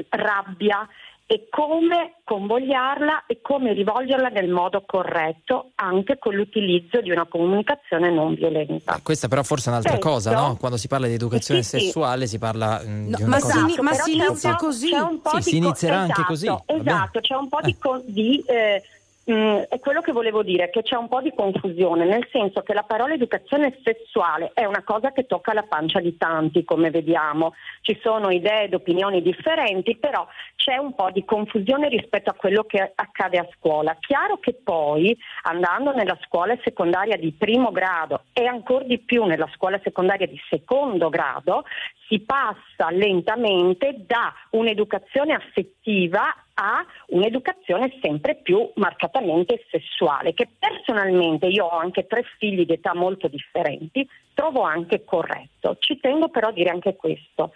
[SPEAKER 21] rabbia e come convogliarla e come rivolgerla nel modo corretto anche con l'utilizzo di una comunicazione non violenta.
[SPEAKER 1] Questa però forse è un'altra
[SPEAKER 21] Questo-
[SPEAKER 1] cosa, no? Quando si parla di educazione
[SPEAKER 21] Sì, sì.
[SPEAKER 1] sessuale si parla mm, di una
[SPEAKER 21] ma
[SPEAKER 1] cosa...
[SPEAKER 21] si, ma
[SPEAKER 4] si inizia così.
[SPEAKER 1] Sì, si
[SPEAKER 21] co-
[SPEAKER 1] inizierà anche
[SPEAKER 21] esatto,
[SPEAKER 1] così, va bene.
[SPEAKER 21] Esatto, c'è un po' di, co- di, eh, mh, è quello che volevo dire, che c'è un po' di confusione, nel senso che la parola educazione sessuale è una cosa che tocca la pancia di tanti, come vediamo. Ci sono idee ed opinioni differenti, però c'è un po' di confusione rispetto a quello che accade a scuola. Chiaro che poi andando nella scuola secondaria di primo grado e ancora di più nella scuola secondaria di secondo grado si passa lentamente da un'educazione affettiva a un'educazione sempre più marcatamente sessuale, che personalmente io ho anche tre figli di età molto differenti, trovo anche corretto. Ci tengo però a dire anche questo.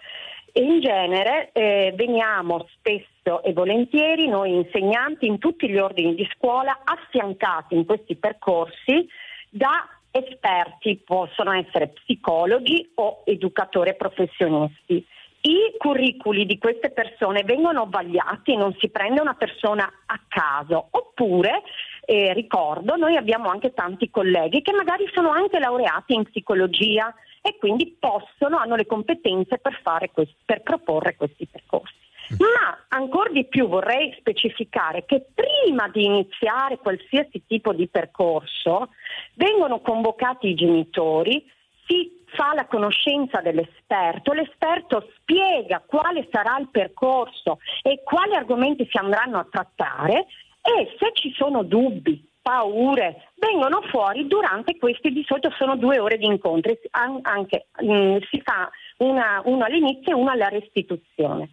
[SPEAKER 21] In genere eh, veniamo spesso e volentieri noi insegnanti in tutti gli ordini di scuola affiancati in questi percorsi da esperti possono essere psicologi o educatori professionisti. I curriculi di queste persone vengono vagliati, non si prende una persona a caso, oppure eh, ricordo, noi abbiamo anche tanti colleghi che magari sono anche laureati in psicologia e quindi possono, hanno le competenze per, fare questi, per proporre questi percorsi. Ma ancora di più vorrei specificare che prima di iniziare qualsiasi tipo di percorso vengono convocati i genitori, si fa la conoscenza dell'esperto, l'esperto spiega quale sarà il percorso e quali argomenti si andranno a trattare e se ci sono dubbi, paure, vengono fuori durante questi, di solito sono due ore di incontri, anche, mh, si fa una, uno all'inizio e uno alla restituzione.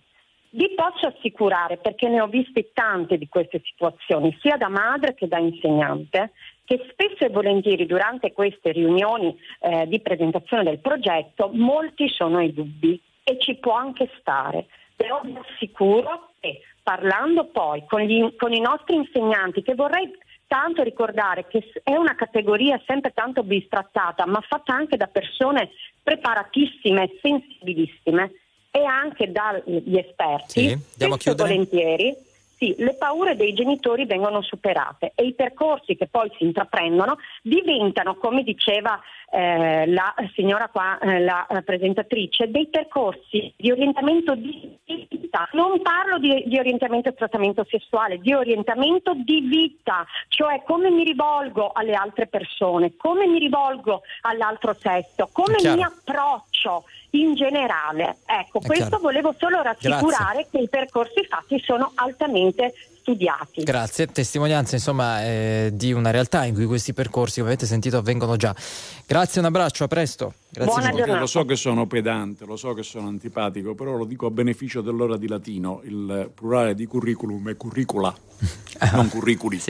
[SPEAKER 21] Vi posso assicurare, perché ne ho viste tante di queste situazioni, sia da madre che da insegnante, che spesso e volentieri durante queste riunioni eh, di presentazione del progetto molti sono i dubbi e ci può anche stare. Però vi assicuro che parlando poi con, gli, con i nostri insegnanti, che vorrei tanto ricordare che è una categoria sempre tanto bistrattata, ma fatta anche da persone preparatissime e sensibilissime, e anche dagli esperti,
[SPEAKER 1] Sì,
[SPEAKER 21] spesso e volentieri, sì, le paure dei genitori vengono superate e i percorsi che poi si intraprendono diventano, come diceva eh, la signora qua, eh, la presentatrice, dei percorsi di orientamento di vita. Non parlo di, di orientamento e trattamento sessuale, di orientamento di vita, cioè come mi rivolgo alle altre persone, come mi rivolgo all'altro sesso, come mi approccio in generale. Ecco,
[SPEAKER 1] È
[SPEAKER 21] questo
[SPEAKER 1] chiaro.
[SPEAKER 21] volevo solo rassicurare che i percorsi fatti sono altamente studiati.
[SPEAKER 1] Grazie, testimonianza insomma eh, di una realtà in cui questi percorsi, come avete sentito, avvengono già. Grazie, un abbraccio, a presto. Grazie mille.
[SPEAKER 2] Lo so che sono pedante, lo so che sono antipatico, però lo dico a beneficio dell'ora di latino. Il plurale di curriculum è curricula, non curriculi.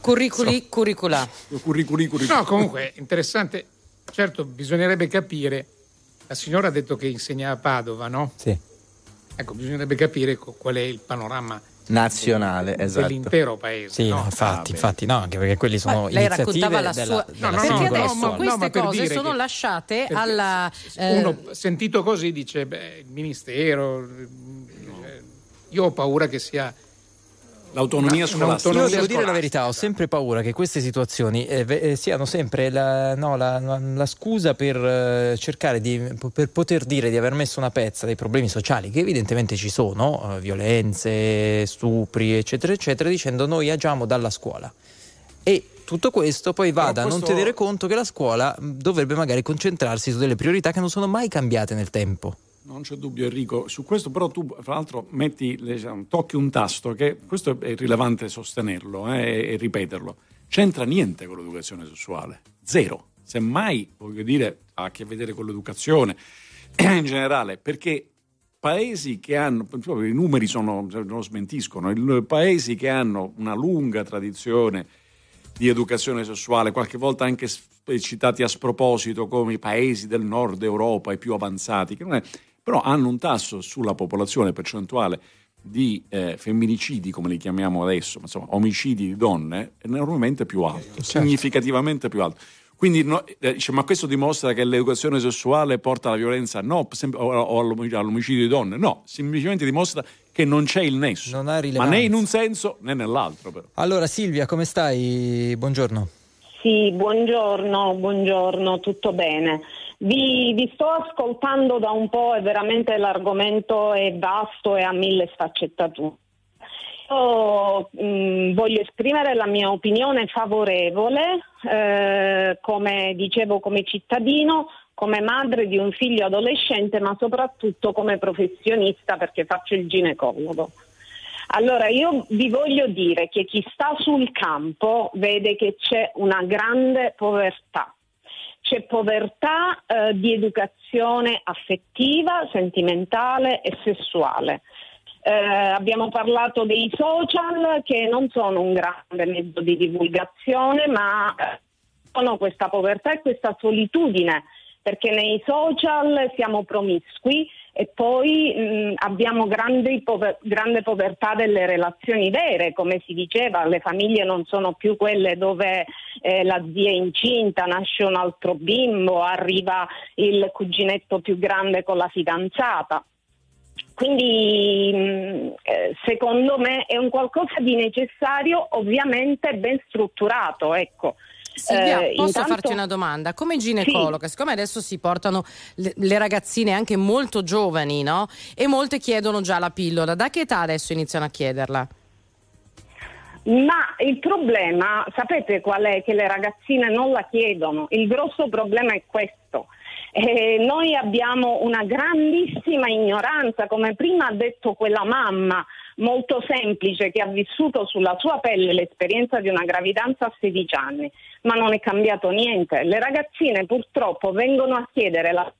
[SPEAKER 4] Curriculi, curricula.
[SPEAKER 2] Curriculi, curriculi.
[SPEAKER 3] No, comunque interessante. Certo, bisognerebbe capire. La signora ha detto che insegna a Padova, no?
[SPEAKER 1] Sì.
[SPEAKER 3] Ecco, bisognerebbe capire qual è il panorama
[SPEAKER 5] Nazionale, esatto.
[SPEAKER 3] dell'intero paese.
[SPEAKER 1] Sì,
[SPEAKER 3] no?
[SPEAKER 1] no, infatti, infatti, no, anche perché quelli sono
[SPEAKER 4] Ma lei
[SPEAKER 1] iniziative
[SPEAKER 4] raccontava la
[SPEAKER 1] della,
[SPEAKER 4] sua.
[SPEAKER 1] della
[SPEAKER 3] No, no,
[SPEAKER 4] perché
[SPEAKER 3] no,
[SPEAKER 4] adesso
[SPEAKER 3] no, ma-
[SPEAKER 4] queste
[SPEAKER 3] no,
[SPEAKER 4] cose sono
[SPEAKER 3] che-
[SPEAKER 4] lasciate
[SPEAKER 3] perché
[SPEAKER 4] alla. eh,
[SPEAKER 3] Uno sentito così dice, beh, il ministero, eh, io ho paura che sia
[SPEAKER 2] L'autonomia scolastica.
[SPEAKER 1] Io devo dire la verità, ho sempre paura che queste situazioni eh, eh, siano sempre la, no, la- la- la scusa per eh, cercare di per poter dire di aver messo una pezza dei problemi sociali che evidentemente ci sono, eh, violenze, stupri, eccetera, eccetera, dicendo noi agiamo dalla scuola. E tutto questo poi va
[SPEAKER 2] Però
[SPEAKER 1] a non
[SPEAKER 2] questo-
[SPEAKER 1] tenere conto che la scuola mh, dovrebbe magari concentrarsi su delle priorità che non sono mai cambiate nel tempo.
[SPEAKER 2] Non c'è dubbio Enrico, su questo però tu fra l'altro metti, diciamo, tocchi un tasto che questo è rilevante sostenerlo eh, e, ripeterlo. C'entra niente con l'educazione sessuale, zero. Semmai, voglio dire, ha a che vedere con l'educazione in generale, perché paesi che hanno, i numeri sono, non lo smentiscono, paesi che hanno una lunga tradizione di educazione sessuale, qualche volta anche citati a sproposito come i paesi del nord Europa, i più avanzati, che non è- però hanno un tasso sulla popolazione percentuale di eh, femminicidi, come li chiamiamo adesso, ma insomma omicidi di donne, enormemente più alto, significativamente più alto. Quindi no- eh, dice, ma questo dimostra che l'educazione sessuale porta alla violenza? No, sem- o, o all'omic- all'omicidio di donne? No, semplicemente dimostra che non c'è il nesso.
[SPEAKER 1] Non ha
[SPEAKER 2] ma né in un senso né nell'altro. Però.
[SPEAKER 1] Allora Silvia, come stai? Buongiorno.
[SPEAKER 22] Sì, buongiorno, buongiorno, tutto bene. Vi, vi sto ascoltando da un po' e veramente l'argomento è vasto e ha mille sfaccettature. Io mh, voglio esprimere la mia opinione favorevole, eh, come dicevo, come cittadino, come madre di un figlio adolescente, ma soprattutto come professionista perché faccio il ginecologo. Allora, io vi voglio dire che chi sta sul campo vede che c'è una grande povertà. C'è povertà eh, di educazione affettiva, sentimentale e sessuale. Eh, abbiamo parlato dei social che non sono un grande mezzo di divulgazione, ma eh, sono questa povertà e questa solitudine, perché nei social siamo promiscui e poi mh, abbiamo grandi pover- grande povertà delle relazioni vere, come si diceva, le famiglie non sono più quelle dove eh, la zia è incinta, nasce un altro bimbo, arriva il cuginetto più grande con la fidanzata. Quindi mh, eh, secondo me è un qualcosa di necessario, ovviamente ben strutturato, ecco.
[SPEAKER 4] Silvia,
[SPEAKER 22] Eh,
[SPEAKER 4] posso
[SPEAKER 22] intanto-
[SPEAKER 4] farti una domanda? Come ginecologa, siccome adesso si portano le, le ragazzine anche molto giovani, no? E molte chiedono già la pillola, da che età adesso iniziano a chiederla?
[SPEAKER 22] Ma il problema, sapete qual è? Che le ragazzine non la chiedono. Il grosso problema è questo. Eh, noi abbiamo una grandissima ignoranza, come prima ha detto quella mamma molto semplice che ha vissuto sulla sua pelle l'esperienza di una gravidanza a 16 anni, ma non è cambiato niente. Le ragazzine purtroppo vengono a chiedere la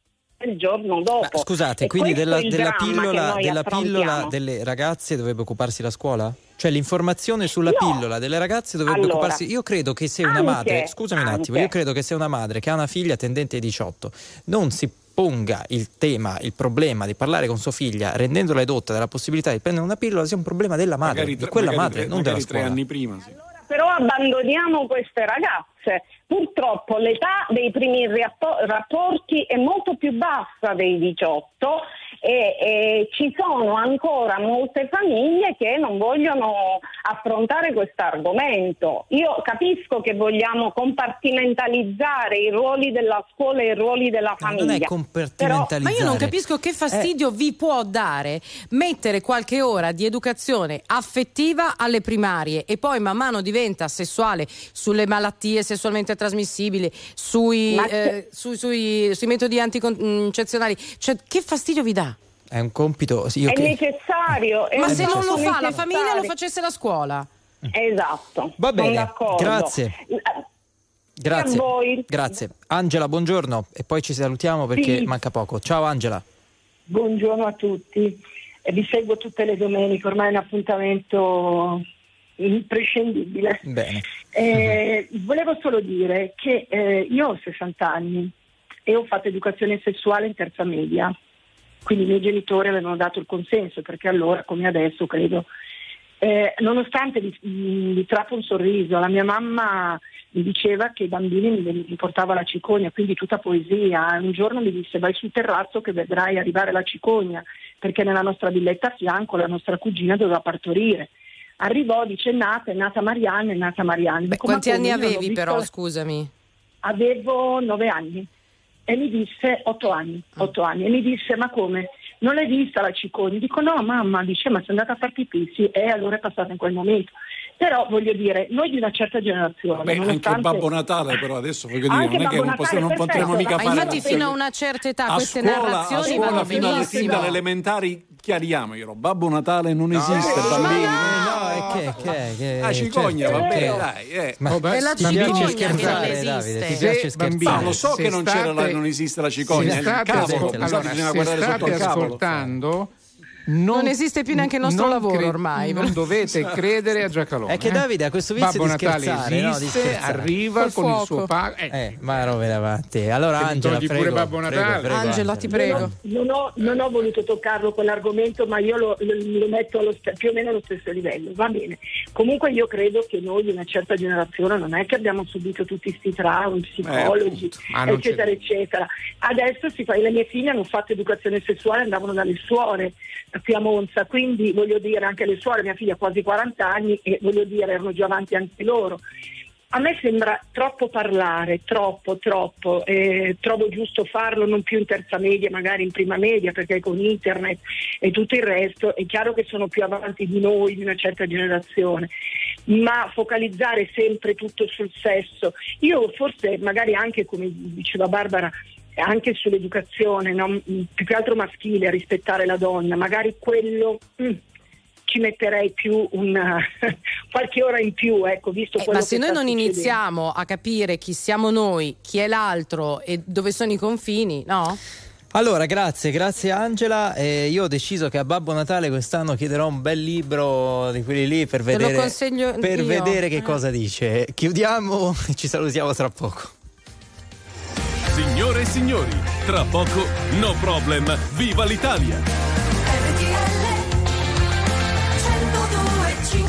[SPEAKER 22] il giorno dopo.
[SPEAKER 1] Scusate,
[SPEAKER 22] E
[SPEAKER 1] quindi della, della pillola, della pillola delle ragazze dovrebbe occuparsi la scuola? Cioè l'informazione sulla pillola delle ragazze dovrebbe
[SPEAKER 22] Allora,
[SPEAKER 1] occuparsi. Io credo che se una
[SPEAKER 22] anche,
[SPEAKER 1] madre, scusami un attimo, io credo che se una madre che ha una figlia tendente ai 18 non si ponga il tema, il problema di parlare con sua figlia rendendola edotta della possibilità di prendere una pillola sia un problema della madre,
[SPEAKER 2] Magari
[SPEAKER 1] di quella
[SPEAKER 2] magari
[SPEAKER 1] madre,
[SPEAKER 2] tre-
[SPEAKER 1] non della
[SPEAKER 2] magari tre
[SPEAKER 1] scuola.
[SPEAKER 2] anni prima. Sì.
[SPEAKER 22] Però abbandoniamo queste ragazze. Purtroppo l'età dei primi rappo- rapporti è molto più bassa dei 18 e, e ci sono ancora molte famiglie che non vogliono affrontare questo argomento. Io capisco che vogliamo compartimentalizzare i ruoli della scuola e i ruoli della famiglia.
[SPEAKER 1] non è
[SPEAKER 22] Però-.
[SPEAKER 4] Ma io non capisco che fastidio vi può dare mettere qualche ora di educazione affettiva alle primarie e poi man mano diventa sessuale sulle malattie sessualmente trasmissibili, sui, eh, sui, sui- sui metodi anticoncezionali. Cioè, che fastidio vi dà?
[SPEAKER 1] È un compito. sì, io
[SPEAKER 22] È
[SPEAKER 1] che-
[SPEAKER 22] necessario. è
[SPEAKER 4] Ma se non lo fa la famiglia, lo facesse la scuola.
[SPEAKER 22] Esatto.
[SPEAKER 1] Va bene, grazie. Grazie.
[SPEAKER 22] a voi.
[SPEAKER 1] Grazie. Angela, buongiorno e poi ci salutiamo perché
[SPEAKER 23] Sì.
[SPEAKER 1] manca poco. Ciao Angela.
[SPEAKER 23] Buongiorno a tutti, vi seguo tutte le domeniche, ormai è un appuntamento imprescindibile.
[SPEAKER 1] Bene.
[SPEAKER 23] Eh, volevo solo dire che eh, io ho 60 anni e ho fatto educazione sessuale in terza media, quindi i miei genitori avevano dato il consenso perché allora, come adesso, credo. Eh, nonostante vi, vi trappo un sorriso, la mia mamma mi diceva che i bambini mi, mi portava la cicogna, quindi tutta poesia. Un giorno mi disse vai sul terrazzo che vedrai arrivare la cicogna, perché nella nostra villetta a fianco la nostra cugina doveva partorire. Arrivò, dice è nata, è nata Marianne, è nata Marianne. "Ma
[SPEAKER 4] Quanti anni avevi
[SPEAKER 23] visto
[SPEAKER 4] però,
[SPEAKER 23] la-
[SPEAKER 4] scusami?
[SPEAKER 23] Avevo nove anni e mi disse otto anni,
[SPEAKER 4] Ah.
[SPEAKER 23] otto anni e mi disse ma come? Non l'hai vista la cicogna? Dico no mamma, dice ma sei andata a far pipì? Sì, e allora è passata in quel momento. Però voglio dire, noi di una certa generazione,
[SPEAKER 2] Beh, anche
[SPEAKER 23] nonostante-
[SPEAKER 2] Babbo Natale, però adesso voglio dire,
[SPEAKER 23] Anche
[SPEAKER 2] non è che non, possiamo, non potremo mica
[SPEAKER 4] Ma
[SPEAKER 2] fare
[SPEAKER 4] infatti fino a una certa età
[SPEAKER 2] a
[SPEAKER 4] queste
[SPEAKER 2] scuola, a
[SPEAKER 4] narrazioni
[SPEAKER 2] scuola
[SPEAKER 4] vanno
[SPEAKER 2] fino, alle, fin
[SPEAKER 4] benissimo.
[SPEAKER 2] dalle elementari chiariamo io Babbo Natale non esiste
[SPEAKER 1] Eh,
[SPEAKER 2] bambini
[SPEAKER 1] no, che, che, che
[SPEAKER 2] la cicogna
[SPEAKER 1] certo,
[SPEAKER 2] va bene
[SPEAKER 1] che-
[SPEAKER 2] dai eh.
[SPEAKER 1] Ma
[SPEAKER 3] Oh, beh,
[SPEAKER 4] È la cicogna che
[SPEAKER 1] scherzare,
[SPEAKER 4] non
[SPEAKER 1] Davide, ti
[SPEAKER 4] esiste.
[SPEAKER 1] piace
[SPEAKER 3] Se, bambini.
[SPEAKER 2] Ma lo so
[SPEAKER 3] se
[SPEAKER 2] che non, c'era la-
[SPEAKER 3] state-
[SPEAKER 2] non esiste la cicogna, è il
[SPEAKER 3] state,
[SPEAKER 2] cavolo,
[SPEAKER 3] allora,
[SPEAKER 2] bisogna
[SPEAKER 3] se
[SPEAKER 2] guardare sotto
[SPEAKER 3] state
[SPEAKER 2] il cavolo.
[SPEAKER 3] ascoltando, non,
[SPEAKER 4] Non esiste più neanche il nostro
[SPEAKER 3] non
[SPEAKER 4] lavoro
[SPEAKER 3] cre-
[SPEAKER 4] ormai.
[SPEAKER 3] Non dovete credere a Giacalone.
[SPEAKER 1] È che
[SPEAKER 3] eh.
[SPEAKER 1] Davide ha questo vizio
[SPEAKER 3] Babbo
[SPEAKER 1] di
[SPEAKER 3] Natale
[SPEAKER 1] scherzare, no? Di
[SPEAKER 3] esiste,
[SPEAKER 1] scherzare.
[SPEAKER 3] arriva
[SPEAKER 4] Col
[SPEAKER 3] con il
[SPEAKER 4] fuoco.
[SPEAKER 3] suo pago. Eh,
[SPEAKER 1] Eh, ma robe davanti. Allora Angela,
[SPEAKER 3] togli
[SPEAKER 1] prego,
[SPEAKER 3] pure Babbo
[SPEAKER 1] prego,
[SPEAKER 3] Natale.
[SPEAKER 1] prego,
[SPEAKER 4] Angela, ti prego.
[SPEAKER 23] Non ho, non ho voluto toccarlo quell'argomento, ma io lo, lo- lo metto allo st- più o meno allo stesso livello. Va bene. Comunque io credo che noi di una certa generazione non è che abbiamo subito tutti questi traumi, psicologi.
[SPEAKER 3] Ma non c'è-
[SPEAKER 23] eccetera, eccetera. Adesso si fa, le mie figlie hanno fatto educazione sessuale, andavano dalle suore qui a Monza, quindi voglio dire anche le suore, mia figlia ha quasi 40 anni e voglio dire erano già avanti anche loro. A me sembra troppo parlare, troppo, troppo. eh, trovo giusto farlo non più in terza media, magari in prima media, perché con internet e tutto il resto è chiaro che sono più avanti di noi, di una certa generazione. Ma focalizzare sempre tutto sul sesso, io forse magari anche come diceva Barbara, anche sull'educazione, no? Più che altro maschile, a rispettare la donna, magari quello mm, ci metterei più una, qualche ora in più, ecco, visto
[SPEAKER 4] Eh,
[SPEAKER 23] quello
[SPEAKER 4] ma se
[SPEAKER 23] che
[SPEAKER 4] noi non
[SPEAKER 23] succedendo.
[SPEAKER 4] iniziamo a capire chi siamo noi, chi è l'altro e dove sono i confini, no?
[SPEAKER 1] Allora, grazie, grazie Angela. Eh, io ho deciso che a Babbo Natale quest'anno chiederò un bel libro di quelli lì per vedere, per vedere che
[SPEAKER 4] Eh.
[SPEAKER 1] cosa dice. Chiudiamo e ci salutiamo tra poco.
[SPEAKER 24] Signore
[SPEAKER 25] e signori, tra poco No Problem, viva l'Italia!
[SPEAKER 12] RTL 102.5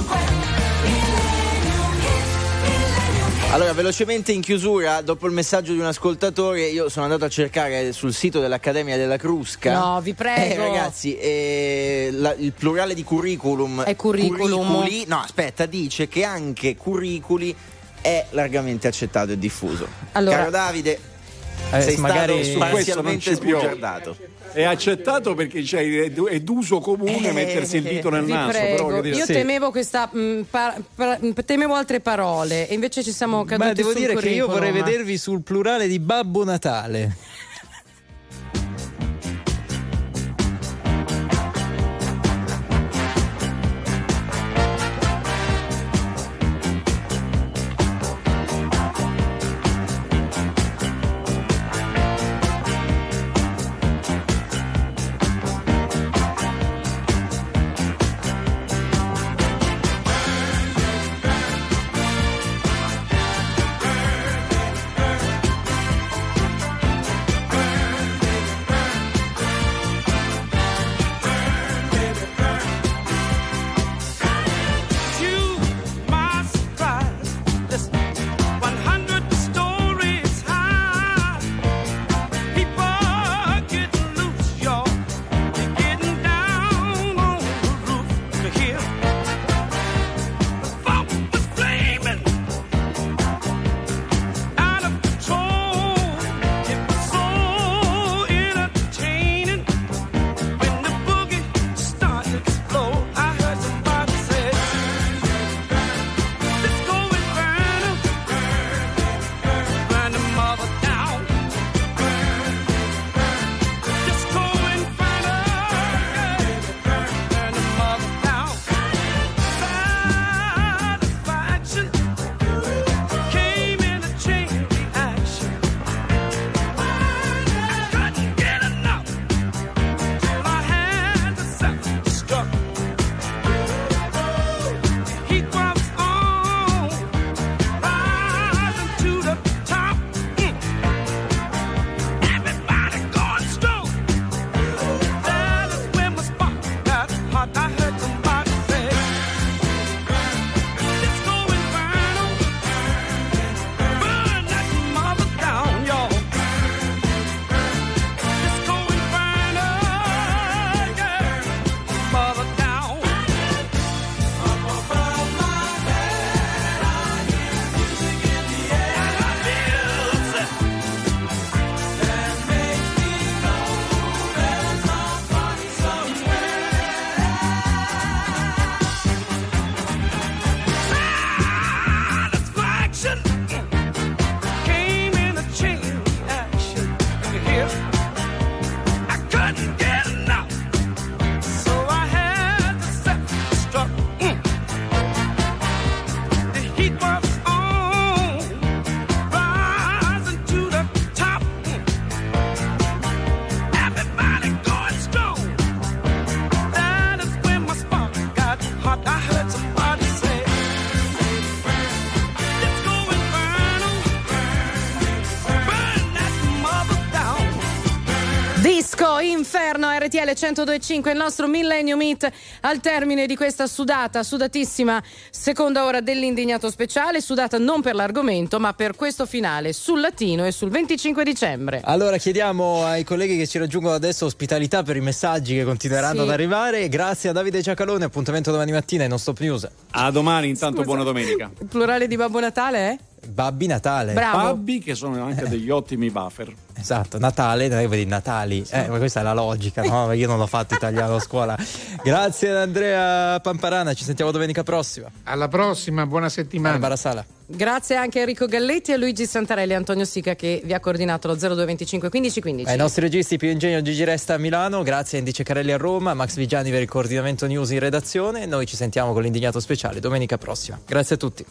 [SPEAKER 12] Millennium Hit, Millennium Hit.
[SPEAKER 5] Allora, velocemente in chiusura, dopo il messaggio di un ascoltatore, io sono andato a cercare sul sito dell'Accademia della Crusca.
[SPEAKER 4] No, vi prego.
[SPEAKER 5] Eh, ragazzi, eh, la- il plurale di curriculum
[SPEAKER 4] È curriculum.
[SPEAKER 5] curriculi- no, aspetta, dice che anche curriculi è largamente accettato e diffuso.
[SPEAKER 4] Allora-
[SPEAKER 5] Caro Davide,
[SPEAKER 26] Eh,
[SPEAKER 5] sei
[SPEAKER 26] magari-
[SPEAKER 5] stato
[SPEAKER 2] Su questo non
[SPEAKER 5] parzialmente sbugiardato.
[SPEAKER 2] È accettato perché c'è, è d'u- è d'uso comune
[SPEAKER 5] Eh,
[SPEAKER 2] mettersi il dito nel naso.
[SPEAKER 4] prego,
[SPEAKER 2] però, che dire-
[SPEAKER 4] io
[SPEAKER 2] Sì.
[SPEAKER 4] temevo questa mh, pa- pa- temevo altre parole e invece ci siamo caduti
[SPEAKER 26] Ma devo
[SPEAKER 4] sul
[SPEAKER 26] dire che io vorrei vedervi sul plurale di Babbo Natale.
[SPEAKER 4] RTL 1025, il nostro Millennium Hit al termine di questa sudata, sudatissima seconda ora dell'indignato speciale, sudata non per l'argomento ma per questo finale sul latino e sul 25 dicembre.
[SPEAKER 26] Allora chiediamo ai colleghi che ci raggiungono adesso ospitalità per i messaggi che continueranno
[SPEAKER 4] Sì.
[SPEAKER 26] ad arrivare. Grazie a Davide Giacalone, appuntamento domani mattina in Non Stop News.
[SPEAKER 2] A domani, intanto
[SPEAKER 4] Scusa.
[SPEAKER 2] buona domenica.
[SPEAKER 4] Il plurale di Babbo Natale è?
[SPEAKER 26] Babbi Natale.
[SPEAKER 4] Bravo.
[SPEAKER 2] Babbi che sono anche degli ottimi buffer.
[SPEAKER 26] Esatto, Natale, non è che vedi Natali, eh, ma questa è la logica, no? Io non l'ho fatto italiano a scuola. Grazie ad Andrea Pamparana, ci sentiamo domenica prossima.
[SPEAKER 3] Alla prossima, buona settimana.
[SPEAKER 26] Barbara Sala.
[SPEAKER 4] Grazie anche a Enrico Galletti, a Luigi Santarelli e Antonio Sica che vi ha coordinato lo 0225 1515.
[SPEAKER 26] Ai nostri registi più ingegno Gigi Resta a Milano, grazie a Indice Carelli a Roma, Max Vigiani per il coordinamento news in redazione. Noi ci sentiamo con l'indignato speciale domenica prossima. Grazie a tutti.